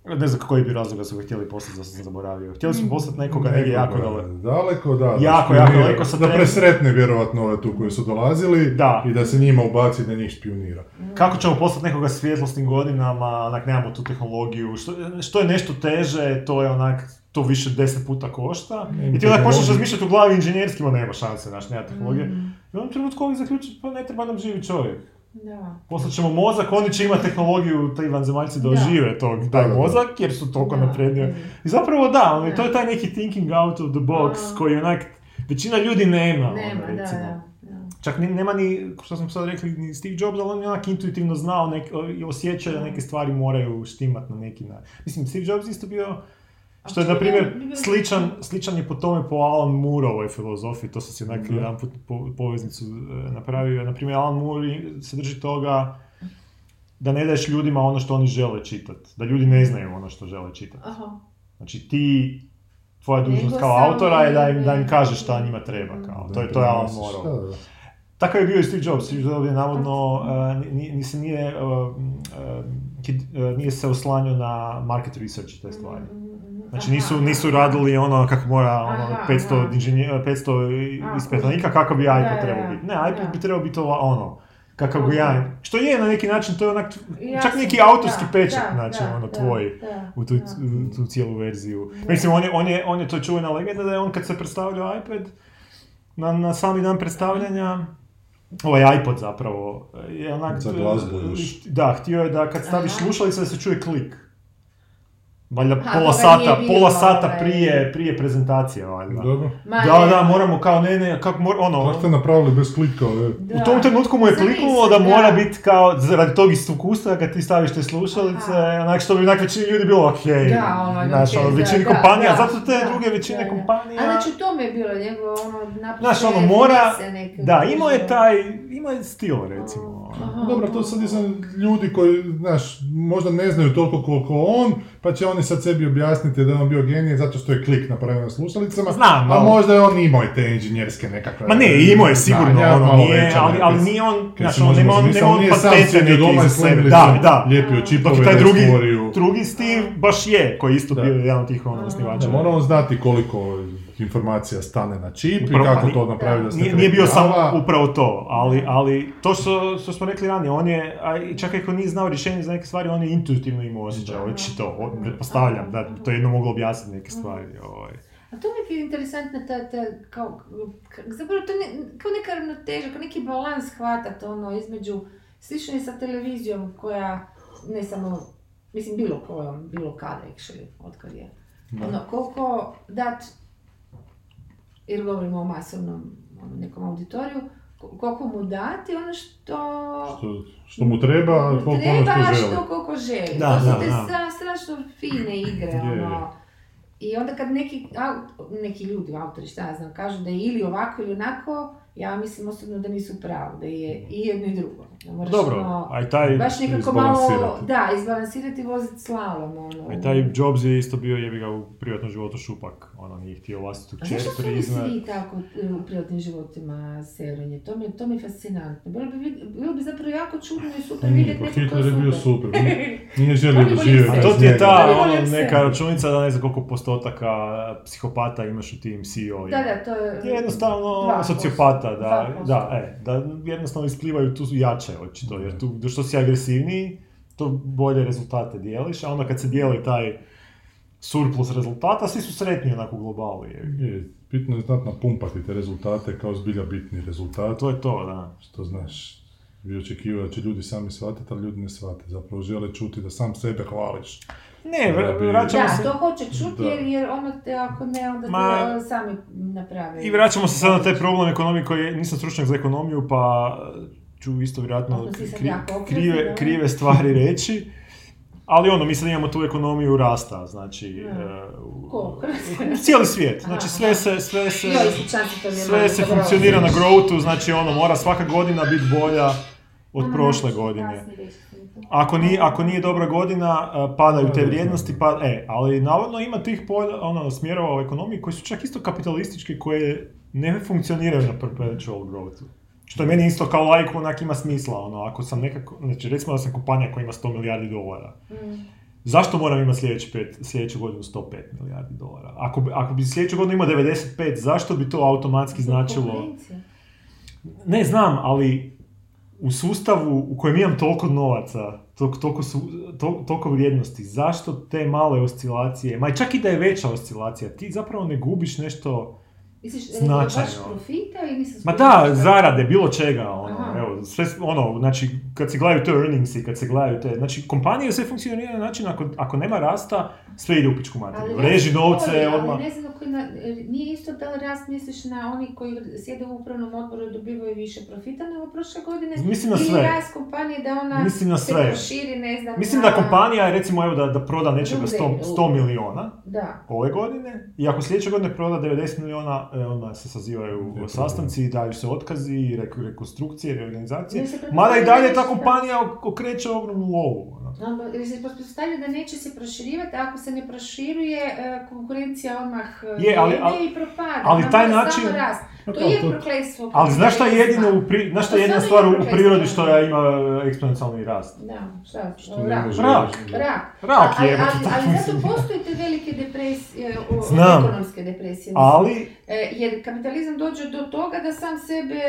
ne znam koji bi razlog da su ga htjeli poslati, da sam zaboravio. Htjeli su poslati nekoga negdje jako daleko. Daleko, da. Jako, jako daleko sa Da presretne vjerovatno ove tu koji su dolazili Da. i da se njima ubaci da njih špionira. Kako ćemo poslati nekoga s svjetlosnim godinama, onak nemamo tu tehnologiju, što, što je nešto teže, to je onak, to više deset puta košta. I ti onak počneš razmišljati u glavi inženjerskima, nema šanse, znaš, nema tehnologije. Mm, I u ovom trenutku ovih zaključiti, pa ne treba nam živi čovjek. Da. Poslat ćemo mozak, oni će imati tehnologiju, ti vanzemaljci da Da. ožive tog, taj Da, mozak, jer su toliko Da. napredniji. I zapravo da, ono, to je taj neki thinking out of the box, Da. koji onak, većina ljudi nema, ono, Nema, da, recimo. da. da. Čak ni, nema ni, što smo sad rekli, ni Steve Jobs, ali on je onak intuitivno znao nek, i osjeća da neke stvari moraju štimat na neki način. Mislim, Steve Jobs isto bio, što je, na primjer, sličan, sličan je po tome po Alan Mooreovoj filozofiji, to sam si onak Da. jedan put po, poveznicu e, napravio. Na primjer, Alan Moore se drži toga da ne daješ ljudima ono što oni žele čitati, da ljudi ne znaju ono što žele čitati. Aha. Znači ti, tvoja dužnost kao autora je da im, da im kažeš šta njima treba, kao. To je, to je Alan Moore. Takav je bio i Steve Jobs. Steve Jobs je navodno, uh, ni, ni se nije, uh, uh, nije se oslanio na market research i te stvari. Znači nisu, nisu radili ono kako mora ono, 500, inženjer, 500 ispitanika kako bi iPod trebao biti. Ne, iPod bi trebao biti ono, kakav ga ja, što je na neki način, to je onak, čak neki autorski pečak, znači, ono, tvoj, u tu, tu cijelu verziju. Mislim, on je, on, je, on je to čuvena legenda da je on kad se predstavljao iPad, na, na sami dan predstavljanja, ovaj iPod zapravo, je onak... Za glazbu još. Da, htio je da kad staviš slušalice da se čuje klik. Valjda pola sata, pola sata ovaj... prije, prije prezentacije, valjda. Dobro. da, da, moramo kao, ne, ne, kako mora, ono... Kako ste napravili bez klika, Da. U tom trenutku mu je kliknulo da, mora biti kao, radi tog iskustva, kad ti staviš te slušalice, onak što bi onak većini ljudi bilo ok. Da, ono, znaš, ono, većini kompanija, da, zato te druge većine kompanija... A znači u tome je bilo njegovo, ono, napisane... Znaš, ono, mora, da, imao je taj, imao je stil, recimo. Aha, Dobro, to sad sam ljudi koji, znaš, možda ne znaju toliko koliko on, pa će oni sad sebi objasniti da je on bio genije zato što je klik napravio na slušalicama. Znam, a možda je on imao i te inženjerske nekakve... Ma ne, imao je sigurno, znanja, ono, nije, ali, ali nije on, znaš, on nema on, nema on patente neki za sebe. Da, da. Lijepio čipove, Dok taj drugi, drugi Steve baš je, koji isto bio jedan od tih ono osnivača. Da, moramo znati koliko informacija stane na čip upravo, i kako to napravi da se nije, nije bio samo upravo to, ali, ali to što, što smo rekli ranije, on je, a čak ako nije znao rješenje za neke stvari, on je intuitivno imao osjećaj, očito, pretpostavljam da to jedno moglo objasniti neke stvari. Ovaj. A to mi je interesantno, ta, ta, kao, zapravo to ne, kao neka ravnoteža, kao neki balans hvatat ono između, slično je sa televizijom koja, ne samo, mislim bilo kojom, bilo kada actually, otkad je. Ono, koliko dat jer govorimo o masovnom ono, nekom auditoriju, koliko mu dati ono što... Što, što mu treba, koliko ono treba, ono što želi. Što koliko želi. Da, to su te da. strašno fine igre, je, ono. I onda kad neki, neki ljudi, autori, šta ja znam, kažu da je ili ovako ili onako, ja mislim osobno da nisu pravo, da je i jedno i drugo. Moraš Dobro, ono, aj taj baš nekako malo, da, izbalansirati i voziti slalom. Ono. Aj taj Jobs je isto bio jebi ga u privatnom životu šupak, ono nije htio vlastitu kćer priznat. A zašto su svi tako e, u privatnim životima serenje? To mi, to mi je fascinantno. Bilo bi, bilo bi zapravo jako čudno i super vidjeti neko ko je bio super. Nije želio da žive. A to ti je ta ono, neka računica da ne znam koliko postotaka psihopata imaš u tim CEO. Da, da, to je... Jednostavno sociopata, da, da, e, da jednostavno isplivaju tu jače očito, jer tu što si agresivniji, to bolje rezultate dijeliš, a onda kad se dijeli taj surplus rezultata, svi su sretni onako u globalu. Je, bitno je znati napumpati te rezultate kao zbilja bitni rezultat. To je to, da. Što znaš, vi očekivaju da će ljudi sami shvatiti, ali ljudi ne shvate. Zapravo žele čuti da sam sebe hvališ. Ne, vraćamo se... Da, to hoće čuti jer, jer ono te, ako ne, onda Ma... te sami naprave. I vraćamo se sad na taj problem ekonomije koji nisam stručnjak za ekonomiju, pa ću isto vjerojatno krive, krive stvari reći. Ali ono, mislim da imamo tu ekonomiju rasta, znači... Uh, cijeli svijet, znači sve se, sve se, sve se funkcionira na growthu, znači ono, mora svaka godina biti bolja od prošle godine. Ako nije, ako nije dobra godina, uh, padaju te vrijednosti, pa, e, ali navodno ima tih polja, ono, smjerova u ekonomiji koji su čak isto kapitalistički, koje ne funkcioniraju na perpetual growthu. Što je meni isto kao lajku onak ima smisla, ono, ako sam nekako, znači recimo da sam kompanija koja ima 100 milijardi dolara. Mm. Zašto moram imati sljedeći pet, sljedeću godinu 105 milijardi dolara? Ako, bi, ako bi sljedeću godinu imao 95, zašto bi to automatski značilo... Ne znam, ali u sustavu u kojem imam toliko novaca, toliko, toliko, su, to, toliko vrijednosti, zašto te male oscilacije, ma čak i da je veća oscilacija, ti zapravo ne gubiš nešto Misliš, značajno. baš profita ili misliš... Ma da, zarade, bilo čega, ono, evo, sve, ono, znači, kad se gledaju te earningsi, kad se gledaju te, znači, kompanije sve funkcionira na način, ako, ako nema rasta, sve ide u pičku materiju. Reži novce, odmah. Ali ne znam, koji na, nije isto da li rast misliš na oni koji sjede u upravnom odboru i dobivaju više profita nego prošle godine? Mislim na sve. Ili rast kompanije da ona Mislim na sve. se proširi, ne znam, Mislim da kompanija, recimo, evo, da, da proda nečega 100, 100 miliona da. ove godine i ako sljedeće godine proda 90 miliona, e, onda se sazivaju sastanci, daju se otkazi, rekonstrukcije, reorganizacije. Mada i dalje ta kompanija okreće ogromnu lovu. Jer se pretpostavlja da neće se proširivati, ako se ne proširuje, e, konkurencija odmah e, Je, ali- ali- i propada. ali taj način- rast. To je to- prokletstvo. Ali znaš šta je jedino u pri... znaš šta je stvarno stvar u prirodi što ja ima eksponencijalni rast? Da, šta? Što rak. Rak. Rak. Rak ali, je, ali, tako ali zato postoje te velike depresije, ekonomske depresije. mislim. Ali, E, jer kapitalizam dođe do toga da sam sebe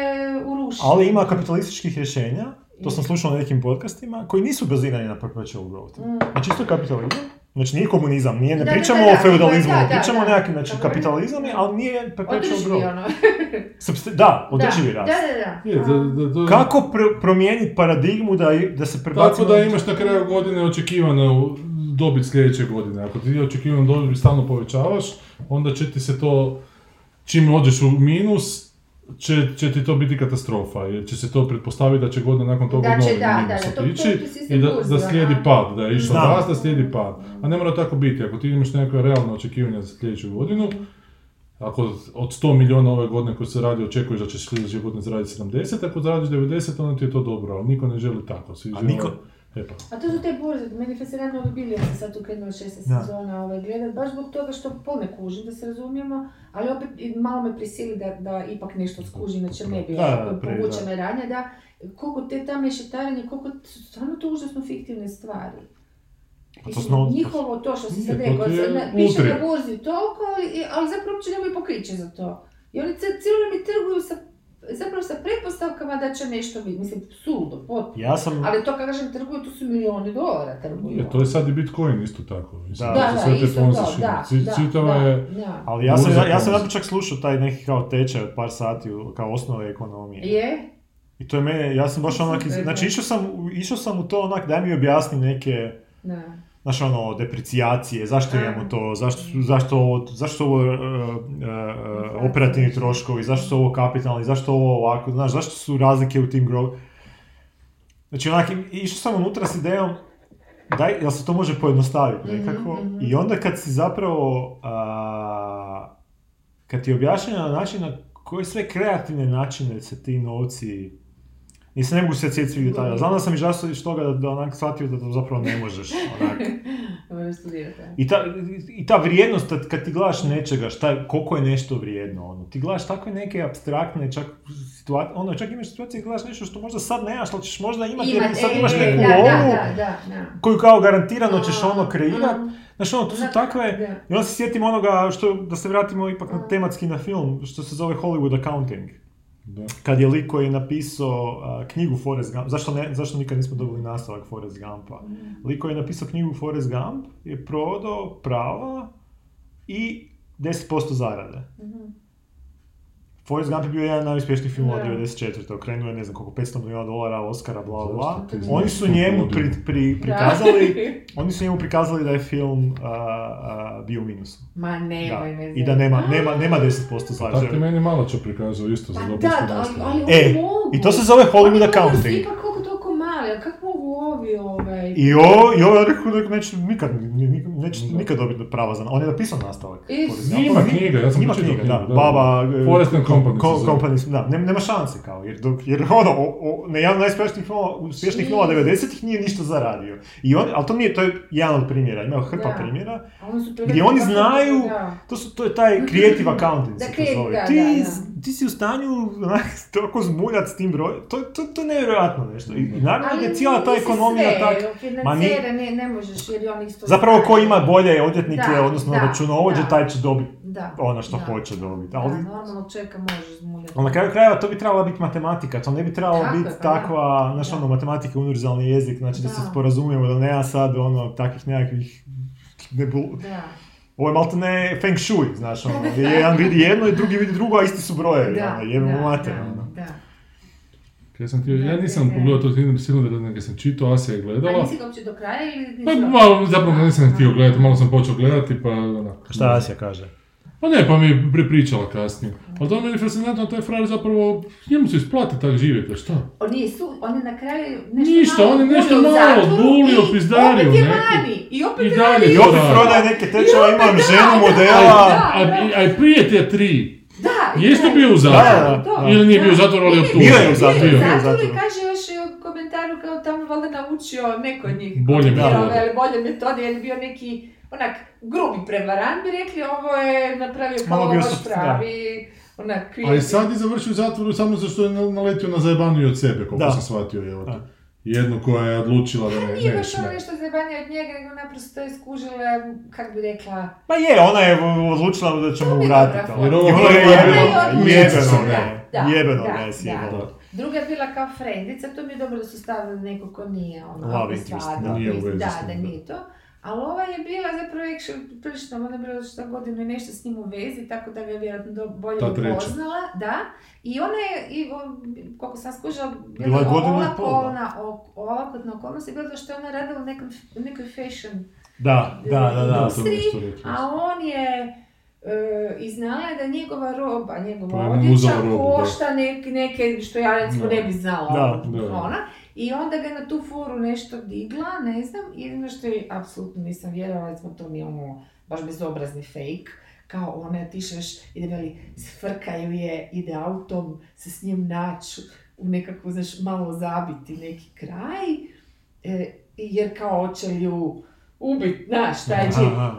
uruši. ali ima kapitalističkih rješenja, to sam slušao na nekim podcastima, koji nisu bazirani na perpetual growth. Mm. Znači isto kapitalizam, znači nije komunizam, nije, ne Da, pričamo da, da, o feudalizmu, da, ne pričamo o nekakvim, znači kapitalizam je, ali nije perpetual growth. ono. Substi- da, održivi rast. Da, da, da. Je, da, da, da, Kako pr- promijeniti paradigmu da, da se prebacimo... Tako da imaš na kraju godine očekivanu dobit sljedeće godine. Ako ti očekivanu dobit stalno povećavaš, onda će ti se to, čim ođeš u minus, će, će ti to biti katastrofa, jer će se to pretpostaviti da će godina nakon toga Da će, novi da, da, da, to- otići to- to sistem i da, da slijedi pad, da je rast, da slijedi pad. A ne mora tako biti, ako ti imaš nekakve realne očekivanja za sljedeću godinu, ako od 100 milijuna ove godine koje se radi očekuješ da ćeš sljedeće godine zaraditi 70, ako zaradiš 90, onda ti je to dobro, ali niko ne želi tako. Svi A žele- niko- E pa. A to su te burze, meni je fascinantno ovi bili, ja sam sad tu krenula šest Da. sezona ovaj, gledat, baš zbog toga što pol ne kužim, da se razumijemo, ali opet malo me prisili da, da ipak nešto skužim, znači ne bi pre- povučene radnje, da koliko te ta mešetarenje, koliko su stvarno to užasno fiktivne stvari. Pa to smo- njihovo to što si sad rekao, piše na burzi toliko, ali, ali zapravo uopće nemaju pokriće za to. I oni cijelo mi trguju sa, zapravo sa pretpostavkama da će nešto biti, mislim, suludo, potpuno. Ja sam... Ali to kad kažem trguju, to su milijoni dolara trguju. Je, to je sad i Bitcoin isto tako. Mislim, Da, Da, sve te isto to, da, da, je da. Ali ja sam, ja, ja sam čak slušao taj neki kao tečaj od par sati kao osnove ekonomije. Je? I to je mene, ja sam baš onak, iz- znači išao sam, u- išao sam u to onak, daj mi objasni neke, Da. Znaš ono, deprecijacije, zašto imamo to, zašto, zašto ovo, zašto su ovo e, e, e, operativni troškovi, zašto su ovo kapitalni, zašto ovo ovako, znaš, zašto su razlike u tim grow... Znači onak, i- išao sam unutra s idejom, daj, jel se to može pojednostaviti nekako? mhm. I onda kad si zapravo, a, kad ti objašnjeno na način na koje sve kreativne načine se ti novci Nisam ne mogu se sjetiti svih detalja. Znam da sam izrastao iz toga da, da onak shvatio da to zapravo ne možeš. Onak. I, ta, I ta vrijednost, kad, ti gledaš nečega, šta, koliko je nešto vrijedno, ono, ti gledaš takve neke abstraktne, čak situacije, ono, čak imaš situacije gdje gledaš nešto što možda sad nemaš, ali ćeš možda imati, jer sad e, imaš e, neku da, lovu, da, da, da. koju kao garantirano ćeš ono kreirat. Znaš, ono, to su takve, i onda se sjetim onoga, što, da se vratimo ipak na tematski na film, što se zove Hollywood Accounting. Da. Kad je lik koji je napisao a, knjigu Forrest Gump, zašto, ne, zašto nikad nismo dobili nastavak Forrest Gumpa? Lik koji je napisao knjigu Forrest Gump je prodao prava i 10% zarade. Mhm. Forrest Gump je bio jedan od najuspješnijih filmova Da. 94. Okrenuo je ne znam koliko, 500 milijuna dolara, Oscara, bla bla Oni su njemu pri, pri, prikazali, oni su njemu prikazali da je film bio u minusu. Ma Da. nemoj me I da nema, nema, nema 10% Tako ti zarade. meni malo će prikazao isto za Pa dopunski da, ali, E. I to se zove Hollywood Oni mogu Accounting. Ipak koliko toliko mali, a kako ovi ovaj... I ovo, i ovo ja rekao da neću nikad, ni- ni- neću nikad dobiti prava za... On je napisao nastavak. I- Forrest Gumpa. Ima knjiga, ja sam Ima pročitao knjiga, da. da. Baba... e, Forrest and Company zove. Company, da. Nema, nema šanse kao, jer, dok, jer ono, o, o, na jedan najuspješnijih filmova, uspješnijih filmova 90-ih nije ništa zaradio. I on, ali to nije, to je jedan od primjera, ima hrpa Da. primjera, oni su gdje oni znaju, Da. to, su, to je taj creative accounting Da, se to zove. da, Ti, da, ti si u stanju onak, toliko zmuljat s tim brojem, to, to, to je nevjerojatno nešto. I, i naravno da je cijela ta ekonomija sve, tak... Ma ni- ne, ne možeš jer oni isto Zapravo ko ima bolje odvjetnike, Da, odnosno da, računovođe, da. taj će dobiti Da, ono što da. hoće dobiti. Da, Ali, normalno čeka možeš zmuljati. ali na kraju krajeva to bi trebala biti matematika, to ne bi trebalo Tako biti pa da. takva, znaš Da. ono, matematika je univerzalni jezik, znači da, se Da. sporazumijemo da nema sad ono, takvih nekakvih nebul... Da. Ovo je malte ne feng shui, znaš ono, gdje jedan vidi jedno i drugi vidi drugo, a isti su brojevi, Da, ono, jebimo mater, da, ono. Da. Kaj sam htio, ja nisam da, da. pogledao to sigurno da kad sam čitao, Asija je A gledala. nisi ga uopće do kraja ili nisi Pa malo, zapravo nisam htio gledati, malo sam počeo gledati, pa onak. Šta Asija kaže? Pa ne, pa mi je prepričala kasnije. Ali to mi je fascinantno, taj frajer zapravo, njemu se isplati tak živjeti, a šta? On nije su, on je na kraju nešto Ništa, malo on je nešto bulio u malo bulio, i pizdario opet je vani, i opet I je dalje vani. I opet prodaje neke tečeva, imam da, ženu modela. da. A, a, a prije te tri, Da, jeste bio u Da, zatvoru? Ili nije bio u zatvoru, ali je Nije optužen. Bio je u zatvoru, Bio je u u zatvoru i kaže još komentar komentaru kao tamo valjda naučio neko od njih. Bolje metode. Bolje metode, jer je bio neki onak grubi prevarant bi rekli, ovo je napravio kao baš pravi. Onak, A i sad je završio u zatvoru samo zato što je naletio na zajebaniju od sebe, koliko sam shvatio. Je, jednu koja je odlučila da ne... Nije baš ono nešto zajebanje od njega, nego naprosto je skužila, kak bi rekla... Pa je, ona je odlučila da će mu vratiti. Jer ovo je jebeno, ne. Jebeno, ne, sjebeno. Druga je bila kao frendica, to mi je dobro da su stavili neko ko nije ono... Love interest, da. Nije da, da, nije to. Ali ova je bila zapravo action prilično, ona je bila šta godinu i nešto s njim u vezi, tako da ga je vjerojatno bolje upoznala. Da. I ona je, i, koliko sam skužila, bila je olakotna okolnost, je bilo što je ona radila u nekom, nekoj fashion da, da, da, da, a on je e, i znala je da njegova roba, njegova odjeća košta neke, neke, što ja recimo ne bi znala. Da, da. Ona. I onda ga na tu foru nešto digla, ne znam, jedino što je, apsolutno nisam vjerovala, recimo to mi ono, baš bezobrazni fake, kao ona tišeš, ide veli, sfrkaju je, ide autom, se s njim naći u nekakvu, znaš, malo zabiti neki kraj, e, jer kao oče ju ubit, znaš, taj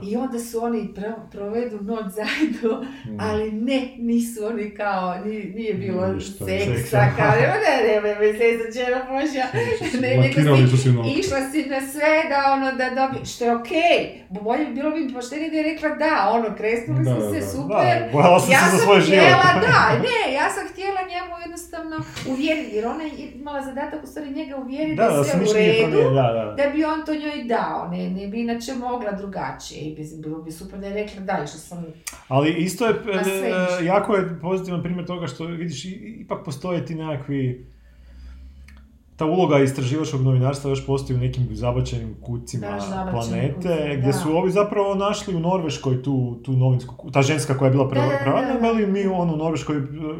I onda su oni provedu noć zajedno, mm. ali ne, nisu oni kao, nije, bilo seksa, kao, ne, ne, ne, ne, se čera Božja, ne, nego si, išla si na sve da ono, da dobi, što je okej, bolje bilo bi poštenije da je rekla da, ono, kresnuli smo se, super, ja sam htjela, da, ne, ja sam htjela njemu jednostavno uvjeriti, jer ona je imala zadatak u stvari njega uvjeriti da, da sve u redu, da, bi on to njoj dao, ne, ne bi inače mogla drugačije i bi, bilo bi super da je rekla da, što sam Ali isto je, e, jako je pozitivan primjer toga što vidiš, ipak postoje ti nekakvi ta uloga istraživačkog novinarstva još postoji u nekim zabačenim kucima planete, gdje su ovi zapravo našli u Norveškoj tu, tu novinsku, ta ženska koja je bila prevarana, imali mi ono u Norveškoj,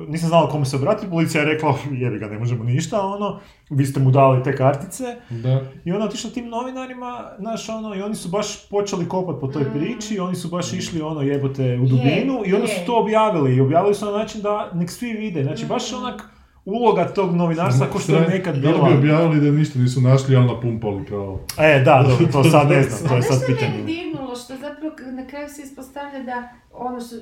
nisam znala komu se obratiti, policija je rekla, jebi ga, ne možemo ništa, ono, vi ste mu dali te kartice, da. i ona otišla tim novinarima, znaš, ono, i oni su baš počeli kopati po toj mm. priči, oni su baš išli, ono, jebote, u dubinu, i oni su to objavili, i objavili su na način da nek svi vide, znači, baš mm. onak, uloga tog novinarstva ko što je nekad bila. Da bi objavili da ništa nisu našli, ali napumpali pravo. E, da, dobro, to sad ne znam, to je sad pitanje. Što zapravo na kraju se ispostavlja da ono što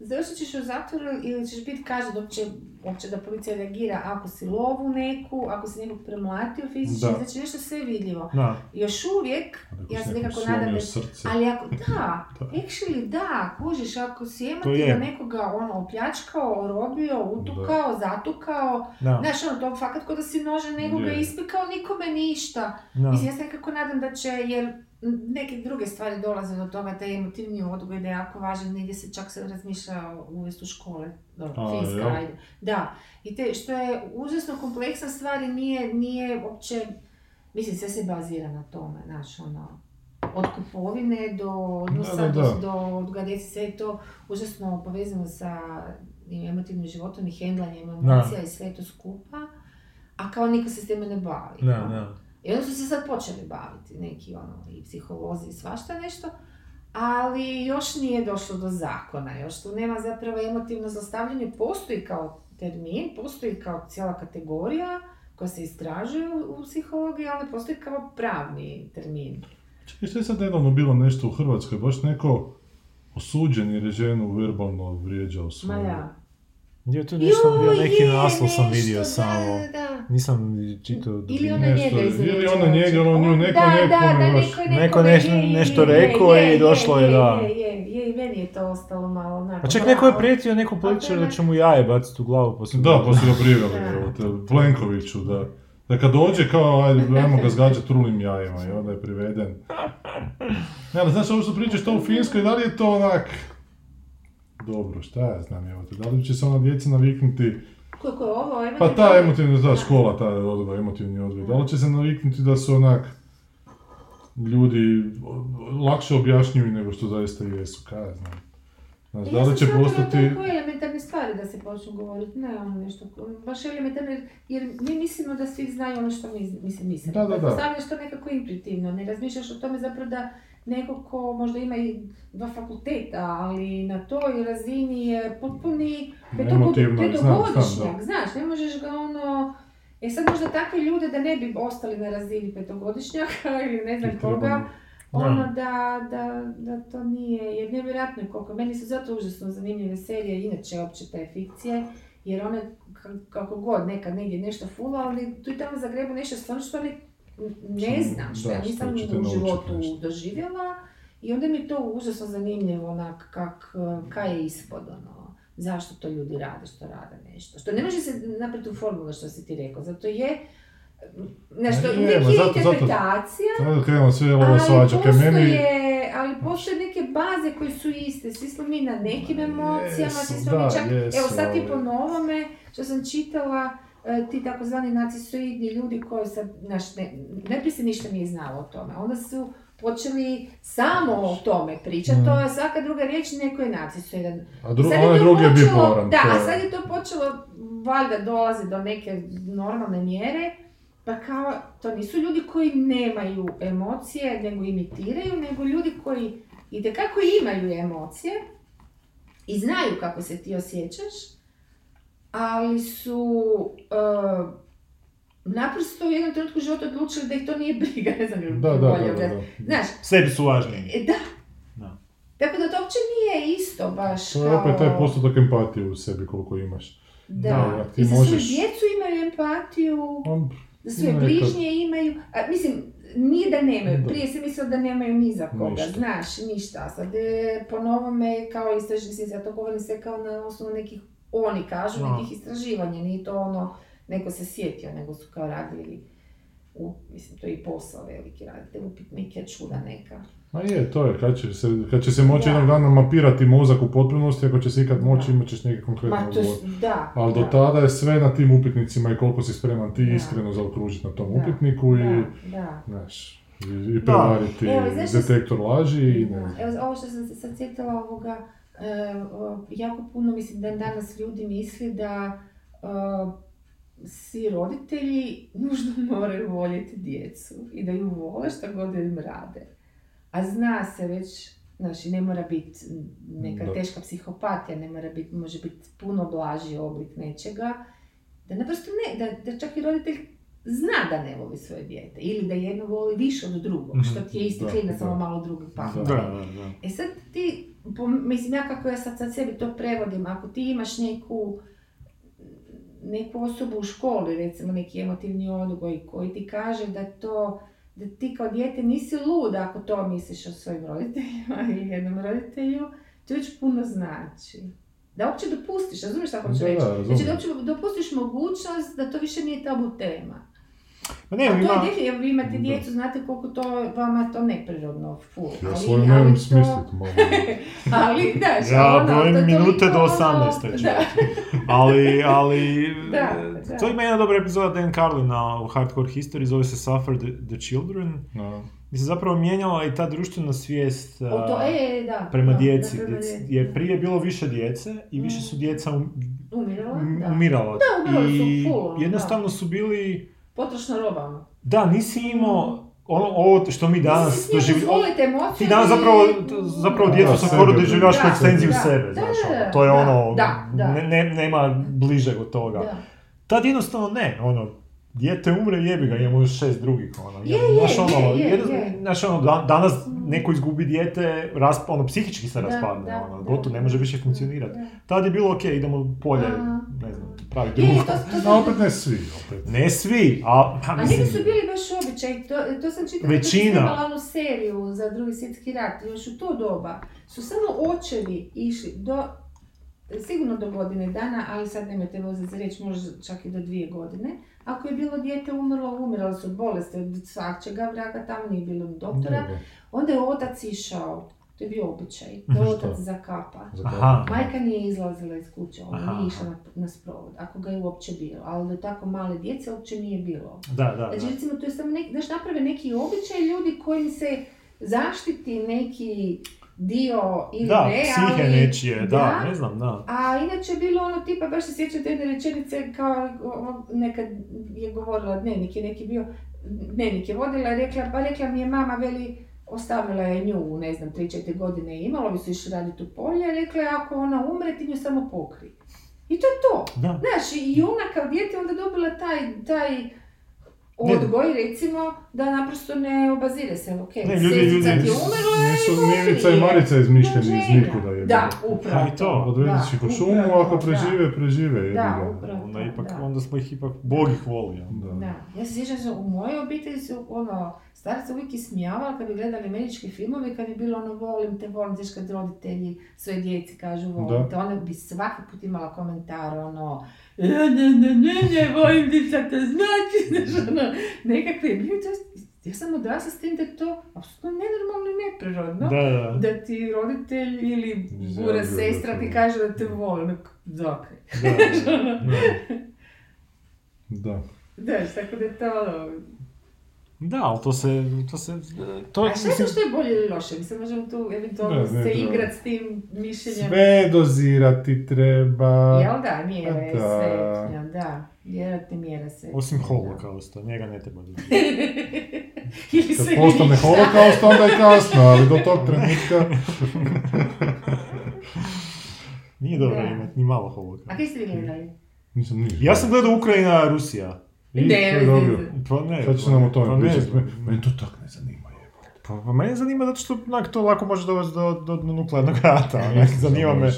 završit ćeš u zatvoru ili ćeš biti kažen uopće, uopće da policija reagira ako si lovu neku, ako si nekog premlatio fizički, da. znači nešto sve vidljivo. Da. Još uvijek, ja se nekako nadam da, ali ako, da, actually da, kužiš, ako si emotivno nekoga ono opljačkao, orobio, utukao, da. zatukao, da. znaš ono, to fakat kod da si nože nekoga yeah. ispekao, nikome ništa. Da. Mislim, ja se nekako nadam da će, jer neke druge stvari dolaze do toga, taj emotivni odgoj da je jako važan, negdje se čak se razmišlja uvesti u škole, dobro, finska, ajde. Da, i te, što je užasno kompleksna stvar i nije, nije uopće, mislim, sve se bazira na tome, znaš, ono, od kupovine do odnosa, da, da, do, odgoja sve je to užasno povezano sa emotivnim životom i hendlanjem emocija i sve to skupa, a kao niko se s time ne bavi. Da, da. I onda su se sad počeli baviti neki ono, i psiholozi i svašta nešto, ali još nije došlo do zakona, još tu nema zapravo emotivno zlostavljanje, postoji kao termin, postoji kao cijela kategorija koja se istražuje u, psihologiji, ali postoji kao pravni termin. Čekaj, što je sad nedavno bilo nešto u Hrvatskoj, baš neko osuđen jer je ženu verbalno vrijeđao svoju. Ma ja. Je to nešto, bio neki naslov sam vidio samo. Nisam čitao... Ili ona njega Ili ona njega, ono nju neko da, neko... Da, da, neko, neko nešto, nešto rekao i došlo je, da. Je, je, je, i meni je to ostalo malo onako... A ček, neko je prijetio nekom političaru da će mu jaje baciti u glavu pa Da, pa su ga priveli, Plenkoviću, da. Da kad dođe kao, ajde, ajmo ga zgađati trulim jajima i onda je priveden. Ne, ali znaš, ovo što pričaš to u Finskoj, da li je to onak... Dobro, šta ja znam, evo te, da li će se ona djeca naviknuti kako je ovo? Pa ta emotivna, da, škola, ta odgoj, emotivni odgoj. Da li će se naviknuti da su onak ljudi lakše objašnjuju nego što zaista jesu, kaj ja znam. Znaš, da li će postati... Ja sam elementarne stvari da se počnu govoriti, ne ono nešto, baš elementarne, jer mi mislimo da svi znaju ono što mi, mislim, mislimo. Da, da, da. Postavljaš to nekako intuitivno, ne razmišljaš o tome zapravo da neko ko možda ima i dva fakulteta, ali na toj razini je potpuni petogodišnjak, znaš, ne možeš ga ono E sad možda takve ljude da ne bi ostali na razini petogodišnjaka ili ne znam koga, ono da, da, da to nije, jer nevjerojatno je koliko, meni su zato užasno zanimljive serije, inače uopće te fikcije, jer one kako god nekad negdje nešto fula, ali tu i tamo zagrebu nešto stvarno što ne znam, što ja nisam u životu doživjela i onda mi je to užasno zanimljivo onak kak, kaj je ispod ono, zašto to ljudi rade što rade nešto, što ne može se napraviti u formulu što si ti rekao, zato je Nešto, uvijek je interpretacija, zato krenemo sve ovo svađake, meni... ali postoje neke baze koje su iste, svi smo mi na nekim emocijama, svi smo mi čak, evo sad ti po novome, što sam čitala, ti takozvani nacistoidni ljudi koji sad, znaš, ne, ne se ništa nije znalo o tome, onda su počeli samo o tome pričati, mm. to je svaka druga riječ, neko je nacistoidan. A dru, je drugi je bipolan. Da, a sad je to počelo, valjda dolazi do neke normalne mjere, pa kao, to nisu ljudi koji nemaju emocije, nego imitiraju, nego ljudi koji i kako imaju emocije i znaju kako se ti osjećaš, ali su uh, naprosto u jednom trenutku života odlučili da ih to nije briga, ne znam da, da, bolje, da, da, da. Znaš, Sebi su važni. E, da. da. Tako da to uopće nije isto baš To je opet taj postotak empatije u sebi koliko imaš. Da, da ti I za možeš... djecu imaju empatiju, za svoje bližnje imaju, a, mislim, nije da nemaju, prije se mislilo da nemaju ni za koga, ništa. znaš, ništa. Sad e, po novome, kao istraživanje, ja to govorim sve kao na osnovu nekih, oni kažu, no. nekih istraživanja, nije to ono, neko se sjetio, nego su kao radili, u, mislim, to je i posao veliki, radite upitnike, čuda neka. Ma je, to je, kad će se, kad će se moći jednog dana mapirati mozak u potpunosti, ako će se ikad moći, imat ćeš neki konkretni odgovor. Da, Ali do tada je sve na tim upitnicima i koliko si spreman ti iskreno zaokružiti na tom upitniku i, znaš, i, i prevariti detektor laži i ne. Evo, ovo što sam se sad sjetila ovoga, jako puno mislim da danas ljudi misli da uh, svi roditelji nužno moraju voljeti djecu i da ju vole što god im rade. A zna se već, znači ne mora biti neka teška psihopatija, ne mora biti, može biti puno blaži oblik nečega, da naprosto ne, da, da čak i roditelj zna da ne voli svoje dijete ili da jedno voli više od drugog, što ti je isti klinac, samo malo drugi pa. E sad ti, po, mislim ja kako ja sad, sad sebi to prevodim, ako ti imaš neku neku osobu u školi, recimo neki emotivni odgoj koji ti kaže da to da ti kao dijete nisi luda ako to misliš o svojim roditeljima ili jednom roditelju, to već puno znači. Da uopće dopustiš, razumiješ što hoću reći? Znači da uopće dopustiš mogućnost da to više nije tabu tema. Pa ne, A to ima... je definitivno, vi imate djecu, znate koliko to vama to neprirodno ful. Ja ali, svoj nemam smislit, mogu. ali, da, Ja ono, minute do 18. Da. ali, ali, da, da. to ima jedna dobra epizoda Dan Carlina u Hardcore History, zove se Suffer the, the Children. No. Gdje se zapravo mijenjala i ta društvena svijest o to, e, da, prema da, djeci. Da, djeci. Jer prije je bilo više djece i više su djeca um, umirala. Da, umirala. Da, umirala su full, jednostavno su bili Potrošna roba. Da, nisi imao ono, ovo što mi danas doživljamo. Ti danas zapravo, zapravo djecu sa skoro doživljaš kao ekstenziju sebe, znaš, ono, to je ono, ne, ne, nema bližeg od toga. Da. Tad jednostavno ne, ono, dijete umre, jebi ga, imamo još šest drugih, ono, je, je, znaš, ono, je, je, je. Znaš, ono, danas neko izgubi dijete, rasp, ono, psihički se raspadne, da, ono, gotovo, ne može više funkcionirati. Tad je bilo ok, idemo polje, ne znam, pravi društvo. No, opet ne svi, opet. Ne svi, a... A, mislim, a neki su bili baš običaj, to, to sam čitala Većina. onu seriju za drugi svjetski rat, još u to doba su samo očevi išli do, sigurno do godine dana, ali sad nemojte voziti za reći, možda čak i do dvije godine, ako je bilo dijete umrlo, umrlo su od bolesti, od svačega vraga, tamo nije bilo doktora, onda je otac išao to je bio običaj, da otac zakapa. Aha. Majka nije izlazila iz kuće, ona nije išla na, na sprovod, ako ga je uopće bilo. Ali da tako male djece uopće nije bilo. Da, da, znači, recimo, to je samo neki, znaš, naprave neki običaj ljudi kojim se zaštiti neki dio ili da, ne, psihe ali... nečije, da, da, ne znam, da. A inače je bilo ono tipa, baš se sjećate jedne rečenice kao nekad je govorila, dnevnik je neki bio, dnevnik je vodila i rekla, pa rekla mi je mama, veli, ostavila je nju, ne znam, 3-4 godine imala, bi su išli raditi u polje, rekla je ako ona umre, ti nju samo pokri. I to je to. Da. Znaš, i ona kao dijete onda dobila taj, taj odgoj, recimo, da naprosto ne obazire se, ok, Ne, ljudi- ljudi ti je umrla i Nisu Mimica i je. Marica izmišljeni iz nikuda je. Da, upravo. I to, Odvedeš ih u šumu, upravo, ako da. prežive, prežive. jebi Da, upravo. Onda, ipak, Da. onda smo ih ipak, Bog ih voli. Da. Da, ja se sjećam u mojoj obitelji su, ono, stari se uvijek ismijavali kad bi gledali američke filmove, kad bi bilo ono volim te, volim te, kad roditelji svoje djeci kažu volim Da. te, ona bi svaki put imala komentar, ono, "E, ne, ne, ne, ne, ne, volim ti, šta to znači, znaš, ono, nekakve, ja sam odrasla s tim da je to apsolutno nenormalno i neprirodno. Da, da. Da ti roditelj ili bura da sestra ti kaže da te voli, ono, zakaj. Da, da, Da. Da, tako da je to ono, Da, ali to se, to se, to A šta je mislim, to što je bolje ili loše? Mislim, možemo tu eventualno Ne, ne se treba. igrat s tim mišljenjem. Sve dozirati treba. Jel da, mjere, Da. sve, da, vjerojatno mjere sve. osim holokausta, njega ne treba Ili Kad se postane ništa. holokaust, onda je kasno, ali do tog trenutka... Nije dobro imati ni malo A holokausta. kaj ste vi gledali? Nisam ništa. Ja sam gledao Ukrajina, Rusija. И не, не, добил. Па не. па не, па, па не, па. Мене така не занима. Па, па мене занima затоа што на тоа лако може да до до, до нуклеарна грата, не занима ме.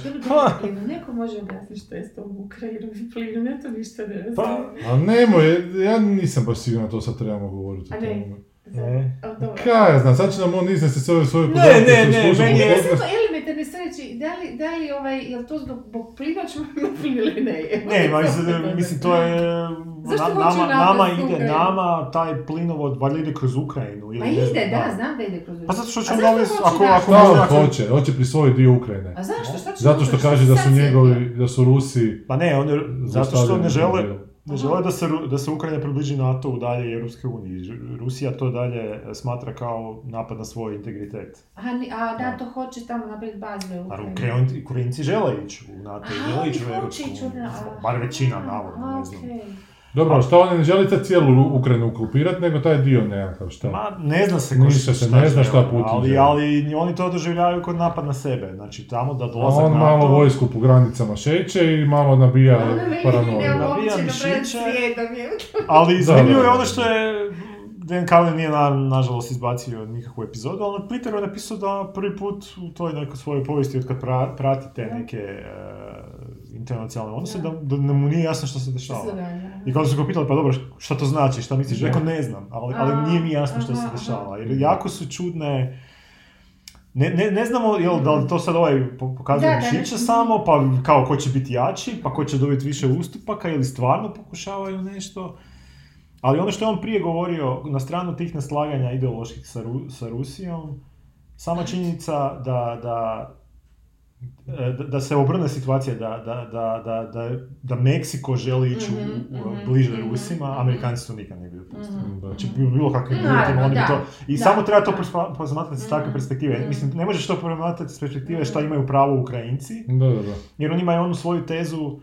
Неко може да објасни што е тоа букра и плинето ништо не е. Па, а не ја нисам баш сигурна тоа са требамо да говорите. А не. Кај, знам, сачи на мон изнесе да се овој свој Не, не, да не, не, не, samo elementarne stvari, da li, da li ovaj, je li to zbog plin ili ne? Ne, ma, mislim, mislim, to je... Zašto na- nama, nama Ukrajinu? ide, nama taj plinovod valjda ide kroz Ukrajinu. Ili Ma ne ide, znam, da, znam da ide kroz Pa zato što će on ako, da- ako, Šta on ako, hoće? Hoće prisvojiti dio Ukrajine. A zašto? Šta će Zato što kaže da su njegovi, da su Rusi... Pa ne, on je, zato što ne žele. Ne žele da se, da se Ukrajina približi NATO-u dalje i Europske unije. Rusija to dalje smatra kao napad na svoj integritet. A, a NATO hoće tamo napraviti baze u A Ukrajini. Ukrajinci, Ukrajinci žele ići u NATO i A, žele ići u Europsku u uniju. NATO. Bar većina, A, navodno, ne znam. okej. Dobro, što oni ne žele sad cijelu Ukrajinu okupirati, nego taj dio nekakav šta. Ma, ne zna se ko Ništa se ne zna šta Putin ali, želi. ali oni to doživljavaju kod napad na sebe. Znači, tamo da A dolazak on NATO... malo vojsku po granicama šeće i malo nabija Ono paranoju. Nabija mišiće. Ali zanimljivo da, je ono što je Dan Carlin nije na, nažalost izbacio nikakvu epizodu, ali na Twitteru je napisao da prvi put u toj nekoj svojoj povijesti od kad pra, prati te neke e, internacionalne odnose, Da. da, da mu nije jasno što se Što dešava. I kada su ga pitali, pa dobro, šta to znači, šta misliš? Rekao, ne znam, ali, ali nije mi jasno što se dešava. Jer jako su čudne... Ne, ne, ne znamo jel, da li to sad ovaj po- pokazuje Da, da, mišiće samo, pa kao ko će biti jači, pa ko će dobiti više ustupaka ili stvarno pokušavaju nešto. Ali ono što je on prije govorio, na stranu tih neslaganja ideoloških sa, Ru- sa Rusijom, sama činjenica da, da, da, da se obrne situacija, da, da, da, da, da, da Meksiko želi ići u- Mhm, u, mhm, bliže mhm, Rusima, mhm. Amerikanci to nikad ne bi dopustili. Mhm, Da. Znači, u bilo kakvim uvjetima, oni bi to... I da, samo treba to posmatrati s takve perspektive. Mislim, ne možeš to promatrati s perspektive šta imaju pravo Ukrajinci, Da, da, da. jer oni imaju onu svoju tezu,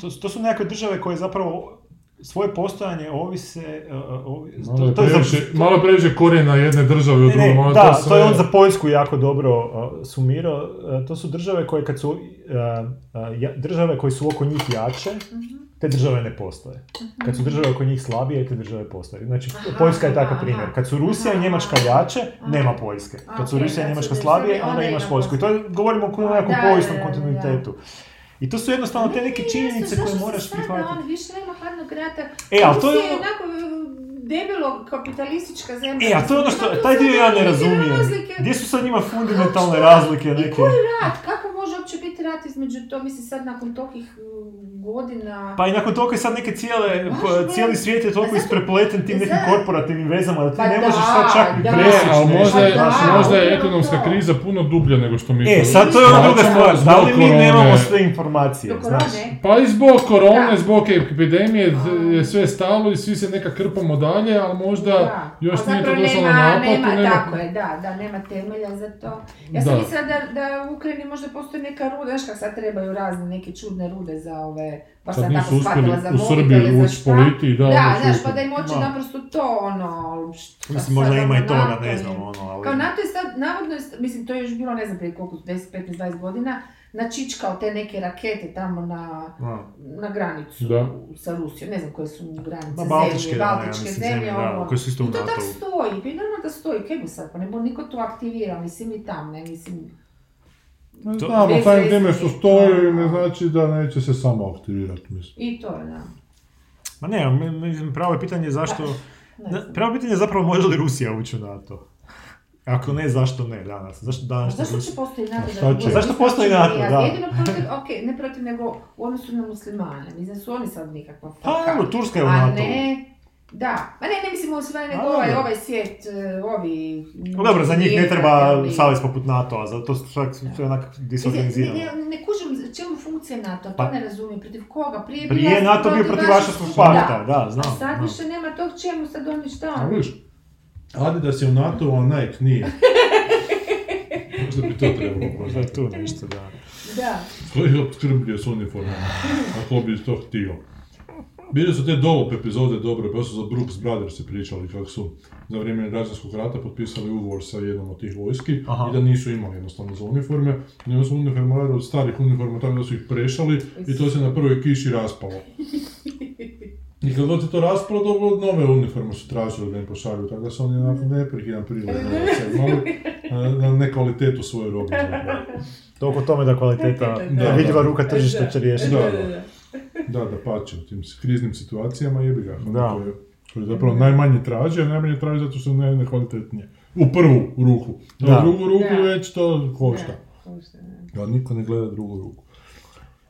to, to su nekakve države koje zapravo svoje postojanje ovise... uh, uh, ovi- Malo je to je za- previše, malo previše korijena jedne države u drugom, ali da, to to je sve- on za Poljsku jako dobro uh, sumirao. Uh, to su države koje kad su, uh, uh, ja- države koje su oko njih jače, Mhm. te države ne postoje. Kad su države oko njih slabije, te države postoje. Znači, Aha, Poljska je takav aha, primjer. Kad su Rusija i Njemačka jače, Aha. nema Poljske. Kad su Rusija i kad Njemačka slabije, onda imaš ima Poljsku. I to je, govorimo o nekom povijesnom da, da. I to su jednostavno te neke činjenice koje moraš prihvatiti. On više nema hladnog rata. E, ali to je ono- onako debelo kapitalistička zemlja. E, a to je ono što, taj dio ja ne razumijem. Gdje su sad njima fundamentalne razlike I neke? koji rat? Kako uopće biti rat između to, mislim sad nakon tolkih uh, godina... Pa i nakon toga je sad neke cijele, Baš, pa, cijeli svijet je toliko A zato- isprepleten tim nekim za- korporativnim vezama da ti Pa ne da, možeš sad čak ni. Ne, presjeći ali nešto. možda je, Da, možda je ekonomska to. kriza puno dublja nego što mi E, to sad to je ona druga stvar, da li mi nemamo sve informacije, znaš? Pa i zbog korone, Da. zbog epidemije je sve stalo i svi se neka krpamo dalje, ali možda Da. još nije to došlo na naplatu. nema, nema- tako je, da, da, nema temelja za to. Ja sam Da. mislila da, da u Ukrajini možda postoji neka ruda, znaš kak sad trebaju razne neke čudne rude za ove, baš Sad nisu tako shvatila za u za ući šta. politi, da, Da, su znaš, pa da im Da. naprosto to, ono, šta Mislim, možda ima i ono, toga, NATO ne znam, ono, ali... Kao NATO je sad, navodno je, mislim, to je još bilo, ne znam, prije koliko, 10, 15, 20 godina, načičkao te neke rakete tamo na, na granicu da. sa Rusijom, ne znam koje su granice Baltičke, zemlje, da, Baltičke ja zemlje, zemlje, da, ovo. koje su isto u I to tak NATO-u. stoji, pa i naravno da stoji, kaj bi sad, pa ne bo niko to aktivira, mislim i tam, ne, mislim, To- Znamo, Bez samim time što stoji ne znači da neće se samo aktivirati, mislim. i to je, da. Ma ne, mislim, pravo je pitanje zašto... Znam. pravo pitanje je zapravo može li Rusija ući u NATO? Ako ne, zašto ne danas? Zašto A danas zašto Rusija- će postoji NATO? šta da Zašto postoji NATO, da. Jedino protiv, ok, ne protiv, nego u odnosu na muslimane. Mislim, su oni sad nikakva Pa evo, Turska je u A NATO. ne, da. Ma ne, ne mislim muslimane, nego A, ovaj, ovaj svijet, eh, ovi... No dobro, za njih ne treba ali- savez poput NATO-a, zato su svak, to je onak Mislim, Ne, disorganizirano. ne, ne kužim čemu funkcija NATO, to Pa- ne razumijem, protiv koga? Prije, je Prije bila NATO bio protiv Varšavskog pakta, da, A znam. sad znam. više nema tog čemu sad oni šta A oni? vidiš, Adidas je u NATO, a Nike nije. Možda bi to trebalo Možda tu nešto, da. Da. Koji je opskrbio s uniformama, ako bi to htio. Bili su te Dolop epizode dobre, pa su za Brooks Brothers se pričali kako su za vrijeme građanskog rata potpisali ugovor sa jednom od tih vojski Aha. i da nisu imali jednostavno za uniforme, nego su uniforme od starih uniforma tako da su ih prešali i to se na prvoj kiši raspalo. I kad god se to raspalo, dobro, nove uniforme su tražili da im pošalju, tako da su oni onako neprekidan prilog imali na, na nekvalitetu svoje robe. Toliko tome da kvaliteta, Da, da, vidljiva da. ruka tržišta Da. će riješiti. Da, da. Da, da pače, u tim kriznim situacijama jebi ga. Da. koje- koje zapravo najmanje traži, a najmanje traži zato što naj- nekvalitetnije. U prvu ruku. Da. u drugu ruku Da. već to košta. Da, košta, da. Da, niko ne gleda drugu ruku.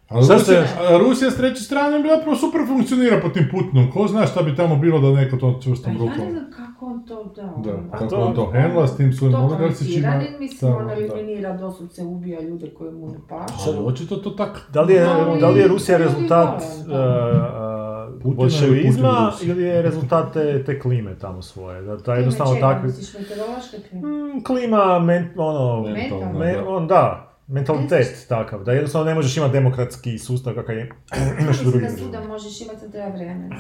A Rusija, je- a Rusija s treće strane zapravo super funkcionira pod tim Putinom. Ko zna šta bi tamo bilo da neko to Pa čvrstom ja ne rukom. znam kako on to da. Da, on- kako to- on to hendla s tim svojim To oligarsićima. mislim, on da. eliminira, doslovce ubija ljude koji mu ne pašu. Ali očito to tak. Da li je, Ali- da li je Rusija rezultat da. uh, uh, Putina bolševizma ili je rezultat te, te klime tamo svoje? Da, da jednostavno Klima čega? takvi... Misliš meteorološka klima? Mm, klima, men, ono, Mentalno, me- da. on, da, mentalitet takav, da jednostavno ne možeš imati demokratski sustav kakav je, imaš u Mislim da možeš imati treba vremena.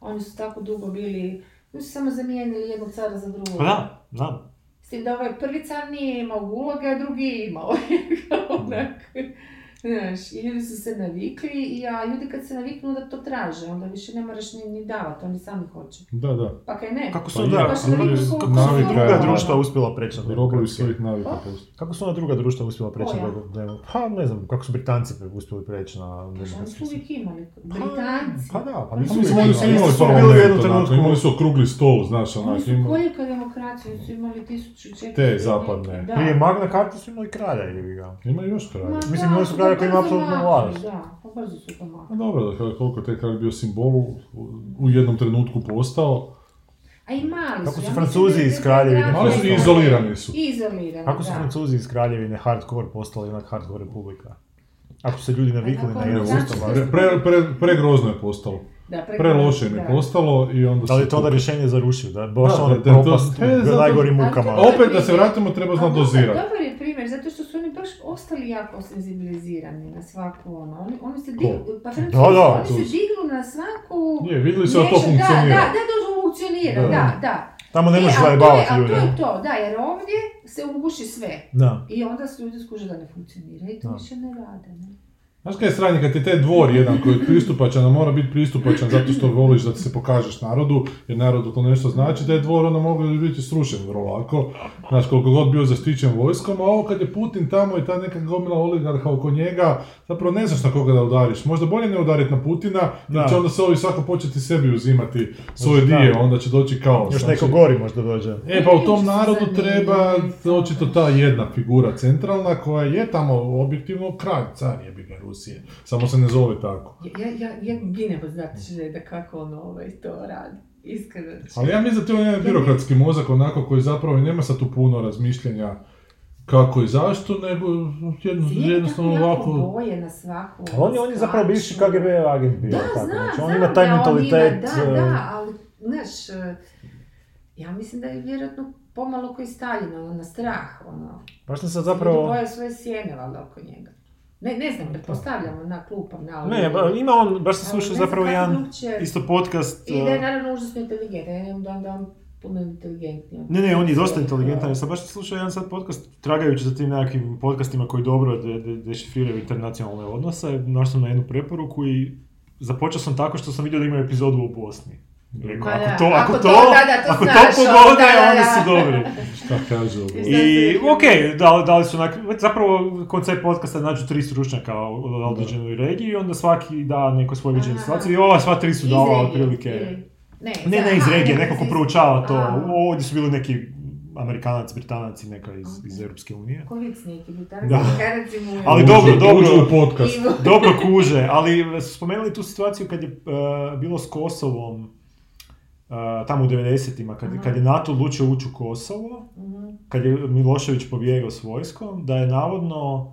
Oni su tako dugo bili, oni su samo zamijenili jednog cara za drugog. Da, da. S tim da ovaj prvi car nije imao uloge, a drugi je imao. Onak. Znaš, i ljudi su se navikli, i a ljudi kad se naviknu da to traže, onda više ne moraš ni, ni davati, oni sami hoće. Da, da. Pa kaj ne? Kako su Pa onda, je, kako su navika je druga mala. društva uspjela preći na Robovi svojih navika Pa? Kako su ona druga društva uspjela preći na demo- Pa ne znam, kako su Britanci uspjeli preći na Pa oni demokratski su uvijek imali. Britanci. Pa da, pa Pa nisu uvijek oni su imali. imali su bili u jednom parlament, onako, trenutku. imali su okrugli stol, znaš, Oni onak, su imali. koljeka demokraciju, oni su imali 1400 Te zapadne. Da. Prije Magna Carta su imali kralja, jebi ga. Ima još kralja. Mislim, da, oni su kralja koji ima makli, vlast. Da, pa brzo su to makli. Pa dobro, da koliko je taj kralj bio simbol u- u jednom trenutku postao. A i mali Kako su. ja Francuzi da je iz Kraljevine Mali su i izolirani su. Izolirani, Kako su da. Francuzi iz kraljevine hardcore postali onak hardcore republika? Ako su se ljudi navikli kako na jedan znači- sustav. Pre, pre, pre, pregrozno je postalo. Da, Preloše im je da. postalo i onda Da li je to onda rješenje za rušiju? Da baš Da, ono da, da, to- propast e, u zato- najgorim mukama. Opet da se vratimo treba znati dozirati. Dobar je primjer, zato što baš ostali jako senzibilizirani na svaku ono. Oni, oni se dignu, pa da, oni se dignu na svaku... Je, vidjeli su da to funkcionira. Da, da, da, to funkcionira, Da. da, da. Tamo ne E, možeš zajebavati A to je to, da, jer ovdje se uguši sve. Da. I onda su ljudi skuže da ne funkcionira i to Da. više ne rade. Ne? Znaš kaj je sranje, kad ti taj dvor jedan koji je pristupačan, a mora biti pristupačan zato što voliš da ti se pokažeš narodu, jer narodu to nešto znači, da je dvor onda mogu biti srušen vrlo lako. Znaš, koliko god bio zaštićen vojskom, a ovo kad je Putin tamo i ta neka gomila oligarha oko njega, zapravo ne znaš na koga da udariš. Možda bolje ne udariti na Putina, Da. jer će onda se ovi svako početi sebi uzimati svoje Možda dije, da. onda će doći kaos. Još Znači, neko gori možda dođe. E pa u tom narodu treba očito ta jedna figura centralna koja je tamo objektivno kralj, car je ga Rusije. Samo se ne zove tako. Ja, ja, ja ginem znati žeda kako on ovaj to radi. Iskreno. Ali ja mislim da to je jedan birokratski mozak onako koji zapravo i nema sad tu puno razmišljenja kako i zašto, nego jedno, jednostavno ovako... boje na svaku. Ali on je, on je zapravo bivši KGB agent bio. Da, tako, znam, znači, on ima taj da mentalitet. Da, eh, da, ali, znaš, eh, ja mislim da je vjerojatno pomalo koji Stalin, ono, na strah, ono. Baš sam sad Ljudi zapravo... boje svoje sjene, valjda, oko njega. Ne, ne znam, pretpostavljamo na klupam, na Ne, ba, ima on, baš sam Ali slušao zapravo jedan drugčije- isto podcast. I da je naravno užasno inteligentan, da, da on puno inteligentniji. Ne, ne, on je dosta inteligentan. Ja sam baš slušao jedan sad podcast, tragajući za tim nekakvim podcastima koji dobro de, de, dešifriraju internacionalne odnose. Našao sam na jednu preporuku i započeo sam tako što sam vidio da imaju epizodu u Bosni. Rekao, Pa ako to, ako ako to, to, da, da, to ako to pogode, da, da, oni su dobri. Šta kaže ovo? I, ok, da, da li su onak, zapravo koncept podcasta nađu tri stručnjaka u određenoj regiji i onda svaki da neko svoje viđenje situacije i ova sva tri su dala otprilike... ili- Ne, Ne, ne iz regije, ne, neko ko proučava to. Ovdje su bili neki Amerikanac, Britanac i neka iz, iz Europske unije. Ko vic neki. Britanac Ali dobro, dobro. U podcast. Dobro kuže, ali spomenuli tu situaciju kad je e, bilo s Kosovom, tamo u 90-ima, kad, Aha. kad je NATO odlučio ući u Kosovo, Mhm. kad je Milošević pobjegao s vojskom, da je navodno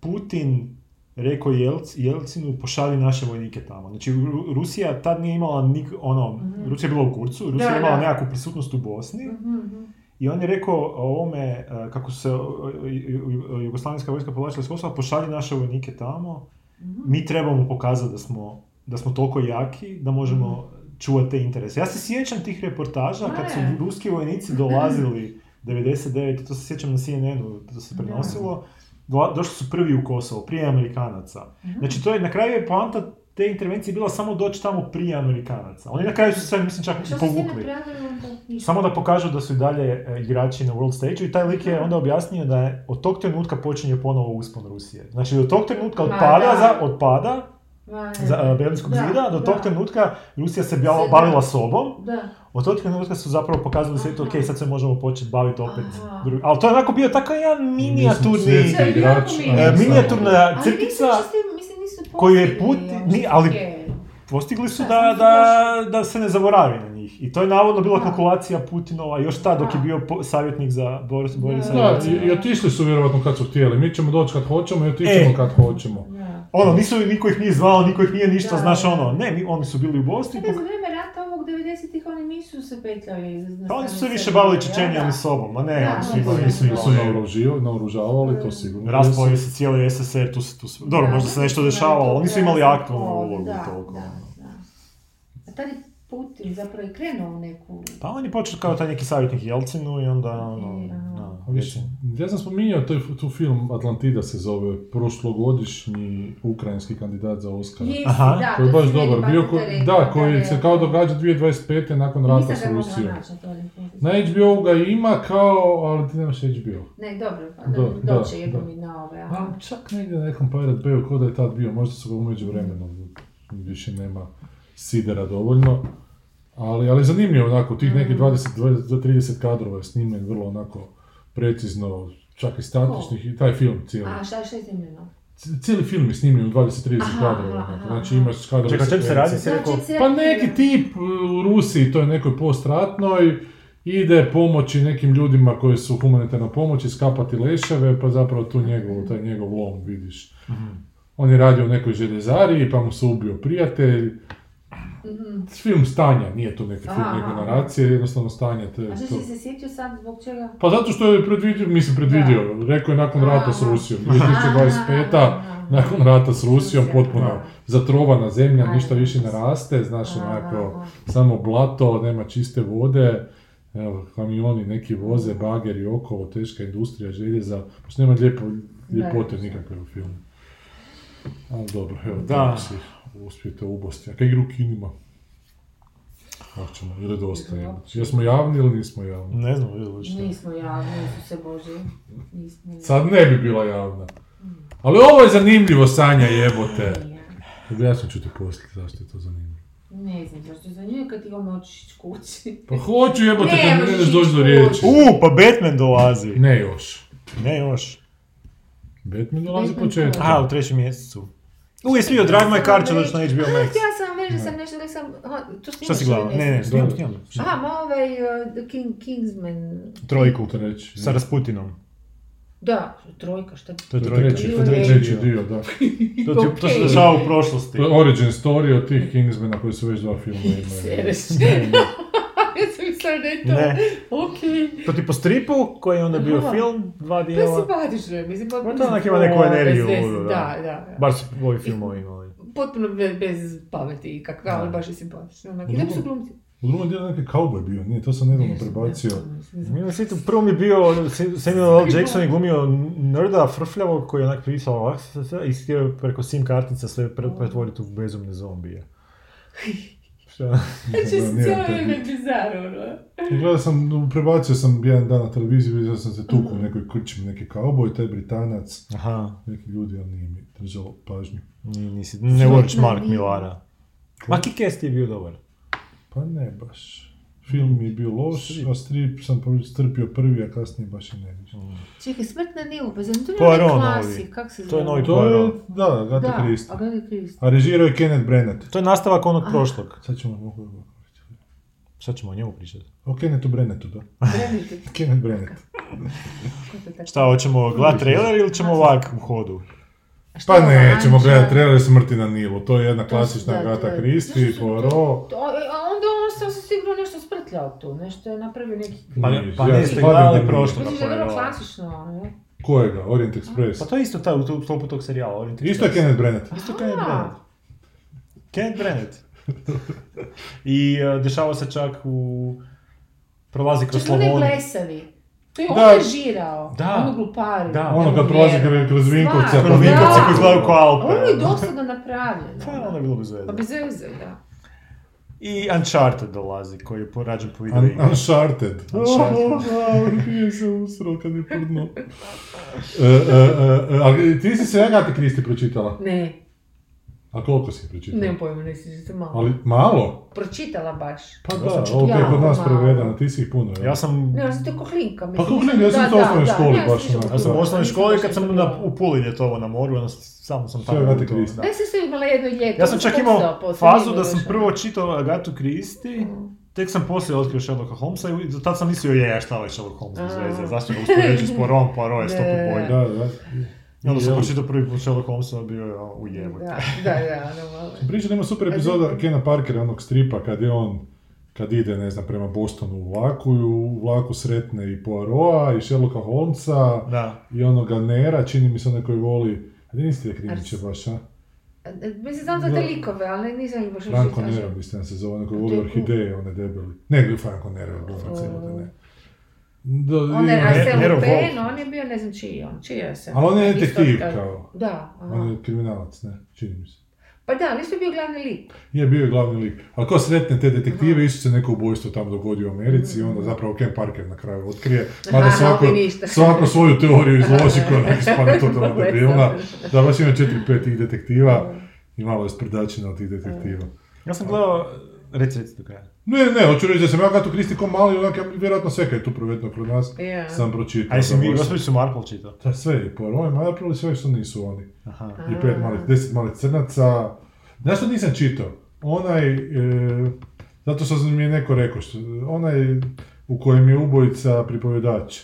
Putin rekao Jelc, Jelcinu pošalji naše vojnike tamo. Znači Ru- Rusija tad nije imala nik, ono, Mhm. Rusija je bila u kurcu, Rusija Da, je imala da. nekakvu prisutnost u Bosni Mhm, mhm. i on je rekao ovome, e, kako se Ju- Ju- Jugoslavenska vojska povlačila iz Kosova, pošalji naše vojnike tamo, Mhm. mi trebamo pokazati da smo, da smo toliko jaki da možemo čuvati te interese. Ja se sjećam tih reportaža kad su ruski vojnici dolazili 99. to se sjećam na CNN-u, to se prenosilo, došli su prvi u Kosovo, prije Amerikanaca. Mhm. Znači to je, na kraju je poanta te intervencije bila samo doći tamo prije Amerikanaca. Oni na kraju su se, mislim, čak i povukli. Samo da pokažu da su i dalje e, igrači na World Stage i taj lik je onda objasnio da je od tog trenutka počinje ponovo uspon Rusije. Znači od tog trenutka od Ma pada, da. za, od pada Ma, ne. Za, e, Berlinskog Da, zida, do tog da. trenutka Rusija se bavila, Se- bavila sobom, Da. od tog trenutka su zapravo pokazali svijetu, ok, sad se možemo početi baviti opet drugi. Ali to je onako bio tako jedan minijaturni, minijaturna crtica, koju je ni- ali- postigli su Da, da, da, se ne zaboravi na njih. I to je navodno bila kalkulacija Putinova još tad dok je bio po- savjetnik za Boris, Borisa Da, i, i otišli su vjerovatno kad su htjeli. Mi ćemo doći kad hoćemo i otićemo E. kad hoćemo. Da. Ono, nisu, niko ih nije zvao, niko ih nije ništa, Da, znaš da. ono, ne, mi- oni su bili u Bosni, Čekaj, za vrijeme rata ovog 90-ih oni nisu se petljali. pa oni su se više bavili Čečenijom da. i sobom, a ne, Da, oni su da, imali, da, nisu da. Su ono, naoružio- naoružavali, to sigurno. Raspao jesu. se cijeli SSR, tu se, tu se, dobro, Da, možda se da, nešto da, dešavalo, ali to nisu imali kod, ulogu da, toliko. Da, da. A tad je Putin zapravo i krenuo u neku... Pa on je počeo kao taj neki savjetnik Jelcinu i onda, ono, Ja sam spominjao taj, tu film Atlantida se zove, prošlogodišnji ukrajinski kandidat za Oscar. Jesi, Aha. da, Koji je baš dobar, bio ko, da, koji je- se kao događa 2025. nakon rata s Rusijom. na HBO ga ima kao, ali ti nemaš HBO. Ne, dobro, pa Da, da, doće jednom da. i na ove, A aha. čak negdje na nekom Pirate Bayu, ko da je tad bio, možda su ga umeđu vremenu, više nema sidera dovoljno. Ali, ali zanimljivo onako, tih nekih Mhm. 20, 20 do 30 kadrova je snimljen vrlo onako precizno, čak i statičnih, i taj film cijeli. A šta, šta je snimljeno? Cijeli film je snimljen u 20-30 Aha, kadrova, aha, znači imaš kadrove Čekaj, čem se radi? Si rekao- Znači, Pa neki tip uh, u Rusiji, to je nekoj postratnoj, ide pomoći nekim ljudima koji su humanitarna pomoć, iskapati leševe, pa zapravo tu njegov, taj njegov lom vidiš. Mhm. On je radio u nekoj željezariji, pa mu se ubio prijatelj. Mhm. Film stanja, nije to neki film, Aha, nego aha. naracije, jednostavno stanje. Te, A što to. si se sjetio sad, zbog čega? Pa zato što je predvidio, mislim predvidio, rekao je nakon rata s Aha. Rusijom, Aha, 2025. aha. nakon rata s Rusijom, potpuno da. zatrovana zemlja, Ajde. ništa više ne raste, znaš, Aha, onako, aha. samo blato, nema čiste vode, evo, kamioni neki voze, bageri okolo, teška industrija željeza, baš nema lijepo, ljepote nikakve u filmu. Ali dobro, evo, Da. Uspijete ubosti. A kaj igra u kinima? Hoćemo, ili dosta ima. Jesmo javni ili nismo javni? Ne znam, vidjeli što. Nismo javni, nisu se Bože. Nismo. Sad ne bi bila javna. Ali ovo je zanimljivo, Sanja, jebote. Objasnit ću ti poslije zašto je to zanimljivo. Ne znam zašto je za nju kad ti ono očiš kući. Pa hoću jebote Ne kad mi ne doći do riječi. U, pa Batman dolazi. Ne još. Ne još. Batman dolazi početak. Aha, u trećem mjesecu. U, jesi vidio Drive My Car će doći na HBO Max. Htjela sam reći da sam nešto, da sam... to Šta si gledala? Ne, ne, snimam, snimam. Aha, ma ovaj uh, The King, Kingsman. Trojku. To reći. Sa Rasputinom. Da, trojka, šta To je To je trojka. treći, To je treći dio, da. To, ti, to se dešava u prošlosti. Origin story od tih Kingsmana koji su već dva filma imali. Je to. Ne. Okej. To ti po stripu, koji je onda bio Aha. film, dva Pa dijela. simpatično, mislim, potpuno... Pa to onak ima neku energiju, ludo, da. Da, da. Bar su ovi filmovi imali. Potpuno bez, bez pameti i kakva, ali baš je simpatično. Onak, i su glumci. U drugom dijelu neki cowboy bio, nije, to sam nedavno prebacio. Milo svijetu, prvo mi je bio Samuel L. Jackson je glumio nerda frfljavog koji je onak pisao ovak i htio preko sim kartica sve pre- pretvoriti u bezumne zombije. Šta? Znači, nije cijelo to. vrijeme bizarno, ono. Gledao sam, prebacio sam jedan dan na televiziji, vidio sam se tuku u nekoj krčmi, neki cowboy, taj britanac, Aha, neki ljudi, ali nije mi držalo pažnju. ni- nisi, ne voliš Mark nije. Millara. Ma Kick-Ass ti je bio dobar. Pa ne baš. Film mi je bio loš, a strip sam strpio prvi, a kasnije baš i ne više. Čekaj, smrt na Nilu, pa znam, to je novi. klasik, kak se zove? To je novi To je, Poirot. da, Agatha Da, Christie. Agatha Christie. A režirao je Kenneth Branagh. To je nastavak onog prošlog. Sad ćemo mogu Šta ćemo o njemu pričati? O Kennethu Brannattu, da. Branagh. Kenneth Branagh. Kako? Šta, hoćemo gledat trailer ili ćemo ovak u hodu? Šta Pa nećemo Anđa? gledati trailer Smrti na Nilu. To je jedna klasična Agatha Christie, su to- Poirot. to- A onda on sam se sigurno nešto sprtljao tu, nešto je napravio neki... Pa, pa ja ne ste stvarno gledali prošlo. Misliš da je vrlo klasično, ne? Kojega? Orient Express. Pa to je isto ta, u sklopu tog serijala. Orient Isto je Express. Kenneth Branagh. Isto Kenneth. Branagh. Kenneth Branagh. I uh, dešava se čak u... Prolazi kroz onaj Slavoniju. blesavi. To je Da. on režirao. Da. Ono glupari. Da. Ono kad prolazi kroz Vinkovce, Stvarno, Kroz Vinkovce da. koji izgledaju kao Alpe. Ono je dosadno napravljeno. Pa ono je bilo bez veze. Pa bez veze, da. I Uncharted dolazi, koji je porađen po video Un-. Uncharted. Uncharted. Nije se usrao kad je prdno. E, e, e, e, Ali ti si se Agatha Christie pročitala? Ne, A koliko si pročitala? nemam pojma, ne sjećam se malo. Ali malo? Pročitala baš. Pa da, sam ovo je kod nas prevedeno, ti si ih puno? Ja sam... Ne, ja sam to ko klinka. Pa mislim. ko klinka, ja sam Da, to u da, osnovnoj da, školi ja baš. Ja sam u Da, osnovnoj školi kad sam na, u Puli ljetovao na moru, onda samo sam Sve tamo Christie. da. Ja sam se imala jedno ljeto. Ja sam čak imao fazu da sam prvo čitao Agatu Christie, tek sam poslije otkrio Sherlocka Holmesa i do tad sam mislio je šta ovaj Sherlock Holmes bez A. veze, zašto ga uspoređuju s Poirom, Poirot je sto put Ne. bolji. Da, da. I onda sam pročitao prvi put Sherlock Holmesa, bio je ono, ujebote. Da, da, da, ono da ima super epizoda Kena Parkera, onog stripa, kad je on kad ide, ne znam, prema Bostonu u vlaku i u vlaku sretne i Poirota i Sherlocka Holmesa Da. i onoga Nera, čini mi se onaj koji voli, a di niste krimiće Ars- baš, a? Mislim, znam za te likove, ali nisam ih baš Franco. Nero, mislim da se zove, onaj koji voli je orhideje, one debeli. Ne, Franco Nero ne. Da, On je Arsène Nero Lupin, on je bio ne znam čiji je on, čiji je se. Ali on je detektiv, kao- kao. Da, aha. On je kriminalac, ne, čini mi se. Pa da, ali isto je bio glavni lik. Je, bio je glavni lik. Ali ko sretne te detektive, isto se neko ubojstvo tamo dogodi u Americi i onda zapravo Ken Parker na kraju otkrije. Mada Aha, svako, svako svoju teoriju izloži koja ne ispada totalno Bolest. debilna. Da, baš ima četiri, pet tih detektiva i malo je sprdačina od tih detektiva. Ja sam gledao, reci, reci do kraja. Ne, ne, hoću reći da sam ja Gatu Kristi ko mali, onak, ja, vjerojatno sve kad je tu provedeno kod nas, Ja. sam pročitao. A jesi mi gospođicu Marple čitao? Da, sve je po Rome, a napravili sve što nisu oni. Aha. I pet malih, deset malih crnaca. Znaš što nisam čitao? Onaj, e, zato što mi je neko rekao, što, onaj u kojem je ubojica pripovjedač.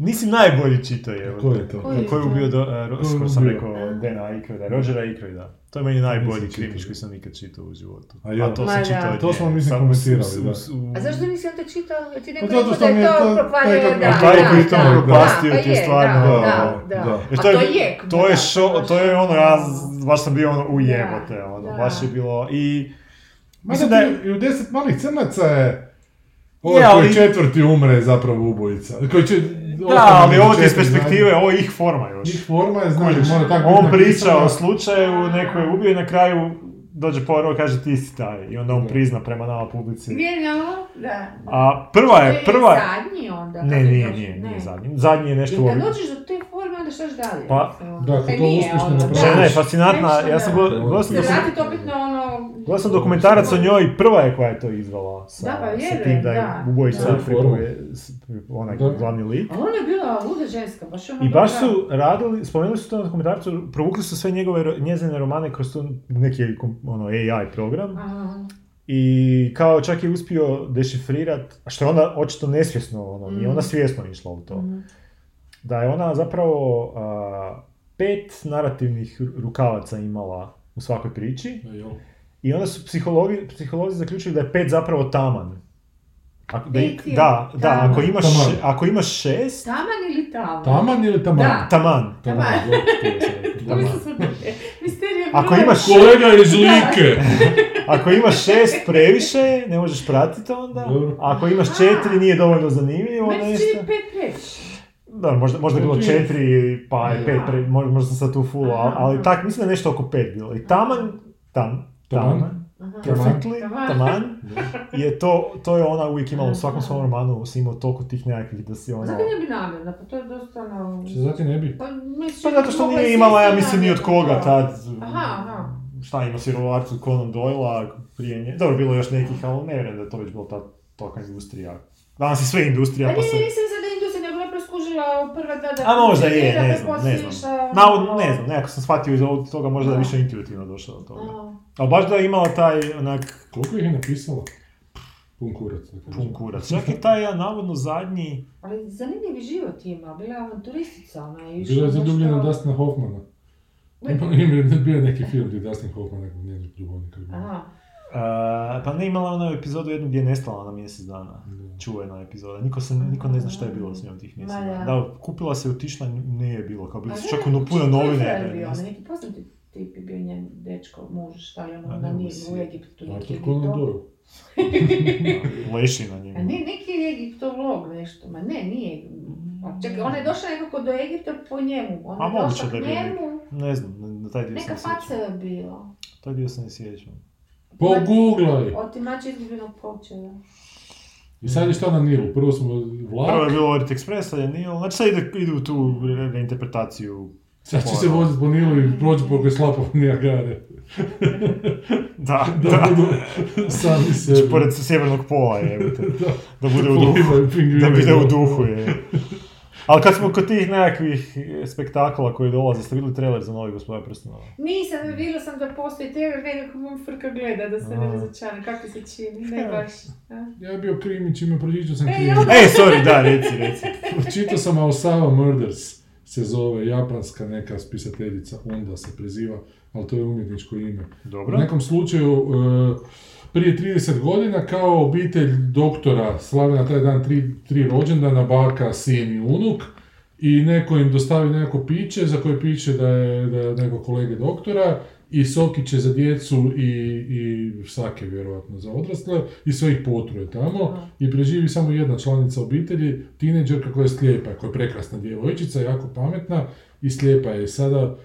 Nisi najbolji čitao je. Ko je to? Ko je? Koji je ubio, do, uh, skoro sam rekao, Dana Aykroyda, Rogera Aykroyda. To je meni najbolji čitao. koji sam nikad čitao u životu. A ja? to Ma sam da. čitao To smo, mislim, komentirali, da. A zašto nisi onda čitao? Ti neko Pa zato rekao da je to to- propalio, taj- da, taj da, koji to da, propastio da, ti je pa stvarno- Da, Da, da, da. da. A to je, to je, to da, šo, to je ono, da. ja baš sam bio ono ujebote, ono, Da. baš je bilo i... Mislim da da je- i u deset malih crnaca je Ovaj Je, koji četvrti umre zapravo ubojica. Koji će, Da, ali ovo iz perspektive, ovo je ih forma još. Njih forma je, znaš, Kužiš, mora tako On priča o slučaju, neko je ubio i na kraju dođe Poirot i kaže ti si taj. I onda on prizna prema nama publici. Genijalno, da. A prva je, prva je... zadnji onda. Ne, nije, nije, nije ne. zadnji. Zadnji je nešto... Jer kad u- dođeš do te onda štaš dalje. Pa, da, kad kaj to nije, uspješno napraviš. Ne, ne, fascinantna, ja sam da. gledao sam ono... sam dokumentarac o njoj, prva je koja je to izvala sa, Da, pa sa vjerujem, tim da je ubojica Da. pripove, s- onaj Da. glavni lik. A ona je bila luda ženska, baš ona I baš su radili, spomenuli su to na dokumentarcu, provukli su sve njegove, njezine romane kroz tu neki ono, AI program. Aha. I kao čak je uspio dešifrirat, a što je ona očito nesvjesno, ono, nije Mm. ona svjesno išla u to. Mhm. Da je ona zapravo a, pet narativnih ru- rukavaca imala u svakoj priči i onda su psihologi, psiholozi zaključili da je pet zapravo taman. Ako, da, Pet je da, da, taman. ako imaš, Taman. ako imaš šest, Taman ili taman? Taman ili taman? Da. taman. Taman. Taman. Ako imaš Kolega iz Like! ako imaš šest previše, ne možeš pratiti onda. Dobro. Ako imaš četiri, nije dovoljno zanimljivo Meni nešto. pet previše. Da, možda, možda je bilo Četiri. četiri, pa je pet, pre, možda, možda sam sad tu full, ali, ali tak, mislim da je nešto oko pet bilo. I taman, tam, Taman. Aha. perfectly, Taman. je to, to je ona uvijek imala u svakom svom romanu, si imao toliko tih nekakvih da si ono... Zato ne bi namjerna, pa to je dosta ono... Što zati ne bi? Pa, mislim, Pa zato što nije je imala, ja mislim, ni od koga tad. Aha, aha. Šta ima sirovarcu Conan Doyle prije nje. Dobro, bilo je još nekih, ali ne vjerujem da je to već bila ta tolika industrija. Danas je sve industrija, Pa pa nije, se... u prva dva da... A možda je, ne znam, ne znam. Navodno, ne znam, nekako sam shvatio iz ovog toga možda da više intuitivno došao do toga. a, Ali baš da je imala taj, onak, Koliko ih je napisala? Pun kurac. pun kurac. Čak i taj, navodno, zadnji... Ali zanimljivi život ima, bila je avanturistica ona je išla Bila je zadubljena u Dustina Hoffmana. Ima ima- bio je neki film gdje Dustin Hoffman nekog njenog ljubavnika. Aha. Uh, pa ne imala ona epizodu jednu gdje je nestala na mjesec dana. Da. Čuvena epizoda. Niko, se, niko ne zna šta je bilo s njom tih mjesec dana. da. Kupila se, otišla, nije je bilo. Kao bilo A su ne, čak ono puno novine. je bio, neki poznati tip je bio njen dečko, muž, šta je ono, ne na se- u Egiptu, neki. Leši na njemu. A ne, neki je egiptolog nešto, ma ne, nije. Čekaj, ona je došla nekako do Egipta po njemu, ona A je moguće došla da k je bio njemu, Ne znam, na, taj dio neka se ne faca je bila. Taj dio se ne sjećam. Pogooglaj! Otimač izgubljenog počela. I sad je šta na Nilu? Prvo smo Prvo je vlak, bilo Orient Express, sad je Nil. Znači sad ide, ide u tu re- reinterpretaciju. sad će se voziti po Nilu i proći pokraj slapova Nijagare. Da, Da da. budu sami Znači, sebi. pored sjevernog pola je, Da. da bude u duhu. Da bude u duhu je. Ali kad smo kod tih nekakvih spektakla koji dolaze, ste vidjeli trailer za novi gospodar prstenova? Nisam, vidjela sam da postoji trailer, nekako mom frka gleda, da se ne A. razočaram, kako se čini, ne baš. a? Ja je bio krimić, ima pročitao sam E, krimić. Ej, sorry, da, reci, reci. Čitao sam Aosawa Murders, se zove japanska neka spisateljica, onda se preziva, ali to je umjetničko ime. U Dobro. nekom slučaju, e, prije 30 godina, kao obitelj doktora slave na taj dan tri, tri rođendana, baka, sin i unuk, i neko im dostavi nekako piće, za koje piše da je, da je neko kolege doktora, i sokiće za djecu i, i sake vjerojatno za odrasle i sve ih potruje tamo Aha. i preživi samo jedna članica obitelji, tineđerka koja je slijepa, koja je prekrasna djevojčica, jako pametna i slijepa je. Sada,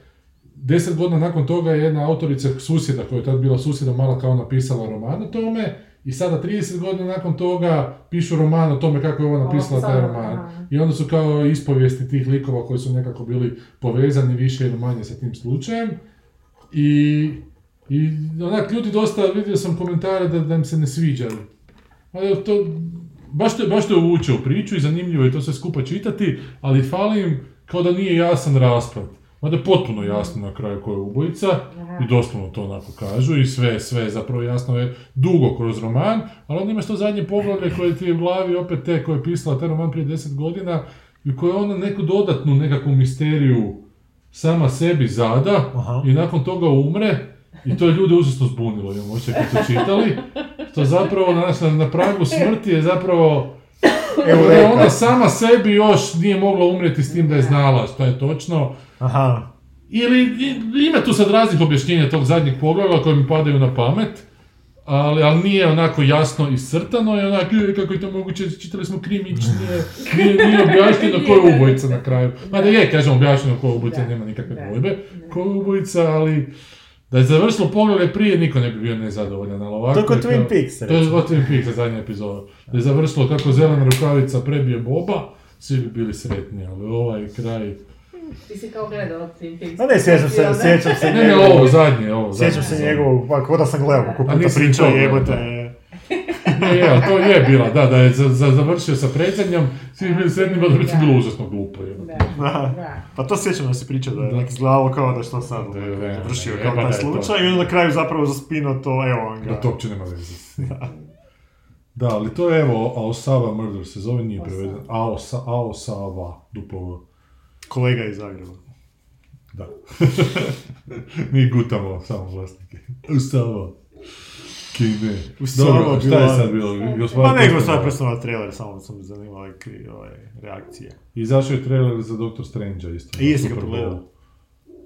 deset godina nakon toga je jedna autorica susjeda, koja je tad bila susjeda mala kao napisala roman o tome i sada 30 godina nakon toga pišu roman o tome kako je ona napisala taj roman. I onda su kao ispovijesti tih likova koji su nekako bili povezani više ili manje sa tim slučajem. I, i onak ljudi dosta, vidio sam komentare da, da im se ne sviđa. Ali to, baš te, baš te uvuče u priču i zanimljivo je to sve skupa čitati, ali fali im kao da nije jasan raspad. Mada je potpuno jasno na kraju ko je ubojica Aha. i doslovno to onako kažu i sve, sve zapravo jasno je dugo kroz roman, ali onda imaš to zadnje poglavlje koje ti je u glavi opet te koje je pisala taj roman prije deset godina i koje ona neku dodatnu nekakvu misteriju sama sebi zada Aha. i nakon toga umre i to je ljude užasno zbunilo, imam osjećaj kad su čitali, što zapravo na, na, pragu smrti je zapravo Evo, je ona sama sebi još nije mogla umrijeti s tim da je znala što je točno, Aha. ili ima tu sad raznih objašnjenja tog zadnjeg poglavlja koje mi padaju na pamet, ali, ali nije onako jasno iscrtano i onako, "E, kako je to moguće, čitali smo krimić, nije, nije, nije objašnjeno ko je ubojica na kraju. Mada je, kažem, objašnjeno ko je ubojica, Da. nema nikakve Da. dvojbe, Da. ko je ubojica, ali da je završilo poglavlje prije, niko ne bi bio nezadovoljan, ali ovako... To je Twin Peaks, To je kod Twin Peaks, zadnja epizoda. Da je završilo kako zelena rukavica prebije Boba, svi bi bili sretni, ali ovaj kraj... Ti si kao gledala Twin Peaks. Ma ne, sjećam se, sjećam se Ne, ne, ovo zadnje, ovo zadnje. Sjećam se njegovog, pa k'o da sam gledao, kako puta pričao gledao, jebote. Je, je, to je bila, da, da je za, za, završio sa predsjednjom, svi bi bili sretni, pa da bi to bilo užasno glupo. Je. Da, Da. Pa to sjećam da si pričao da je Da. nek izgledalo kao da što sad Da, da, da, kao taj da je to. slučaj i onda na kraju zapravo zaspino to, evo on Da ga. to uopće nema veze. Da, ali to je evo Aosawa Murder se zove, nije Aosawa. preveden. Aosa, Aosawa, duplo. Kolega iz Zagreba. Da. Mi gutamo samo vlasnike. Aosawa. Kine. Dobro, šta je sad bilo? Pa nego sad prestano trailer, samo sam me zanimali kri- ove reakcije. Izašao je trailer za Doctor Strange isto. I jesi ga pogledao?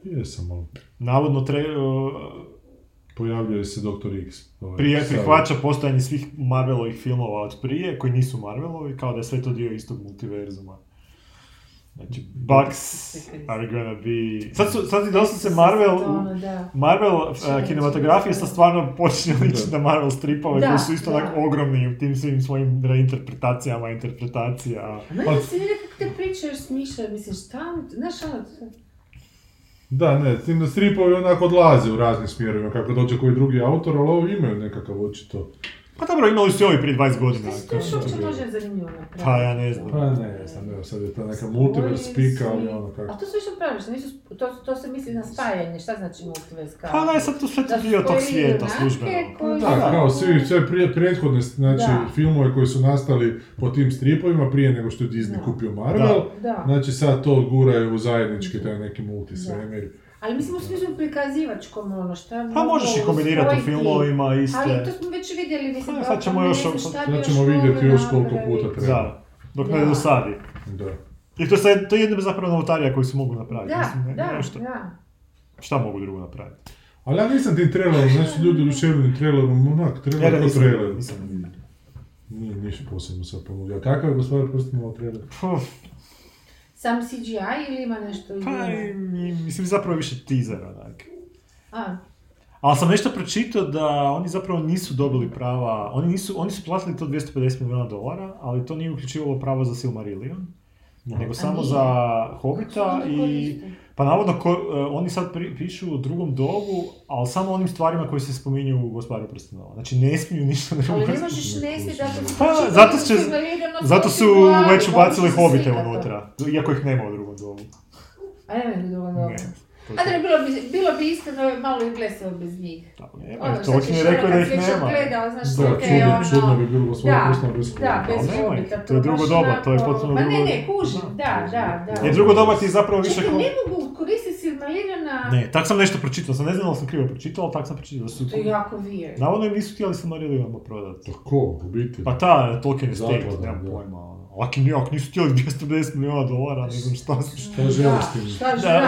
Jesam, ali... Navodno tra- pojavljuje se Dr. X. Ovaj, prije prihvaća postojanje svih Marvelovih filmova od prije, koji nisu Marvelovi, kao da je sve to dio istog multiverzuma. Znači, Bugs are gonna be... Sad, su, sad dosta se Marvel, Marvel uh, kinematografije sa stvarno počinje ličiti na Marvel stripove koji su isto onako ogromni u tim svim svojim reinterpretacijama, interpretacija. Ne, pa... si vidi kako te pričaš, smišlja, mislim, šta, znaš ono... Da, ne, tim da stripovi onako odlaze u raznim smjerovima, kako dođe koji drugi autor, ali ovo imaju nekakav očito pa dobro, imali su i ovi prije 20 godina. Što je uopće zanimljivo napraviti? Pa ja ne znam. Pa ne, znam, evo sad je to neka multiverse spika, ali ono kako... A to su više praviš, nisu, to, to se misli na spajanje, šta znači multiverse kao? Pa ne, sad to sve dio tog svijeta službeno. Koji... Da, kao svi, sve prije, prethodne, znači, da. filmove koji su nastali po tim stripovima prije nego što je Disney da. kupio Marvel, da. znači sad to guraju u zajednički taj neki multisvemir. Ali mislim u smislu prikazivačkom ono šta Pa možeš i kombinirati u filmovima iste. Ali to smo već vidjeli, mislim, pa, sad ćemo još, sad ćemo vidjeti još koliko puta treba. Da, dok ne dosadi. Da. I to, sad, to je jedna zapravo novotarija koju se mogu napraviti. Da, mislim, ne, da, nešto. da. Šta mogu drugo napraviti? Ali ja nisam tim trailerom, znači ljudi oduševljeni trailerom, onak, trailer ja, kao trailer. Nisam vidio. Nije ništa posebno sad ponudio. Kakav je gospodar prstenova trailer? Sam CGI ili ima nešto Pa, mislim, zapravo više teaser, onak. A. Ali sam nešto pročitao da oni zapravo nisu dobili prava, oni, nisu, oni su platili to 250 milijuna dolara, ali to nije uključivalo pravo za Silmarillion, no. nego samo za Hobita i... Pa navodno, ko, uh, oni sad pri, pišu u drugom dobu, ali samo onim stvarima koji se spominju u Gospodaru prstenova. Znači, ne smiju ništa drugo. Ali ne možeš ne zato pa, zato, će, zato su već ubacili Hobite unutra, iako ih nema u drugom dobu. A nema u drugom dobu. A da bilo bi, bilo bi iskreno malo i glesao bez njih. Nema, ono, Tolkien je rekao da ih nema. Gledao, znaš, da, čudno, ono, čudno bi bilo svoj da, bez Da, bez hobita. To je drugo doba, to je potpuno drugo... Ma ne, ne, kužim, da, da, da. Je drugo doba ti zapravo više... Čekaj, ne mogu Silmarillana... Ne, tak sam nešto pročitao, sam ne znam da sam krivo pročitao, ali tak sam pročitao. Da su... To je jako weird. Navodno im nisu htjeli Silmarillana prodati. Tako, u biti. Pa ta, Tolkien Estate, nemam pojma. Ako ako nisu htjeli 250 milijuna dolara, ne znam šta su. Šta želiš ti?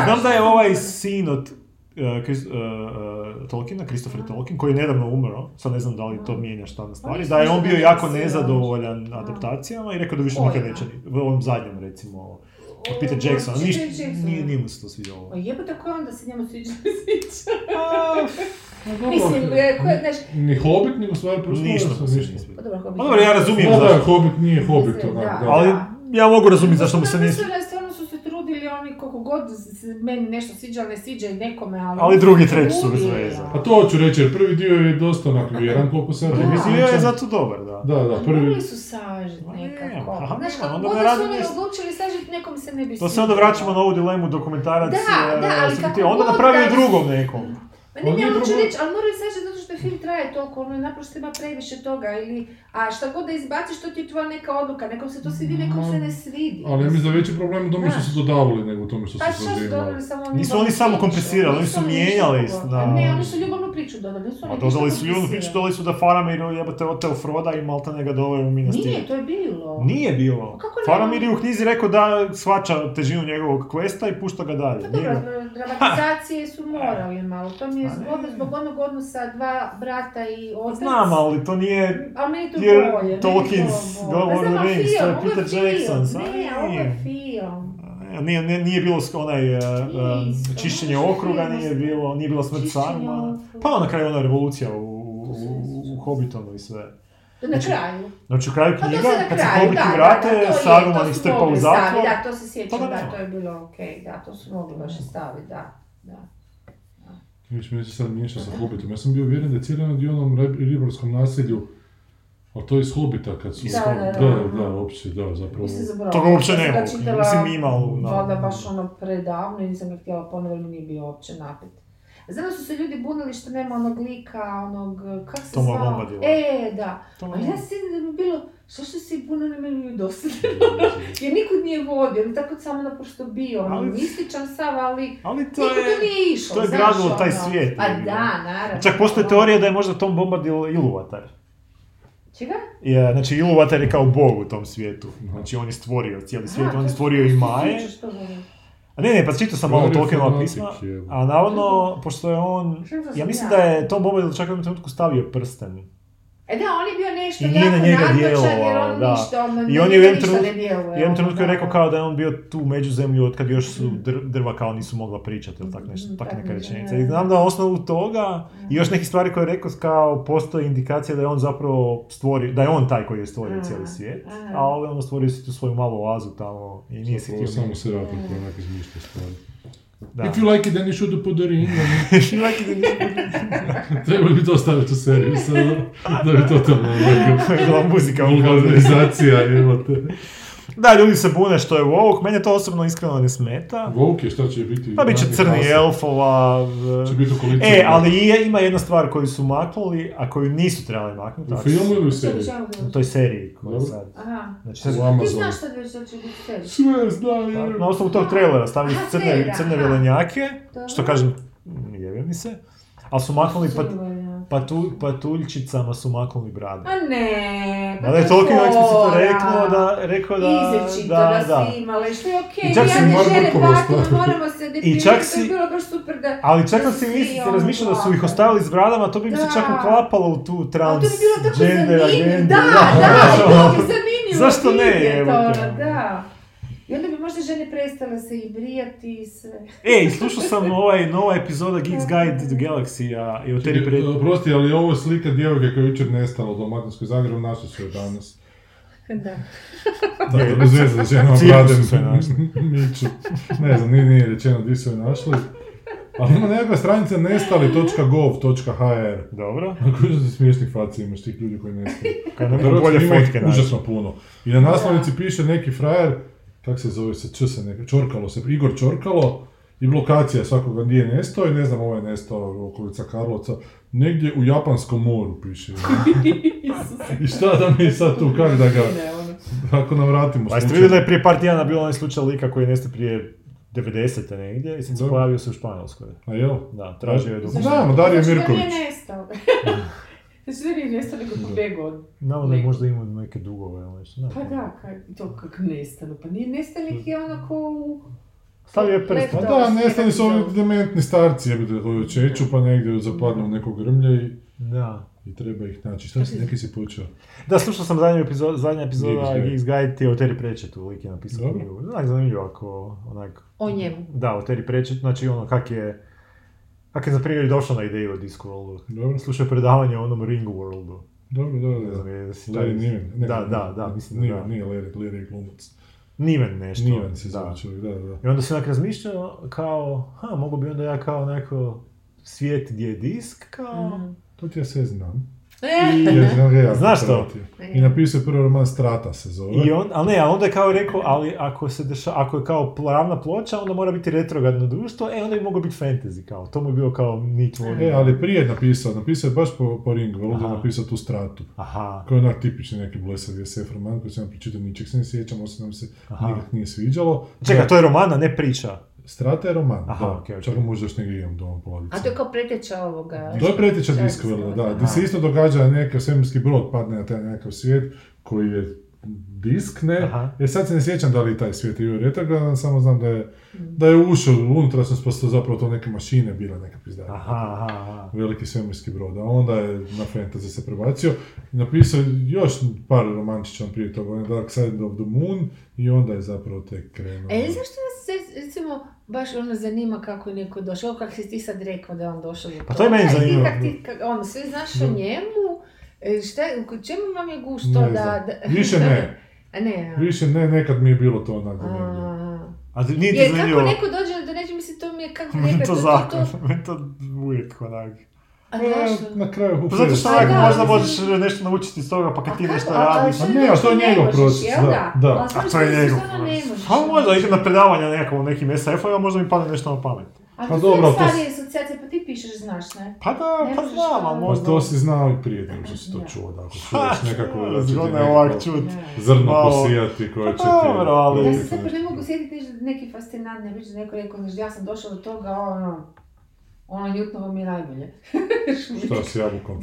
Znam da je ovaj sin od uh, Chris, uh, uh, Tolkiena, Christopher Tolkien, koji je nedavno umro, sad ne znam da li to mijenja šta na stvari, da je on bio jako nezadovoljan adaptacijama i rekao da više nikad neće, u ovom zadnjem recimo, od Peter Jacksona, ništa, nije, nije mu se to svidjelo. O jebote, ko onda se njemu sviđa sviđa? Mislim, ko je, znaš... Ni Hobbit, ni stvari prosto ništa. Ništa. Pa dobro, Hobbit. Pa dobro, ja razumijem zašto. Hobbit nije Hobbit, onak, da. Ali ja mogu razumjeti zašto mu se nije god se meni nešto sviđa, ne sviđa i nekome, ali... Ali drugi treći su bez veze. Pa to ću reći, jer prvi dio je dosta onak vjeran, koliko se ja Prvi dio je zato dobar, da. Da, da, prvi... Morali su sažiti nekako. Aha, Znaš, kako god su oni odlučili sažiti, nekom se ne bi To se onda vraćamo na ovu dilemu dokumentarac. Da, da, ali kako Onda napravio drugom nekom. Ma ne, ja hoću reći, ali moraju što film traje toliko, ono naprosto ima previše toga, ili, a šta god da izbaciš, to ti je tvoja neka odluka, nekom se to svidi, nekom se ne svidi. Ali ja mislim da veći problem u tome što su dodavali nego u tome što pa su dodavali. Nisu oni samo kompresirali, oni su mijenjali. Da. Ne, oni su ljubavnu priču dodali, nisu oni dodali su ljubavnu priču, dodali su da Faramir jebate oteo Froda i Malta ga dole u Minas Nije, to je bilo. Nije bilo. Kako ne? Faramir je u knjizi rekao da svača težinu njegovog questa i pušta ga dalje. Pa dobro, dramatizacije su morali malo, to mi je zbog onog odnosa dva brata i otac. Znam, ali to nije... A meni to je bolje. Tolkien's Lord of the Rings, to je Peter Jackson. Ne, ovo je film. Nije, nije, nije bilo onaj uh, čišćenje okruga, nije bilo, nije bilo smrt Saruma. Pa na kraju ona revolucija u, u, u, u Hobbitonu i sve. Na znači, kraju. Znači u kraju knjiga, kad se Hobbiti vrate, Saruman ih strpa u zatvor. Da, to se sjećam, pa da, to je bilo okej, okay, da, to su mogli baš staviti, da. da. Viš, meni se sad miješa sa Hobbitom. Ja sam bio uvjeren da je cijeli na onom ribarskom naselju ali to je iz Hobita kad su... Da, da, da, da, da, uopće, da, zapravo... Toga uopće nema, mislim imao... Valjda baš ono predavno i nisam ga htjela ponovno, nije bio uopće napet. Da su se ljudi bunili što nema onog lika, onog, kak se Toma zvao? Bombadila. E, da. Toma Ali ja se da bi bilo, što što si bunili meni je dosadno, jer nikud nije vodio, on tako samo naprosto bio, ono, ali, mističan sav, ali, ali to je, to nije išlo, To je gradilo taj ono. svijet. Pa da, naravno. Čak postoje teorija da je možda Tom Bombadil iluvatar. Čega? Je, znači Iluvatar je kao bog u tom svijetu. Znači on je stvorio cijeli svijet, on je stvorio i Maje. A ne, ne, pa čitao sam malo Tolkienova pisma, a navodno, pošto je on, ja mislim da je Tom Bombadil čak u trenutku stavio prsten E da, on je bio nešto I nije na njega nadmoćan jer on da. ništa, on I on je u jednom trenutku- ono, trenutku je rekao kao da je on bio tu među zemlju od kad još su dr- drva kao nisu mogla pričati ili tak nešto, Mm, tak neka rečenica. I znam da na osnovu toga i još nekih stvari koje je rekao kao postoji indikacija da je on zapravo stvorio, da je on taj koji je stvorio Aha, cijeli svijet, aha. a ovaj ono stvorio si tu svoju malu oazu tamo i nije si htio... Samo se radi po onak izmišlja stvari. Da. If you like it, then you should put the ring on it. Like the- Trebali bi to staviti u seriju sada, da bi totalno Bila muzika vulgarizacija, evo te. Da, ljudi se bune što je woke, mene to osobno iskreno ne smeta. Woke je, šta će biti? Pa bit će crni klasa. elfova... Će biti u. E, ali je, ima jedna stvar koju su maknuli, a koju nisu trebali maknuti. U filmu ili u seriji? U toj seriji koja je sad. Aha. Znači, U sad, Ti Amazonu. znaš šta da će biti serija? Sve znaju. na osnovu tog trailera stavili su crne, crne velenjake, što kažem, jebe mi se, ali su maknuli pat, Sigurno. Patu, patuljčicama su maknuli brade. A ne, pa Da je to Tolkien eksplicitno rekao da, rekao da, Izričito da, da, da. si imala, što je okej, I čak ja si ne patimo, stavio. moramo se definirati, čak to je bilo baš super da... Ali čak da si mislite, ono razmišljao da su ih ostavili s bradama, to bi mi se Da. čak uklapalo u tu Ali to bi bilo tako transgender zanimljivo, agendu. da, da, to bi zanimljivo Zašto ne, vidjeti, evo te. ono, da. I onda bi možda žene prestale se i brijati i sve. Ej, slušao sam ovaj nova epizoda Geeks Guide to the Galaxy, a i o Terry Čekaj, Pratchett. Prosti, ali ovo je slika djevojke koja je jučer nestala u Dalmatinskoj Zagrebu, našli su je danas. Da. Dakle, bez veze da ženama bradem su je našli. miču. Ne znam, nije, nije rečeno di su je našli. Ali ima nekakva stranica nestali.gov.hr Dobro. Koji su smiješnih faci imaš tih ljudi koji nestali. Kad bolje fotke užasno puno. I na naslovnici piše neki frajer, kak se zove se, č se neka, Čorkalo se, Igor Čorkalo, i blokacija svakoga gdje je nestao i ne znam, ovo je nestao u okolica Karlovca, negdje u Japanskom moru piše. I šta da mi sad tu, kak da ga, ono. ako nam vratimo Pa jeste slučaj. vidjeli da je prije par tijana bio onaj slučaj lika koji je nestao prije 90. negdje i sad se pojavio se u Španjolskoj. A jel? Da, tražio je Zašto? dok... Znamo, Dario Zašto da Mirković. nije nestao? Zašto da nije nestao nego pobjegao od... Znamo da je možda imao neke dugove ili nešto. ne Pa da, kaj, to kako nestanu, pa nije nestali je ono ko u... Stavio je prst. Pa da, nestali su ovi dementni starci, jebite koji čeću, pa negdje zapadnu u neko grmlje i, Da. i treba ih naći. Šta si, neki si počeo? Da, slušao sam zadnju epizodu, zadnja epizoda Geeks Guide. Ti je o Terry Pratchettu, lik je napisao Dobro. knjigu. Onak zanimljivo ako, onak, O njemu. da, o Terry Pratchett, znači ono, kak je, kak je za primjer došao na ideju o Discworldu. Dobro, Slušao je predavanje o onom Ring Worldu. dobro, dobro. Ne znam, dobro. je, si Larry taj- Niven. ne, Da, ne, da, da, mislim da Niven, da. Nije Larry, Larry je glumac. Niven nešto. Niven se da. zove čovjek, da, da, da. I onda se onak razmišljao kao, ha, mogu bi onda ja kao neko svijet gdje je disk, kao... Mhm. To ti ja sve znam. E, Ja Znaš što? pratio. I napisao je prvi roman Strata se zove. I on, ali ne, ali onda je kao rekao, ali ako se deša, ako je kao pravna ploča, onda mora biti retrogradno društvo, e, onda bi moglo biti fantasy, kao, to mu je bio kao nič vodi. E, ali prije je napisao, napisao je baš po, po Ringu, ovdje je napisao tu Stratu. Aha, Koji je onak tipični neki blesav SF roman koji sam pročitao, ničeg se ne sjećam, osim nam se Aha. nikak nije sviđalo. čekaj, to je romana, ne priča. Strata je roman, Aha, da. okej, okej. Čak možda još negdje imam doma polovicu. A to je kao preteča ovoga... To je preteča Discworlda, da. Gdje se isto događa da neki svemirski brod padne na taj nekakav svijet koji je disk, ne? Aha. Jer sad se ne sjećam da li je taj svijet bio retrogradan, samo znam da je, da je ušao u unutrašnjost, pa su to zapravo to neke mašine bile neka pizdara. Aha, aha, aha. Veliki svemirski brod, a onda je na fantasy se prebacio i napisao još par romančića on prije toga, on je Dark Side of the Moon i onda je zapravo tek krenuo. E, zašto nas se, recimo, baš ono zanima kako je neko došao, kako si ti sad rekao da je on došao do Pa to je meni zanimljivo. ono, sve znaš o njemu, e, šta, čemu vam je Ne to znam. da, da... Više ne. A ne, a. Više ne, nekad mi je bilo to onako. A, A ti- nije ti Jer kako zanimljivo? neko dođe do nečeg, mislim, to mi je kako Meni neka, to to, to, zakon, to, meni to uvijek onak. a Pa, zašto? na kraju Pa zato što Pa onak da, možda možeš nešto naučiti iz toga, pa kad A ti kako? nešto A- a radiš... A ne, a što je njegov proces, da, da. A A to je njegov možeš. Pa možda idem na predavanja nekako u nekim SF-ovima, možda mi padne nešto na pamet. A Pa dobro, to stvari asocijacije, pa ti pišeš, znaš, ne? Pa da, Ne pa znam, to- ali Pa možda... to si znao i prije nego što si to čuo, da ako čuješ nekako da će ti zgodno je ovak čut. zrno Malo- posijati koje Pa će ti... dobro, ali- Ja se sad ne mogu sjetiti ništa neki fascinantni, već da neko rekao, znaš, ja sam došla do toga, ono, ono Newtonovo mi je najbolje. Šta s jabukom?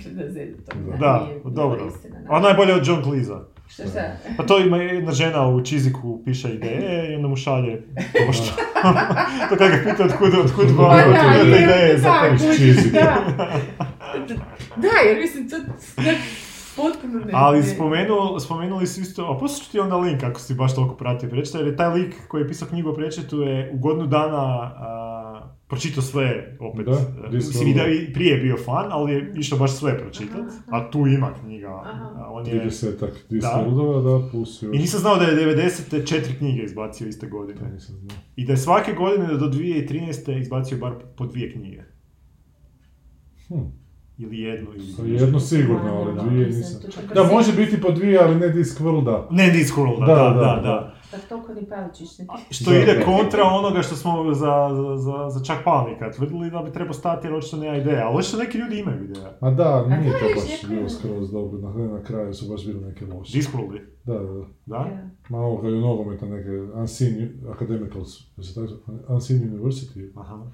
Da. Da. Dobro. istina, A najbolje od John Cleesa. Što šta? Pa to ima jedna žena u Čiziku piše ideje i onda mu šalje poštu. to kada ga pita otkud, otkud Pa vam ideje za kužiš, Čizik. da. Da, jer mislim, to potpuno ne... Ali spomenuli su isto, a poslušaj ti onda link ako si baš toliko pratio Prečeta, jer je taj lik koji je pisao knjigu o Prečetu je u godinu dana a, pročitao sve opet. Da, E. Mislim da je prije bio fan, ali je išao baš sve pročitat, a tu ima knjiga. Aha. on je... 30-ak Discworldova, da, plus još. I nisam znao da je 90. četiri knjige izbacio iste godine. To nisam znao. I da je svake godine do 2013. izbacio bar po dvije knjige. Hm. Ili jednu, ili jedno sigurno, Da, ali da, dvije nisam. Da, može biti po dvije, ali ne Discworlda. Ne Discworld, da, Da, da, da, da. Tak toliko ni Paličić ne Što ide kontra onoga što smo za, za, za, za čak Palnika tvrdili da bi trebao stati jer očito nema ideja. Ali očito neki ljudi imaju ideja. A da, nije to baš bilo skroz dobro, na, na kraju su baš bili neke loše. Discworldi, Da, da, da. da? Ma ovo kad je nogometna neke Unseen Academicals? Unseen University, Aha.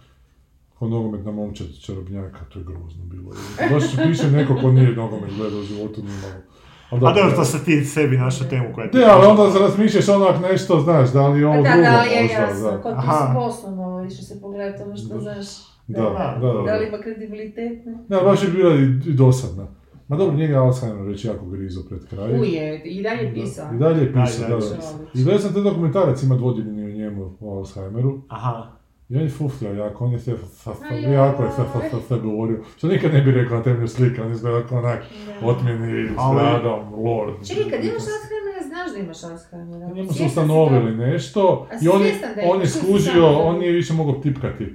ko nogometna momčad čarobnjaka, to je grozno bilo. Baš piše neko ko nije nogomet gledao u životu, nije malo. Ali A dobro, to se ti sebi našao temu koja ti... Ne, ali onda se razmišljaš onak nešto, znaš, da li je ovo Da, drugo da, je možda, jasno, da. kod Aha. poslom ovo išlo se pogledati ono što Da. znaš. Da, da, da. Da li ima kredibilitet, ne? Baš je bila i, i dosadna. Ma dobro, njega Alzheimer već jako grizo pred kraj. Uje, i dalje pisao. I dalje je pisao, Da, da, i dalje da. pisao. I gledao sam te dokumentarac, ima dvodijeljeni o njemu, o Alzheimeru. Aha. I on je fuflja jako, on je sve, fa- fa- A joj. jako je sve, fa- sve govorio. Što nikad ne bi rekao na temelju slika, on izgleda kao onak otmjeni, Ali- stradom, lord. Čekaj, kad imaš Alzheimera, znaš da imaš Alzheimera. Njemu su ustanovili nešto A i on on je skužio, on nije više mogao tipkati.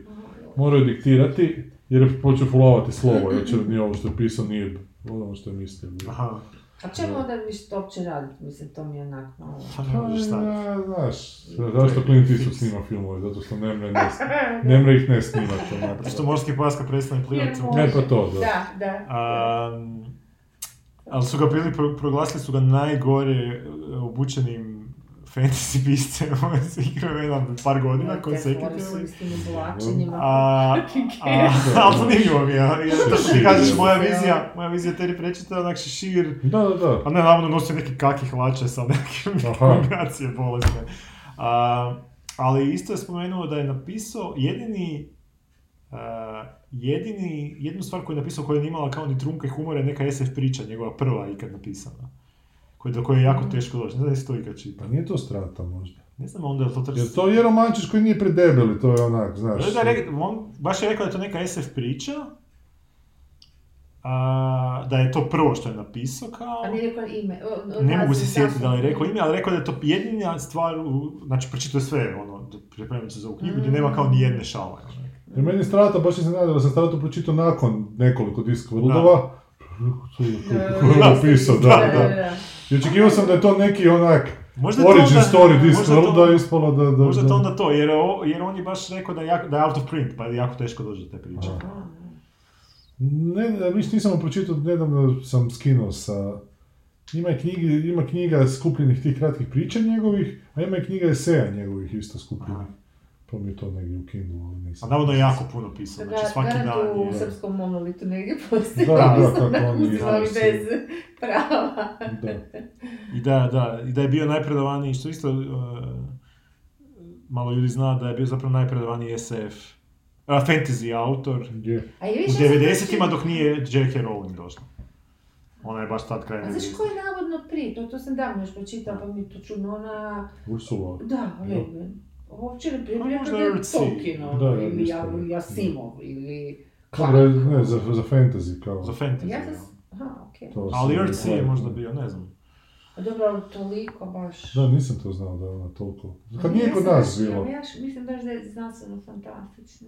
Morao je diktirati, jer je počeo fulovati slovo, jer će nije ovo što je pisao, nije ono što je mislio. Aha. A čemu onda više to uopće raditi? Mislim, to mi je onak malo... Pa ne možeš. Ja, znaš, zašto Clint Eastwood snima filmove, zato što ne mre, ne, ne mre ih ne snimati. onak. Zato što morski pas kad prestane plivati. Ne, pa to, da. Da, da. Um, ali su ga bili, pro- proglasili su ga najgore obučenim fantasy piscem, on se igrao jedan par godina, Te fore su consecutively. s tim oblačenjima. A, a, ali zanimljivo mi je, jer to što ti kažeš, moja vizija, moja vizija Terry je onak šešir, Da, da, da. a ne navodno nosi neki kaki hlače sa nekim kombinacije bolesne. A, ali isto je spomenuo da je napisao jedini a, jedini, jednu stvar koju je napisao koja je imala kao ni trunke humora je neka SF priča, njegova prva ikad napisana. Koje, do koje je jako teško doći. Ne znam jesi to ikad čitao. Pa nije to strata možda. Ne znam onda je to treba... Jer to je romančić koji nije predebeli, to je onak, znaš. Da je rek- on baš je rekao da je to neka SF priča, a, da je to prvo što je napisao kao... A nije rekao ime. o- o- Ne mogu se sjetiti da li je rekao ime, ali rekao da je to jedina stvar, u, znači pročitao je sve, ono, pripremit se za ovu knjigu, gdje nema kao ni jedne šale. ono. Jer meni strata, baš se nadao da sam stratu pročitao nakon nekoliko Discworldova. To je Da, je da. napisao, Da, da, Da, da, da. da. I očekivao sam da je to neki onak Možda je to origin onda- story možda je to- Discworlda, ispalo da... da Možda je to da- onda to, jer, o- jer on je baš rekao da je, jako, da je out of print, pa je jako teško doći do te priče. Aha. Ne, viš nisam pročitao, nedavno sam skinuo sa... Ima, je knjigi, ima knjiga skupljenih tih kratkih priča njegovih, a ima i knjiga eseja njegovih isto skupljenih. Aha. Pa mi je to negdje u Kindle, ali A nisam. navodno je jako puno pisao, znači svaki dan u je... srpskom monolitu negdje postoji. Da, da, Mislim kako da oni bez prava. Da. I da, da, i da je bio najpredovaniji, što isto uh, malo ljudi zna da je bio zapravo najpredovaniji SF, a, fantasy autor Je. A u više 90-ima dok nije J.K. Rowling došla. Ona je baš tad kraj A znaš ko je navodno prije? To, to sam davno još pročitala, pa mi je to čudno. Ona... Ursula. Da, Levin. Uopće ne Pa možda da je Earthsea. Tolkien, Da, da, ili Ja- je. Jasimov, ili... Dobro, ne, za, za fantasy kao. Za fantasy. Ja ja. sam... Aha, okej. To Ali Earthsea je možda bio, ne znam. A dobro, ali toliko baš... Da, nisam to znao da je ona toliko. Kad nije kod nas bilo. Ja, ja mislim baš da je znanstveno fantastični.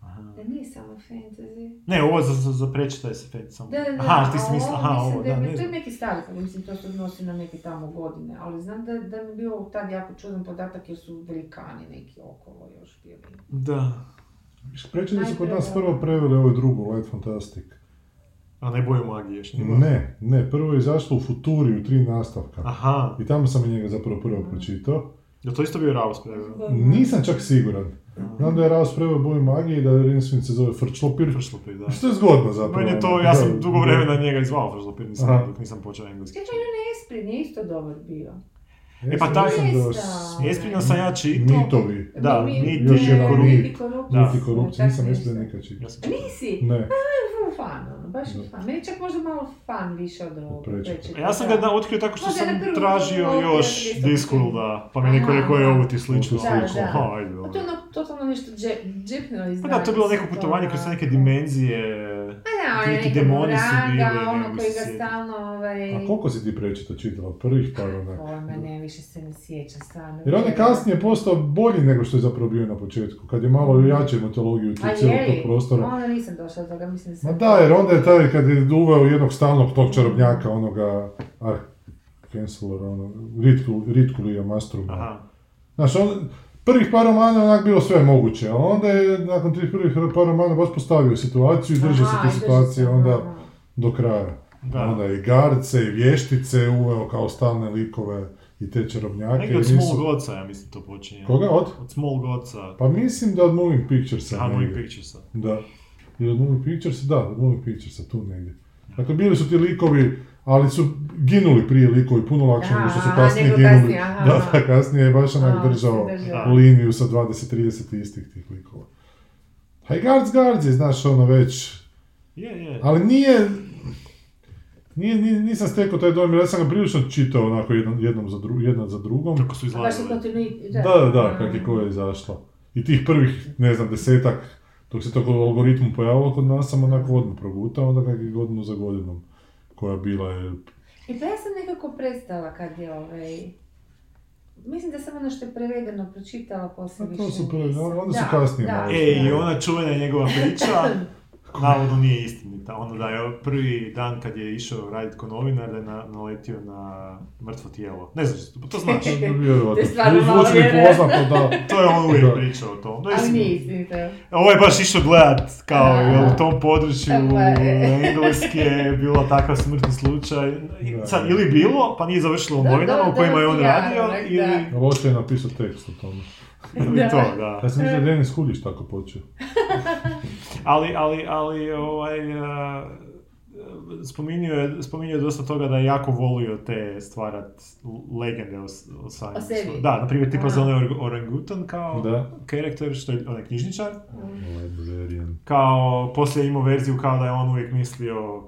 Aha. Da nije samo fantasy. Ne, ovo za, za, za prečitaj se fantasy samo. Da, da, da. Aha, ti si a mislila, ovo aha, mislim ovo, da, da, ne To je neki stari, pa mislim to se odnosi na neke tamo godine, ali znam da, da mi je bio tad jako čudan podatak jer su velikani neki okolo još bili. Da. Preći da su kod nas prvo preveli ovu drugu, Light Fantastic. A ne boju magije još. Ne, ne, prvo je izašlo u Futuri u tri nastavka. Aha, I tamo sam njega zapravo prvo pročitao. je to isto bio Raus preveo? Nisam čak siguran. Znam da je Raus preveo boju magije i da Rinsvin se zove Frčlopir. Fršlopir, da. Što je zgodno zapravo. Meni je to, ono, ja sam dugo vremena njega izvao Fršlopir, nisam, Aha. dok nisam počeo engleski. Čekaj, on je Esprit, nije isto dobar bio. E pa taj- sam Espina sam ja čitao. Mitovi. Da, Mi- mit Još i jedan korupcija. mit. Mit i korupcija. Da. Nisam nešto. Espina nikad čitao. Ja sam- Nisi? Ne. Full fan, ono, baš Da. fan. Meni čak možda malo fan više od ovog Prečeta. Prečeta, A Ja sam ga da. da, otkrio tako što Možda sam tražio još ovdje Discworld, da, pa mi neko rekao je ovo ti slično. Da, slično. da. Ha, ajde, A dobro. to je ono totalno nešto dže- džepno Pa izdanje. da, to je bilo neko putovanje kroz neke dimenzije. A da, on je Neki demoni su bili, ne ono koji se ga stalno, ovaj... A koliko si ti prečita čitala? Prvih par onak? Pojma, ne, više se ne sjećam stvarno. Jer on je kasnije postao bolji nego što je zapravo bio na početku, kad je malo jače mitologiju tu cijelog je tog prostora. Onda nisam došla do toga, mislim da sam... Ma da, jer onda je taj, kad je uveo jednog stalnog tog čarobnjaka, onoga, ah, Chancellor, ono, Ritku, Ritkulija Mastruma. Aha. Znaš, on, prvih par romana je onak bilo sve moguće, a onda je nakon tih prvih par romana baš postavio situaciju i držao se te situacije se, onda aha. do kraja. Da. Onda je i garce i vještice uveo kao stalne likove i te čarobnjake. Neki od nisu- Small Godsa, ja mislim, to počinje. Koga? Od? Od Small Godsa. Pa mislim da od Moving Picturesa. Aha, negdje. Moving Picturesa. Da. I od Moving Picturesa, da, od Moving Picturesa, tu negdje. Dakle, bili su ti likovi, ali su ginuli prije likovi puno lakše nego što su kasnije ginuli. kasnije, aha, da, da, kasnije je baš onak držao liniju sa 20-30 istih tih likova. A i Guards Guards je, znaš, ono već... Je, je. Ali nije... Nije, nije, nisam stekao taj dojam, jer ja sam ga prilično čitao onako jednom, jednom za, dru, jedna za drugom. Kako su kontinuitet. Da, da, da, kak je koja izašla. I tih prvih, ne znam, desetak, dok se to kod algoritmu pojavilo kod nas, sam onako odmah progutao, onda kak je godinu za godinom koja bila je... I pa ja sam nekako prestala kad je ovaj... Mislim da sam ono što je prevedeno pročitala poslije A više to su nisam. onda su Da, kasnije da. E, i ona čuvena njegova priča, navodno nije istinita. Ono da je prvi dan kad je išao raditi ko novinar, da je na, naletio na mrtvo tijelo. Ne znaš, to, to znaš. Vjerovatno. To je stvarno malo Zvuči mi poznato, da. To je on uvijek pričao o tom. No, Ali nije istinito. Ovo je baš išao gledat, kao A. jel u tom području Pa, engleske je bilo takav smrtni slučaj. I. Sad, ili bilo, pa nije završilo u novinama u kojima je on radio, ili, Loše je napisao tekst o tome. Ili Da. to, da. Ja sam mislio da Denis Huljić tako počeo. Ali, ali, ali, ovaj, a, spominjao je, spominjao je dosta toga da je jako volio te stvarat legende o, o samim O sebi. Da, na primjer tipa za orangutan kao Da. karakter, što je onaj knjižničar. Librarian. Kao, poslije je imao verziju kao da je on uvijek mislio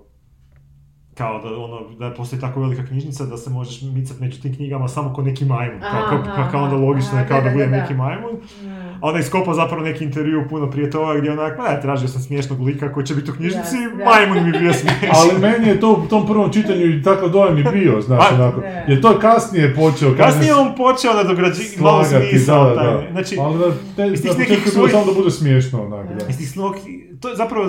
kao da ono, da postoji tako velika knjižnica da se možeš micat među tim knjigama samo ko neki majmun. Kao, kao, pa kao onda logično je kao da, da, da, bude da. neki majmun. Da. A onda je iskopao zapravo neki intervju puno prije toga gdje onak, ma ne, tražio sam smiješnog lika koji će biti u knjižnici, Da, da. majmun mi bio smiješan. Ali meni je to u tom prvom čitanju i takav dojam i bio, znaš, Pa, onako. da. Jer to je kasnije počeo. Kasnije on počeo nadograđivati malo slagati, smisao da, da. Znači, Ali da, te, iz tih nekih svojih- samo da bude smiješno, onak, da. iz tih snog, to je zapravo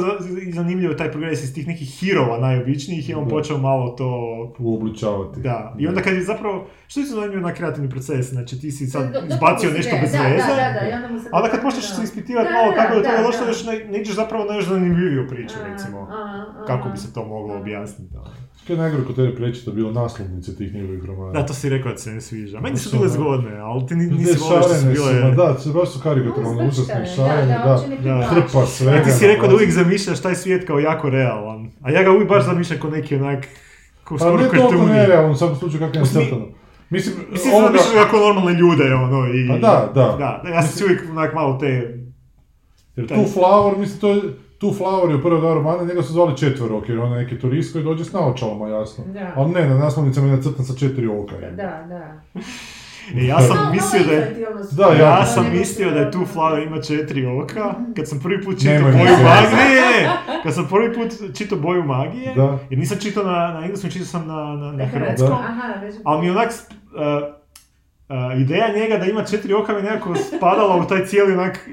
zanimljivo taj progres iz tih nekih hirova najobičnijih je on Da. Počeo malo to Uobličavati. Da, i onda kad je zapravo, što je zanimljivo na kreativni proces, znači ti si sad do- izbacio do- nešto bez veze, Da, da, da, i onda mu se... a onda kad počneš da. se ispitivati malo kako je da, došlo, još ne, ne ideš zapravo na još zanimljiviju priču, recimo. Kako bi se to moglo objasniti? da. Kaj je najgore kod tebe prečita bilo naslovnice tih njegovih romana. Da, to si rekao da se ne sviđa. Meni su bile ne? zgodne, ali ti nisi volio što su šarene su, ma bile... da, su- baš su karikaturalno, užasno zbrčane, šarene, da, da. Da. Hrpa svega. A ti si rekao da uvijek zamišljaš taj svijet kao jako realan. A ja ga uvijek baš zamišljam kao neki onak... Ko Pa ne toliko nerealno, u svakom slučaju kako je nacrtano. Mislim, Mislim, ovoga- zamišljam kako normalne ljude, ono, i... Pa da, da. Da, ja sam si uvijek onak malo te... Jer tu Flower, mislim, to je, tu Flower je u prva dva romana, njega su zvali četverok, jer on je neki turist koji dođe s naočalama, jasno. Da. Ali ne, na naslovnicama je nacrtan sa četiri oka. je. Da, da. E, ja sam Malo- mislio da je... su Da, ja Ja ono, sam mislio da je tu Flower ima četiri oka, kad sam prvi put čitao boju se magije, ne, ne, ne, kad sam prvi put čitao boju magije, Da. jer nisam čitao na, na engleskom, čitao sam na, na, na hrvatskom, Da. Aha, već... ali mi je onak, uh, uh, ideja njega da ima četiri oka mi nekako spadala u taj cijeli onak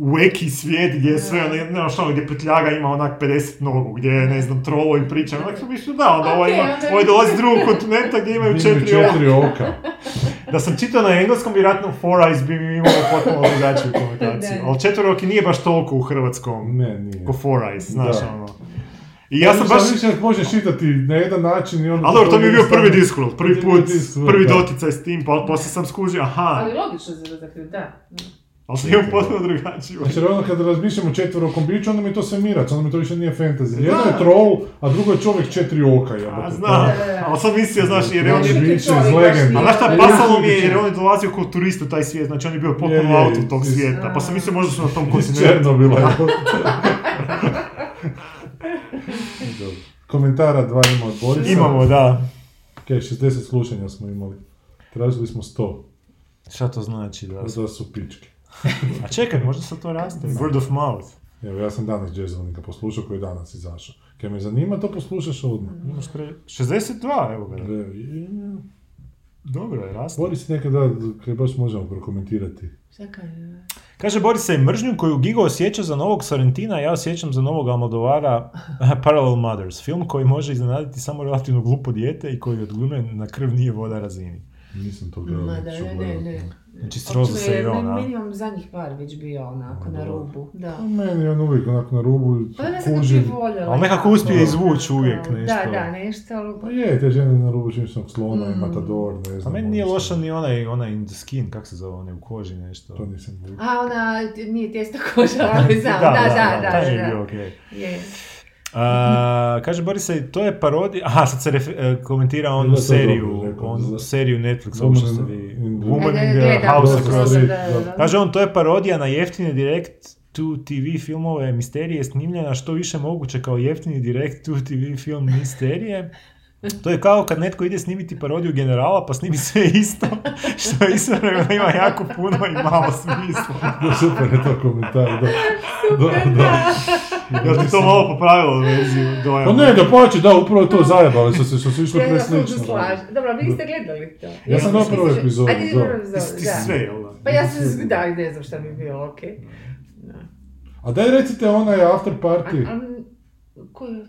wacky svijet gdje je sve, ono, ne znaš ono, gdje prtljaga ima onak 50 nogu, gdje je, ne znam, trolo i priča, onak sam mislio da, onda ovaj, ima, ovaj dolazi iz drugog kontinenta gdje imaju četiri oka. četiri oka. Da sam čitao na engleskom, vjerojatno Four Eyes bi mi imao potpuno drugačiju komentaciju. Da. Ali četvoroki nije baš toliko u hrvatskom Ne, nije. ko Four Eyes, znaš Da. ono. I ja sam baš... Više možeš čitati na jedan način i onda... Ali dobro, to mi je bio prvi Discworld, prvi put, prvi da. doticaj s tim, pa poslije sam skužio, aha, Ali logično za zaključ, da. Ali se imamo potpuno drugačiju. Znači, ono kad razmišljamo o četvorokom biću, onda mi to sve mirac, onda mi to više nije fantasy. Jedno je troll, a drugo je čovjek četiri oka, A jebote. znam, ali sam mislio, znaš, jer je on... Znači, biće iz nije- A znaš šta, E, pasalo mi je jer on je dolazio kao turist u taj svijet, znači on je bio Je, potpuno je, auto tog svijeta, pa sam mislio možda su na tom kontinentu. Černobila. jebote. Dobro. Komentara dva ima od Borisa. Imamo, da. Ok, 60 slušanja smo imali. Tražili smo 100. Šta to znači da... Da su pičke. A čekaj, možda se to raste. Word of mouth. Evo, ja sam danas Jazzonika poslušao koji je danas izašao. Kad me zanima, to poslušaš odmah. Imaš pre... 62, evo ga. E, i- Dobro je, raste. Boris nekada, kad baš možemo prokomentirati. Čekaj, Kaže Boris se mržnju koju Gigo osjeća za novog Sorrentina, ja osjećam za novog Almodovara Parallel Mothers, film koji može iznenaditi samo relativno glupo dijete i koji odglumljen na krv nije voda razini. Nisam to gledao. Ma da, ne, ne, ne. Znači sroza se i ona. Meni on zadnjih par već bio onako na rubu. Da. A meni je on uvijek onako na rubu, Pa kuži. bi voljela. Ali nekako uspije izvući uvijek nešto. Da, da, nešto, ali... Pa je, te žene na rubu čimsnog slona i Mm. matador, ne A znam. meni nije ono loša ni onaj, onaj in the skin, kak se zove, onaj u koži nešto. To nisam vidio. A, ona, nije testa koža, ali znam, da, da, da, da, bio da. okej. Je. A, kaže Boris, to je parodija, aha sad se refer- e, komentira onu seriju, dobro rekao, onu seriju Netflixa, Woman ovo što ste in- vi, Woman in the House Across. se- da, da, da. Kaže on, to je parodija na jeftine direct to TV filmove misterije snimljena što više moguće kao jeftini direct to TV film misterije. To je kao kad netko ide snimiti parodiju generala pa snimi sve isto, što istovremeno ima jako puno i malo smisla. Da, super je to komentar, da. Da, da. Jel ti to malo popravilo verziju dojama? Pa ne, da pači, da, upravo to zajebali su se, što su išli Ja se preslično. Dobro, vi niste gledali to. Ja sam gledao prvu epizodu, Ajde, da. Ti sve, jel da? Pa ja sam, da, ne znam šta bi bilo, okej. Da. A daj recite onaj after party, A- a- Koji je?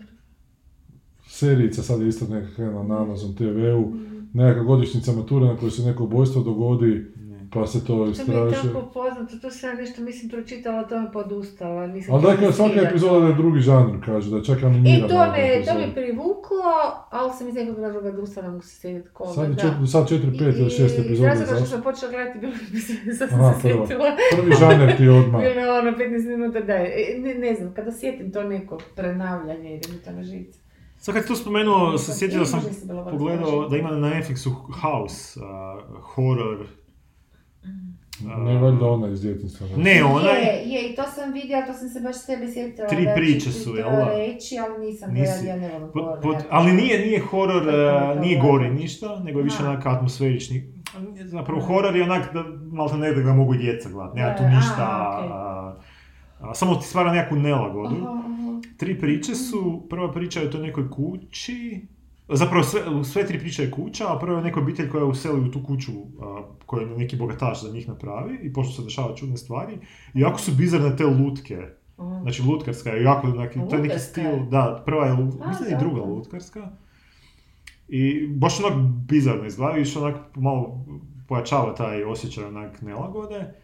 Serijica, sad je isto neka krenula na Amazon TV-u, nekakva godišnjica mature na kojoj se neko ubojstvo dogodi, pa se to To mi je istraže. tako poznato, to sam ja nešto mislim pročitala, to me podustala, nisam Ali dakle, svaka epizoda da je drugi žanr, kažu, da čak I animirana. to me, to me privuklo, ali sam iz nekog razloga odustala, mogu se sjetiti koga, Sad je četiri, sad četiri, pet ili šest I epizoda. Iz razloga što sam počela gledati, bilo mi se, sad Aha, sam se prvo. sjetila. Prvi žanr ti je odmah. Bilo je ono 15 minuta da je, ne, ne znam, kada sjetim to neko prenavljanje, ide mi to na živce. Sad kad si to spomenuo, se sjetio da sam pogledao da ima na Netflixu House, uh, horror. Ne valjda ona iz djetinstva. Ne, Je, onaj, je, i to sam vidjela, to sam se baš sebe sjetila. Tri priče su, jel da? reći, ali nisam Nisi. gledala, ja ne volim pod- horor, pod- ali nije, nije horror, je uh, to nije gori ništa, nego je više onak atmosferični. Zapravo horor je onak da malo ne da ga mogu djeca gledati, nema tu ništa, aha, okej. a, a, samo ti stvara nekakvu nelagodu. Aha. Tri priče su, prva priča je o toj nekoj kući, zapravo sve, sve tri priče je kuća, a prva je neka obitelj koja useli u tu kuću a, koju je neki bogataš za njih napravi i pošto se dešava čudne stvari. I jako su bizarne te lutke. aha. Znači lutkarska je jako, neki, to je neki stil, da, prva je, A, mislim da je i druga lutkarska. I baš onak bizarno izgleda, i onak malo pojačava taj osjećaj onak nelagode.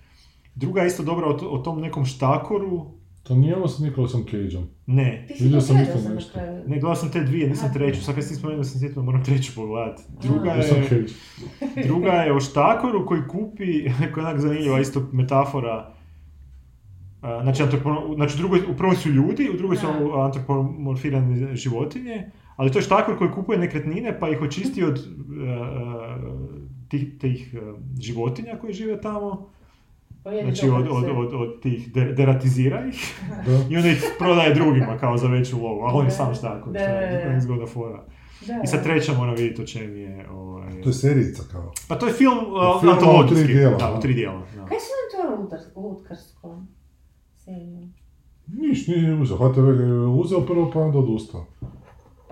Druga je isto dobra o, to- o tom nekom štakoru, To nije ovo s Nicolasom Cageom. ne, Ti si Vidio to sam gledao isto sam na nešto. kraju. ne, gledao sam te dvije, nisam treću, sad kad si spomenuo sam sjetio moram treću pogledati. Druga. Nisam je, Cage. druga je o štakoru koji kupi, koja je onak zanimljiva isto metafora, A, Znači, antropo- znači u, drugoj, u prvoj su ljudi, u drugoj su antropomorfirane životinje, ali to je štakor koji kupuje nekretnine pa ih očisti od uh, tih, tih uh, životinja koji žive tamo, Pa znači od, od, od, od tih, de- deratizira ih Da. i onda ih prodaje drugima kao za veću lovu, a on je sam da, što je da, da. nezgodna fora. Da, I sad treća moram vidjeti o čem je... Ovaj... To je serijica kao. Pa to je film, uh, Film u antologijski. tri dijela, Da, u tri dijela. Da. Kaj su nam to lutar, lutkarskom? Serijom? Niš nije uzeo. HTV ga je uzeo prvo pa onda odustao.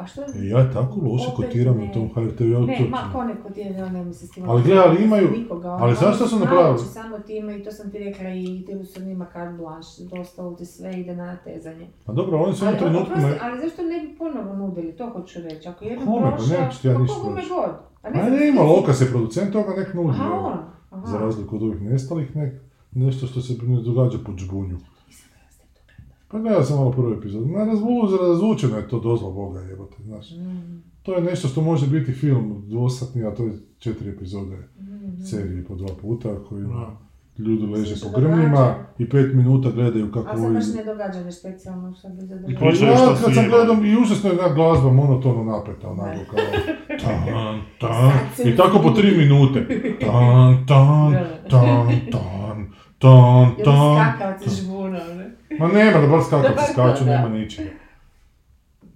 Pa što? Ja tako loše kotiram ne. na tom HRT. Ja Ne, to- ma ko neko ti ne, ne misli s tim. Ali gle, ali imaju- Nikoga, ali ono, znaš šta su malo napravili? će samo time i to sam ti rekla i ti su njima carte blanche, dosta ti sve ide na natezanje. Pa dobro, oni su u Ali, trenutku... me- ali zašto ne bi ponovo nudili, to hoću reći. Ako jednom Kome? Pa prošao, neću ti ja pa ništa kome reći. god. A A znam, ne, ima ti- Lokas je producent toga, nek nudi. Aha, on. Aha. Za razliku od ovih nestalih, nek, nešto što se ne događa po džbunju. Pa gledao sam malo prvu epizodu. Na razvu, razvučeno je to dozlo Boga, jebote, znaš. Mm, To je nešto što može biti film dvosatni, a to je četiri epizode mm, serije po dva puta, koji ima ljudi leže po grmljima i pet minuta gledaju kako... A sad baš ne događa ne specijalno što bi zadržalo. Ja, kad sam gledam i užasno je glazba monotono napeta, onako kao... Tan, tan, i tako po tri minute. Tan, tan, tan, tan, tan, tan. Skakavac žbuno, ne? Ma nema da bar skakavci skaču, nema ničega.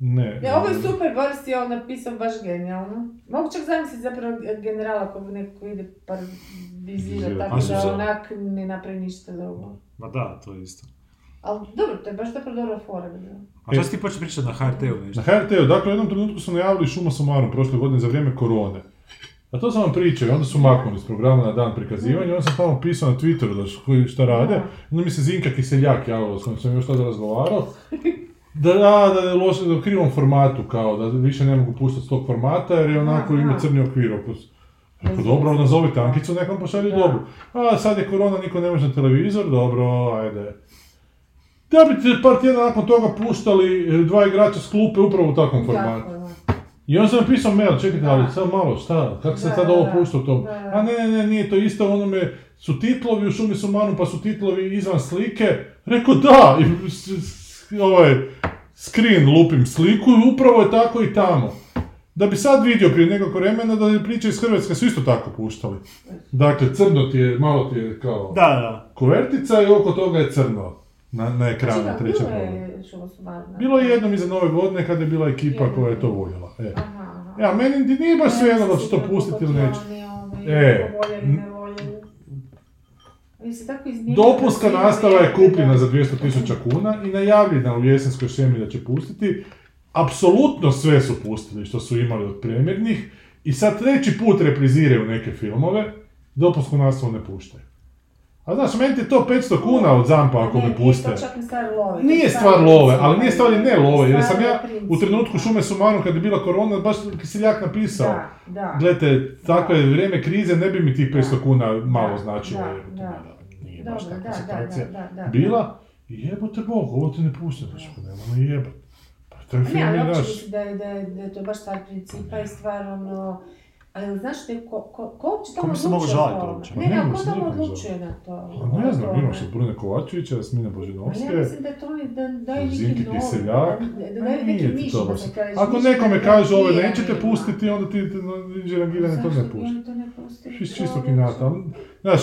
Ne. Ne, ovo je super, Boris je on napisao baš genijalno. Mogu čak zamisliti zapravo generala kog neko ide par vizira, tako da onak ne napravi ništa ovo. Ma da, to je isto. Ali dobro, to je baš tako dobra fora. A što si ti počeo pričati na HRT-u nešto? Na HRT-u, dakle u jednom trenutku su najavili Šuma Somarum prošle godine za vrijeme korone. A to sam vam pričao i onda su maknuli s programa na dan prikazivanja, onda sam tamo pisao na Twitteru da šta rade, onda mi se Zinka Kiseljak javila s sam još tada razgovarao, da, da, da je loše, da u krivom formatu, kao, da više ne mogu puštati s tog formata, jer je onako ima crni okvir okus. Rekao, dobro, nazovite Ankicu, nekom pošalju dobro. A sad je korona, niko ne može na televizor, dobro, ajde. Da bi te par tjedana nakon toga puštali e, dva igrača s klupe upravo u takvom formatu. I on sam napisao mail, čekajte, ali sad malo, šta, kako se sad ovo pušta u tom? A ne, ne, ne, nije to isto, onome su titlovi u šumi su manu, pa su titlovi izvan slike. Rekao, da, i ovaj, screen lupim sliku i upravo je tako i tamo. Da bi sad vidio prije nekog vremena da je priče iz Hrvatske su isto tako puštali. Dakle, crno ti je, malo ti je kao da, da. kuvertica i oko toga je crno na, na ekranu znači, treća Bilo je jednom iza nove godine kad je bila ekipa koja je to voljela. E. Aha, Ja, meni nije baš sve jedno da će to pustiti ili neće. E, Dopunska nastava je kupljena za 200.000 kuna i najavljena u jesenskoj šemi da će pustiti. Apsolutno sve su pustili što su imali od premjernih i sad treći put repriziraju neke filmove, dopunsku nastavu ne puštaju. A znaš, meni je to 500 kuna od zampa ako me puste. Nije čak stvar love. Nije stvar love, ali nije stvar ne love, jer sam ja u trenutku šume sumarom kad je bila korona, baš Kisiljak napisao. Da, da. Gledajte, takve vrijeme krize, ne bi mi tih 500 kuna malo značilo. Da, da baš takva situacija bila. I jebote Bog, ovo ti ne pušta, znači, nema jebat. Pa to je film ne, ali uopće da je, da, je, da je to baš stvar principa i stvar ono... Ali znaš te, ko, ko, ko uopće tamo odlučuje na to? Ne, ne, ko tamo odlučuje na to? Pa ne znam, imaš od Brune Kovačevića, Jasmina Božinovske, ja mislim da to oni da daju neki novi, Kiseljak, da daju neki miš, da se kaže. Ako nekome kaže ove nećete pustiti, onda ti iđe rangiranje to ne pusti. Zašto to ne pusti? Čisto kinata. Znaš,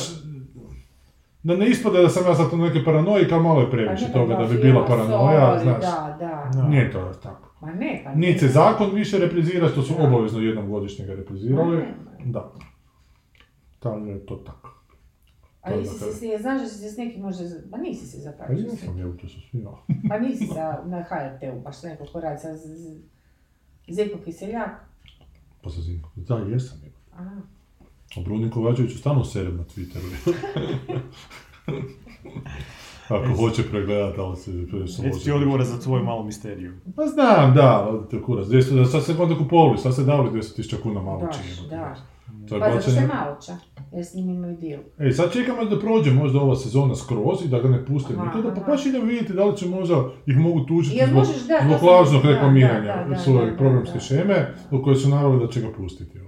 da ne ispada da sam ja sad neke paranoje, kao malo je previše pa toga da bi bila paranoja, znaš. Da, da. Nije to tako. Ma ne, pa Nije se zakon više reprizira, što su obavezno jednom godišnje ga reprizirali. Da. Tako je to tako. A jesi se, se, znaš da si se s nekim može, pa nisi se zapravo. Pa nisam, ja to su svima. pa nisi sa, na HRT-u, baš neko ko radi sa Zeko Kiseljak. Pa sa Zeko, da, jesam. Aha. A Brunin Kovačević stalno serem na Twitteru. Ako hoće pregledati, ali se... Jesi ti odgovora za tvoju malu misteriju? Pa znam, da, odite kurac. Sad se onda kupovali, sad se davali 200.000 kuna malo čini. Da, to je pa zašto je malo ča, jer s njim imaju dio. Ej, sad čekamo da prođe možda ova sezona skroz i da ga ne puste nikada, pa baš idemo vidjeti da li će možda ih mogu tužiti zbog, zbog lažnog reklamiranja svoje programske šeme, u kojoj su naravili da će ga pustiti.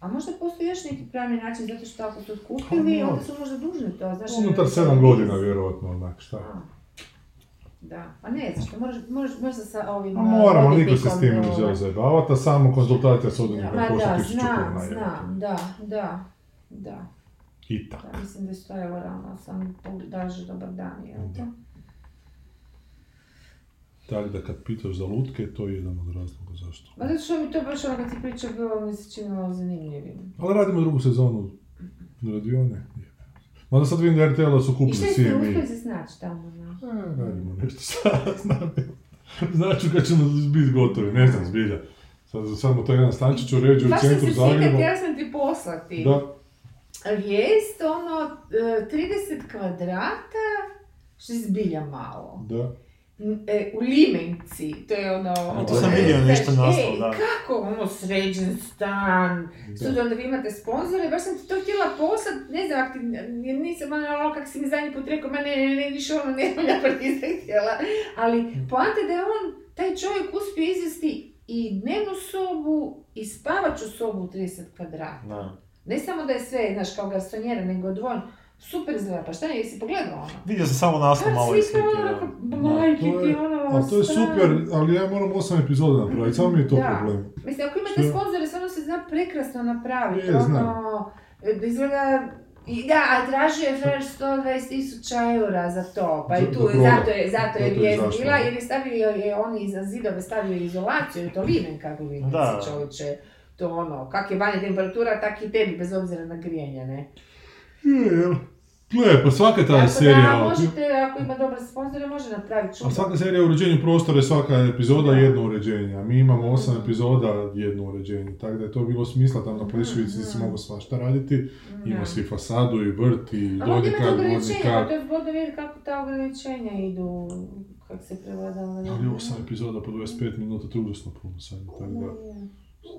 A možda postoji još neki pravni način, zato što ako su otkupili, onda su možda dužni to. Znaš, Unutar sedam godina, vjerojatno, onak, šta. Da, pa ne, zašto, moraš, moraš, možda sa ovim... A moramo, niko se s tim ne želi zajebavati, a samo konzultacija s odvjetnikom košta tisuću kuna. Znam, da, da, da. I tak. Da, mislim da je sto eura, ono, sam daže dobar dan, jel to? Tako da kad pitaš za lutke, to je jedan od razloga zašto. Ma zato što mi to baš ono kad ti priča bilo mi se činilo zanimljivim. Ali radimo drugu sezonu radione. Mada sad vidim da RTL su kupili svi mi. I šta ste uspjeli se snaći tamo? E, radimo nešto sad, znam. Znači kad ćemo biti gotovi, ne znam zbilja. Sad samo to jedan stančić uređuje u centru Zagreba. Baš ja sam ti poslati. Da. Vijest, ono, 30 e, kvadrata, što je zbilja malo. Da. E, u Limenci, to je ono... A to sam vidio nešto naslov, da. kako, ono, sređen stan, da. onda vi imate sponzore, baš sam ti to htjela poslat, ne znam, ak ti, nisam ono, kak si mi zadnji put rekao, ma ne, ne, ne, više ono, ne, ja pa nisam htjela, ali poanta da je on, taj čovjek uspio izvesti i dnevnu sobu i spavaću sobu u 30 kvadrata. Da. Ne samo da je sve, znaš, kao garsonjera, nego odvojeno Super izgleda, pa šta je, jesi pogledao ono? Vidio sam samo naslov malo i slike, onako, da. majke To ti je- ono, A to je super, ali ja moram osam epizoda napraviti, samo mi je to Da. problem. Mislim, ako imate sponzore, stvarno se zna prekrasno napraviti. Je, znam. ono, e, izgleda... I da, a tražio je Frajer 120 tisuća eura za to, pa i tu, zato je, zato je vijest bila, jer je stavio je on iza zidove stavio izolaciju, i to linen kako vi Da. čovječe, to ono, kak je vanje temperatura, tak i tebi, bez obzira na grijanje, ne? Jel? Gle, pa svaka ta Tako serija... da možete, ako ima dobre sponzore, može napraviti A čudo. svaka serija u uređenju prostora je svaka epizoda Da. jedno uređenje, a mi imamo osam epizoda jedno uređenje, tako da je to bilo smisla tamo na Plešivici si mogao svašta raditi, ima Da. si fasadu i vrt i imate kat, gornji kat. to je zgodno vidjeti kako ta ograničenja idu, kako se prevladava. Ali osam epizoda po 25 minuta, to je užasno puno sad, tako da...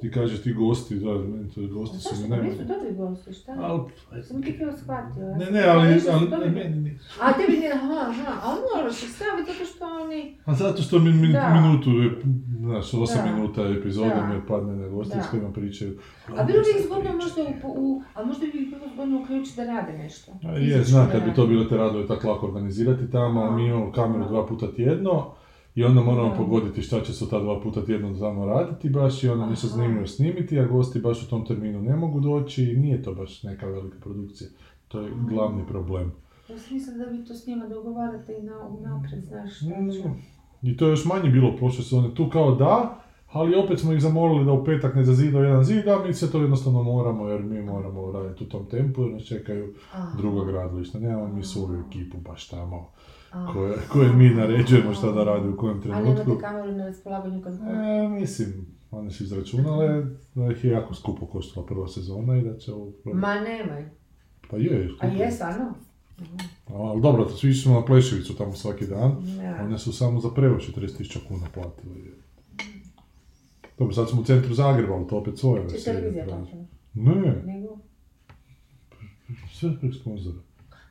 Ti kažeš ti gosti, da, meni to gosti su mi Pa najmanje. nisu dobri gosti, šta? Ali, Sam ti krivo shvatio. ja ne, ne, ali, ali dobri. ne, meni nisu. A tebi nije, aha, aha, a moraš ih staviti zato što oni... A zato što mi, mi Da. minutu, je, znaš, 8 Da. minuta epizoda Da. me padne na gosti Da. s kojima pričaju. A bilo bi ih zgodno možda u, u, a možda bi ih bilo zgodno uključiti da rade nešto. A je, znam, da kad bi to bilo te radove tako lako organizirati tamo, mi imamo kameru dva puta tjedno i onda moramo Da. pogoditi šta će se ta dva puta tjedno tamo raditi baš i onda nešto zanimljivo snimiti, a gosti baš u tom terminu ne mogu doći i nije to baš neka velika produkcija. To je glavni problem. Ja sam mislila da vi to s njima dogovarate i na, naprijed, znaš šta će. ne. I to je još manje bilo prošle sezone. Tu kao da, ali opet smo ih zamolili da u petak ne zazidaju jedan zid, a mi se to jednostavno moramo jer mi moramo raditi u tom tempu jer nas čekaju Aha. druga gradilišta. Nemamo mi svoju ekipu baš tamo. Koje, koje mi naređujemo šta da radi u kojem A trenutku. nemate kameru na raspolaganju kad? E, mislim, one su izračunale da ih je jako skupo koštala prva sezona i da će ovo... Ma nemoj. Pa je, A skupo. je, stvarno? Ali dobro, to svi smo na Pleševicu tamo svaki dan. Ja. One su samo za prevoz 40.000 kuna platili. Dobro, sad smo u centru Zagreba, ali to opet svoje Či veselje televizija? Ne, Nego? sve prek sponzora.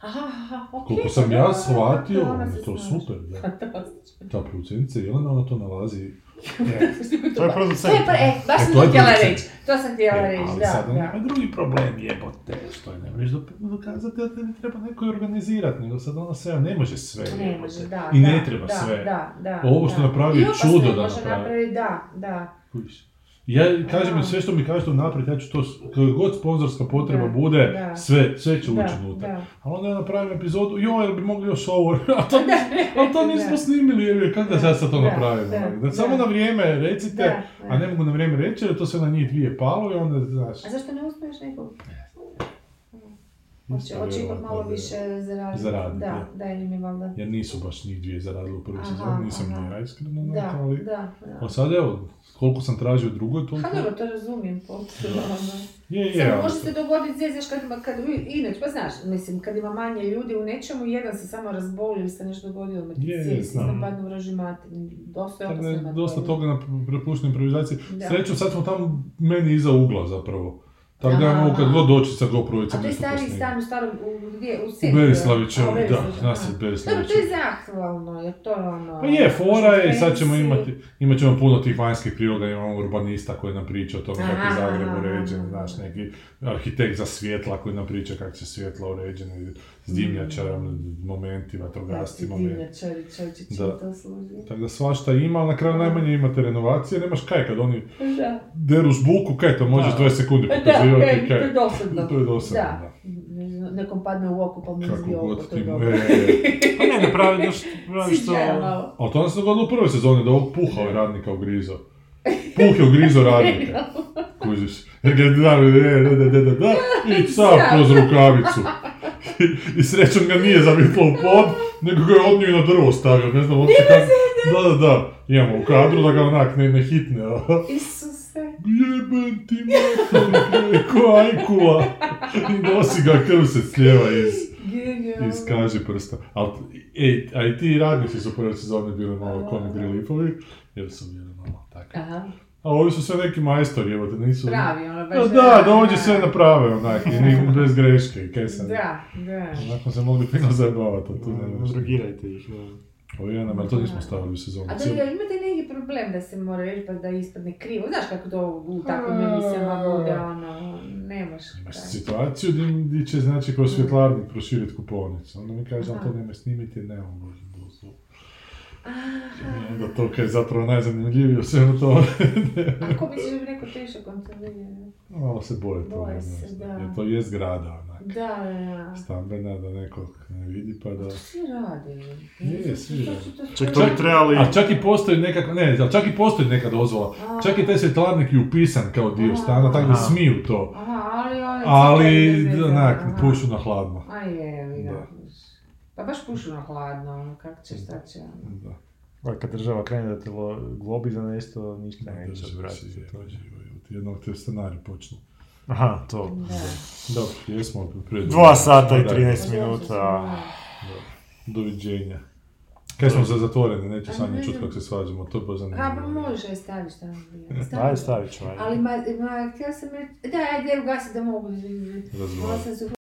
Aha, aha, okej. Koliko sam ja shvatio, ona je to super, da. Ta producentica Jelena, ona to nalazi. To je To producent. je, pre- e, baš E, sam to to je htjela reći. To sam htjela E, reći, ali da, sad on da. ima drugi problem, jebote, što je ne možeš dok- dokazati da te ne treba neko organizirati, nego sad ona sve, ne može sve, Ne može, da, I ne treba da, sve. Da, da, Ovo što da. napravi je čudo je, da može napravi. da, da. Kužiš. Ja kažem mi sve što mi kažete unaprijed, ja ću to, kako god sponzorska potreba Da, bude, da. sve, sve će ući unutra. Ali onda ja napravim epizodu, joj, jel bi mogli još ovo, a to, a to nismo snimili, jer kako da Da, sad to napravimo? da, Da, samo na vrijeme recite, a ne mogu na vrijeme reći, jer to sve na njih dvije palo i onda, znaš, A zašto ne uspiješ nekog? Hoće, hoće ipak malo da- više zaraditi. Zaraditi, Da, ja. da, im je valjda. jer nisu baš njih dvije zaradili u prvoj sezoni, nisam aha. ni ja iskreno, Da, ali... da, da. A sad evo, koliko sam tražio u drugoj, toliko... Ha dobro, to razumijem potpuno. Je, je, Samo može se dogoditi, zez, znaš, kad, kad, inače, pa znaš, mislim, kad ima manje ljudi u nečemu, jedan se samo razboli ili se nešto dogodilo, me Je, cijeli znam. sistem padne u vraži mater. Dosta je da opasno dosta to. toga na prepuštenoj improvizaciji. Da. Srećom, sad smo tamo meni iza ugla zapravo. Tako da ja mogu kad god doći sa GoPro-icom A to je stari stan u starom, u, gdje, u U centru? Berislavićevu, u da, nas je. Berislavićevu. Dobro, to je zahvalno, jer to je ono... Pa je, fora je i sad ćemo imati, imat ćemo puno tih vanjskih priloga, imamo urbanista koji nam priča o tome kako je Zagreb uređen, znaš, neki arhitekt za svjetla koji nam priča kako će svjetla uređene, s dimnjačarom, momenti, vatrogasci, momenti. Divnjačari, čovječe, čim Da. to služi. Tako da svašta ima, ali na kraju najmanje imate renovacije, nemaš kaj kad oni Da. deru žbuku, kaj to možeš Da. 20 sekundi Da, pokazivati, kaj, to je dosadno. To je dosadno, da. Da. Nekom padne u oko pa mu izbije oko, to je ti dobro. e, e. Pa ne, napravi još, pravi što... Ali to nam se dogodilo u prvoj sezoni, da ovog puha je radnika ugrizo. Puh je ugrizo radnika. Kužiš. Jer ga je da, da, da, da, da, da, i sam kroz rukavicu. I, I srećom ga nije zavitlo u pod, nego ga je odnio i na drvo stavio, ne znam uopće kako. Da, da, da. Imamo u kadru da ga onak ne, ne hitne. Jebem ti mater, ko ajkula. I nosi ga krv se slijeva iz, Genijalno. iz kaži prsta. Al, ej, a i ti radnici su u prvoj sezoni bili malo comic reliefovi, jer su bili malo tako. Aha, A ovi su sve neki majstori, evo te nisu... pravi ono baš. Da, da, dođe sve naprave onak, i ni bez greške, i kaj. Da, da. Onako se mogli fino zajebavati, a tu ne možeš. Drogirajte ih, da. Ovo je ali to nismo stavili u sezonu. A da li imate neki problem da se mora reći pa da ispadne krivo? Znaš kako to u takvim emisijama vode, ono, ne može Imaš situaciju gdje, će znači kao svjetlarnik proširiti kupovnicu. Onda mi kaže, ali to nemoj snimiti nemam možda dozvolu. Onda to kaj je zapravo najzanimljivije u svemu to. A ko misliš da bi neko teško kontrolirao? Malo se boje toga, Boje se, da. jer to je zgrada. Da, da, da. Stambena, da nekog ne vidi pa da... Svi rade. Je, svi rade. to Čak to bi trebali... A čak i postoji nekakva, ne, ali čak i postoji neka dozvola. A. Čak i taj svjetlarnik je upisan kao dio stana, tako da smiju to. Aha, ali Ali, onak, aha. pušu na hladno. A je. Da. Pa baš pušu na hladno, ono, kak će, će. ono. Da. Pa kad država krene da te lo- globi za nešto, ništa Ne, neće odvratiti. Jednog te scenarij počnu. Aha, to. Da. Dobro, jesmo pred... Dva sata i Da, 13 Pa dobro, minuta. Doviđenja. Kaj smo za zatvoreni, neće A Sanja ne čut kako se svađamo, to je baš zanimljivo. A, pa može, staviš tamo. Ajde, stavit ću, ajde. Ali, ma, ma, htjela sam reći, da, ajde, ugasi da mogu. Razgovarati. Sam se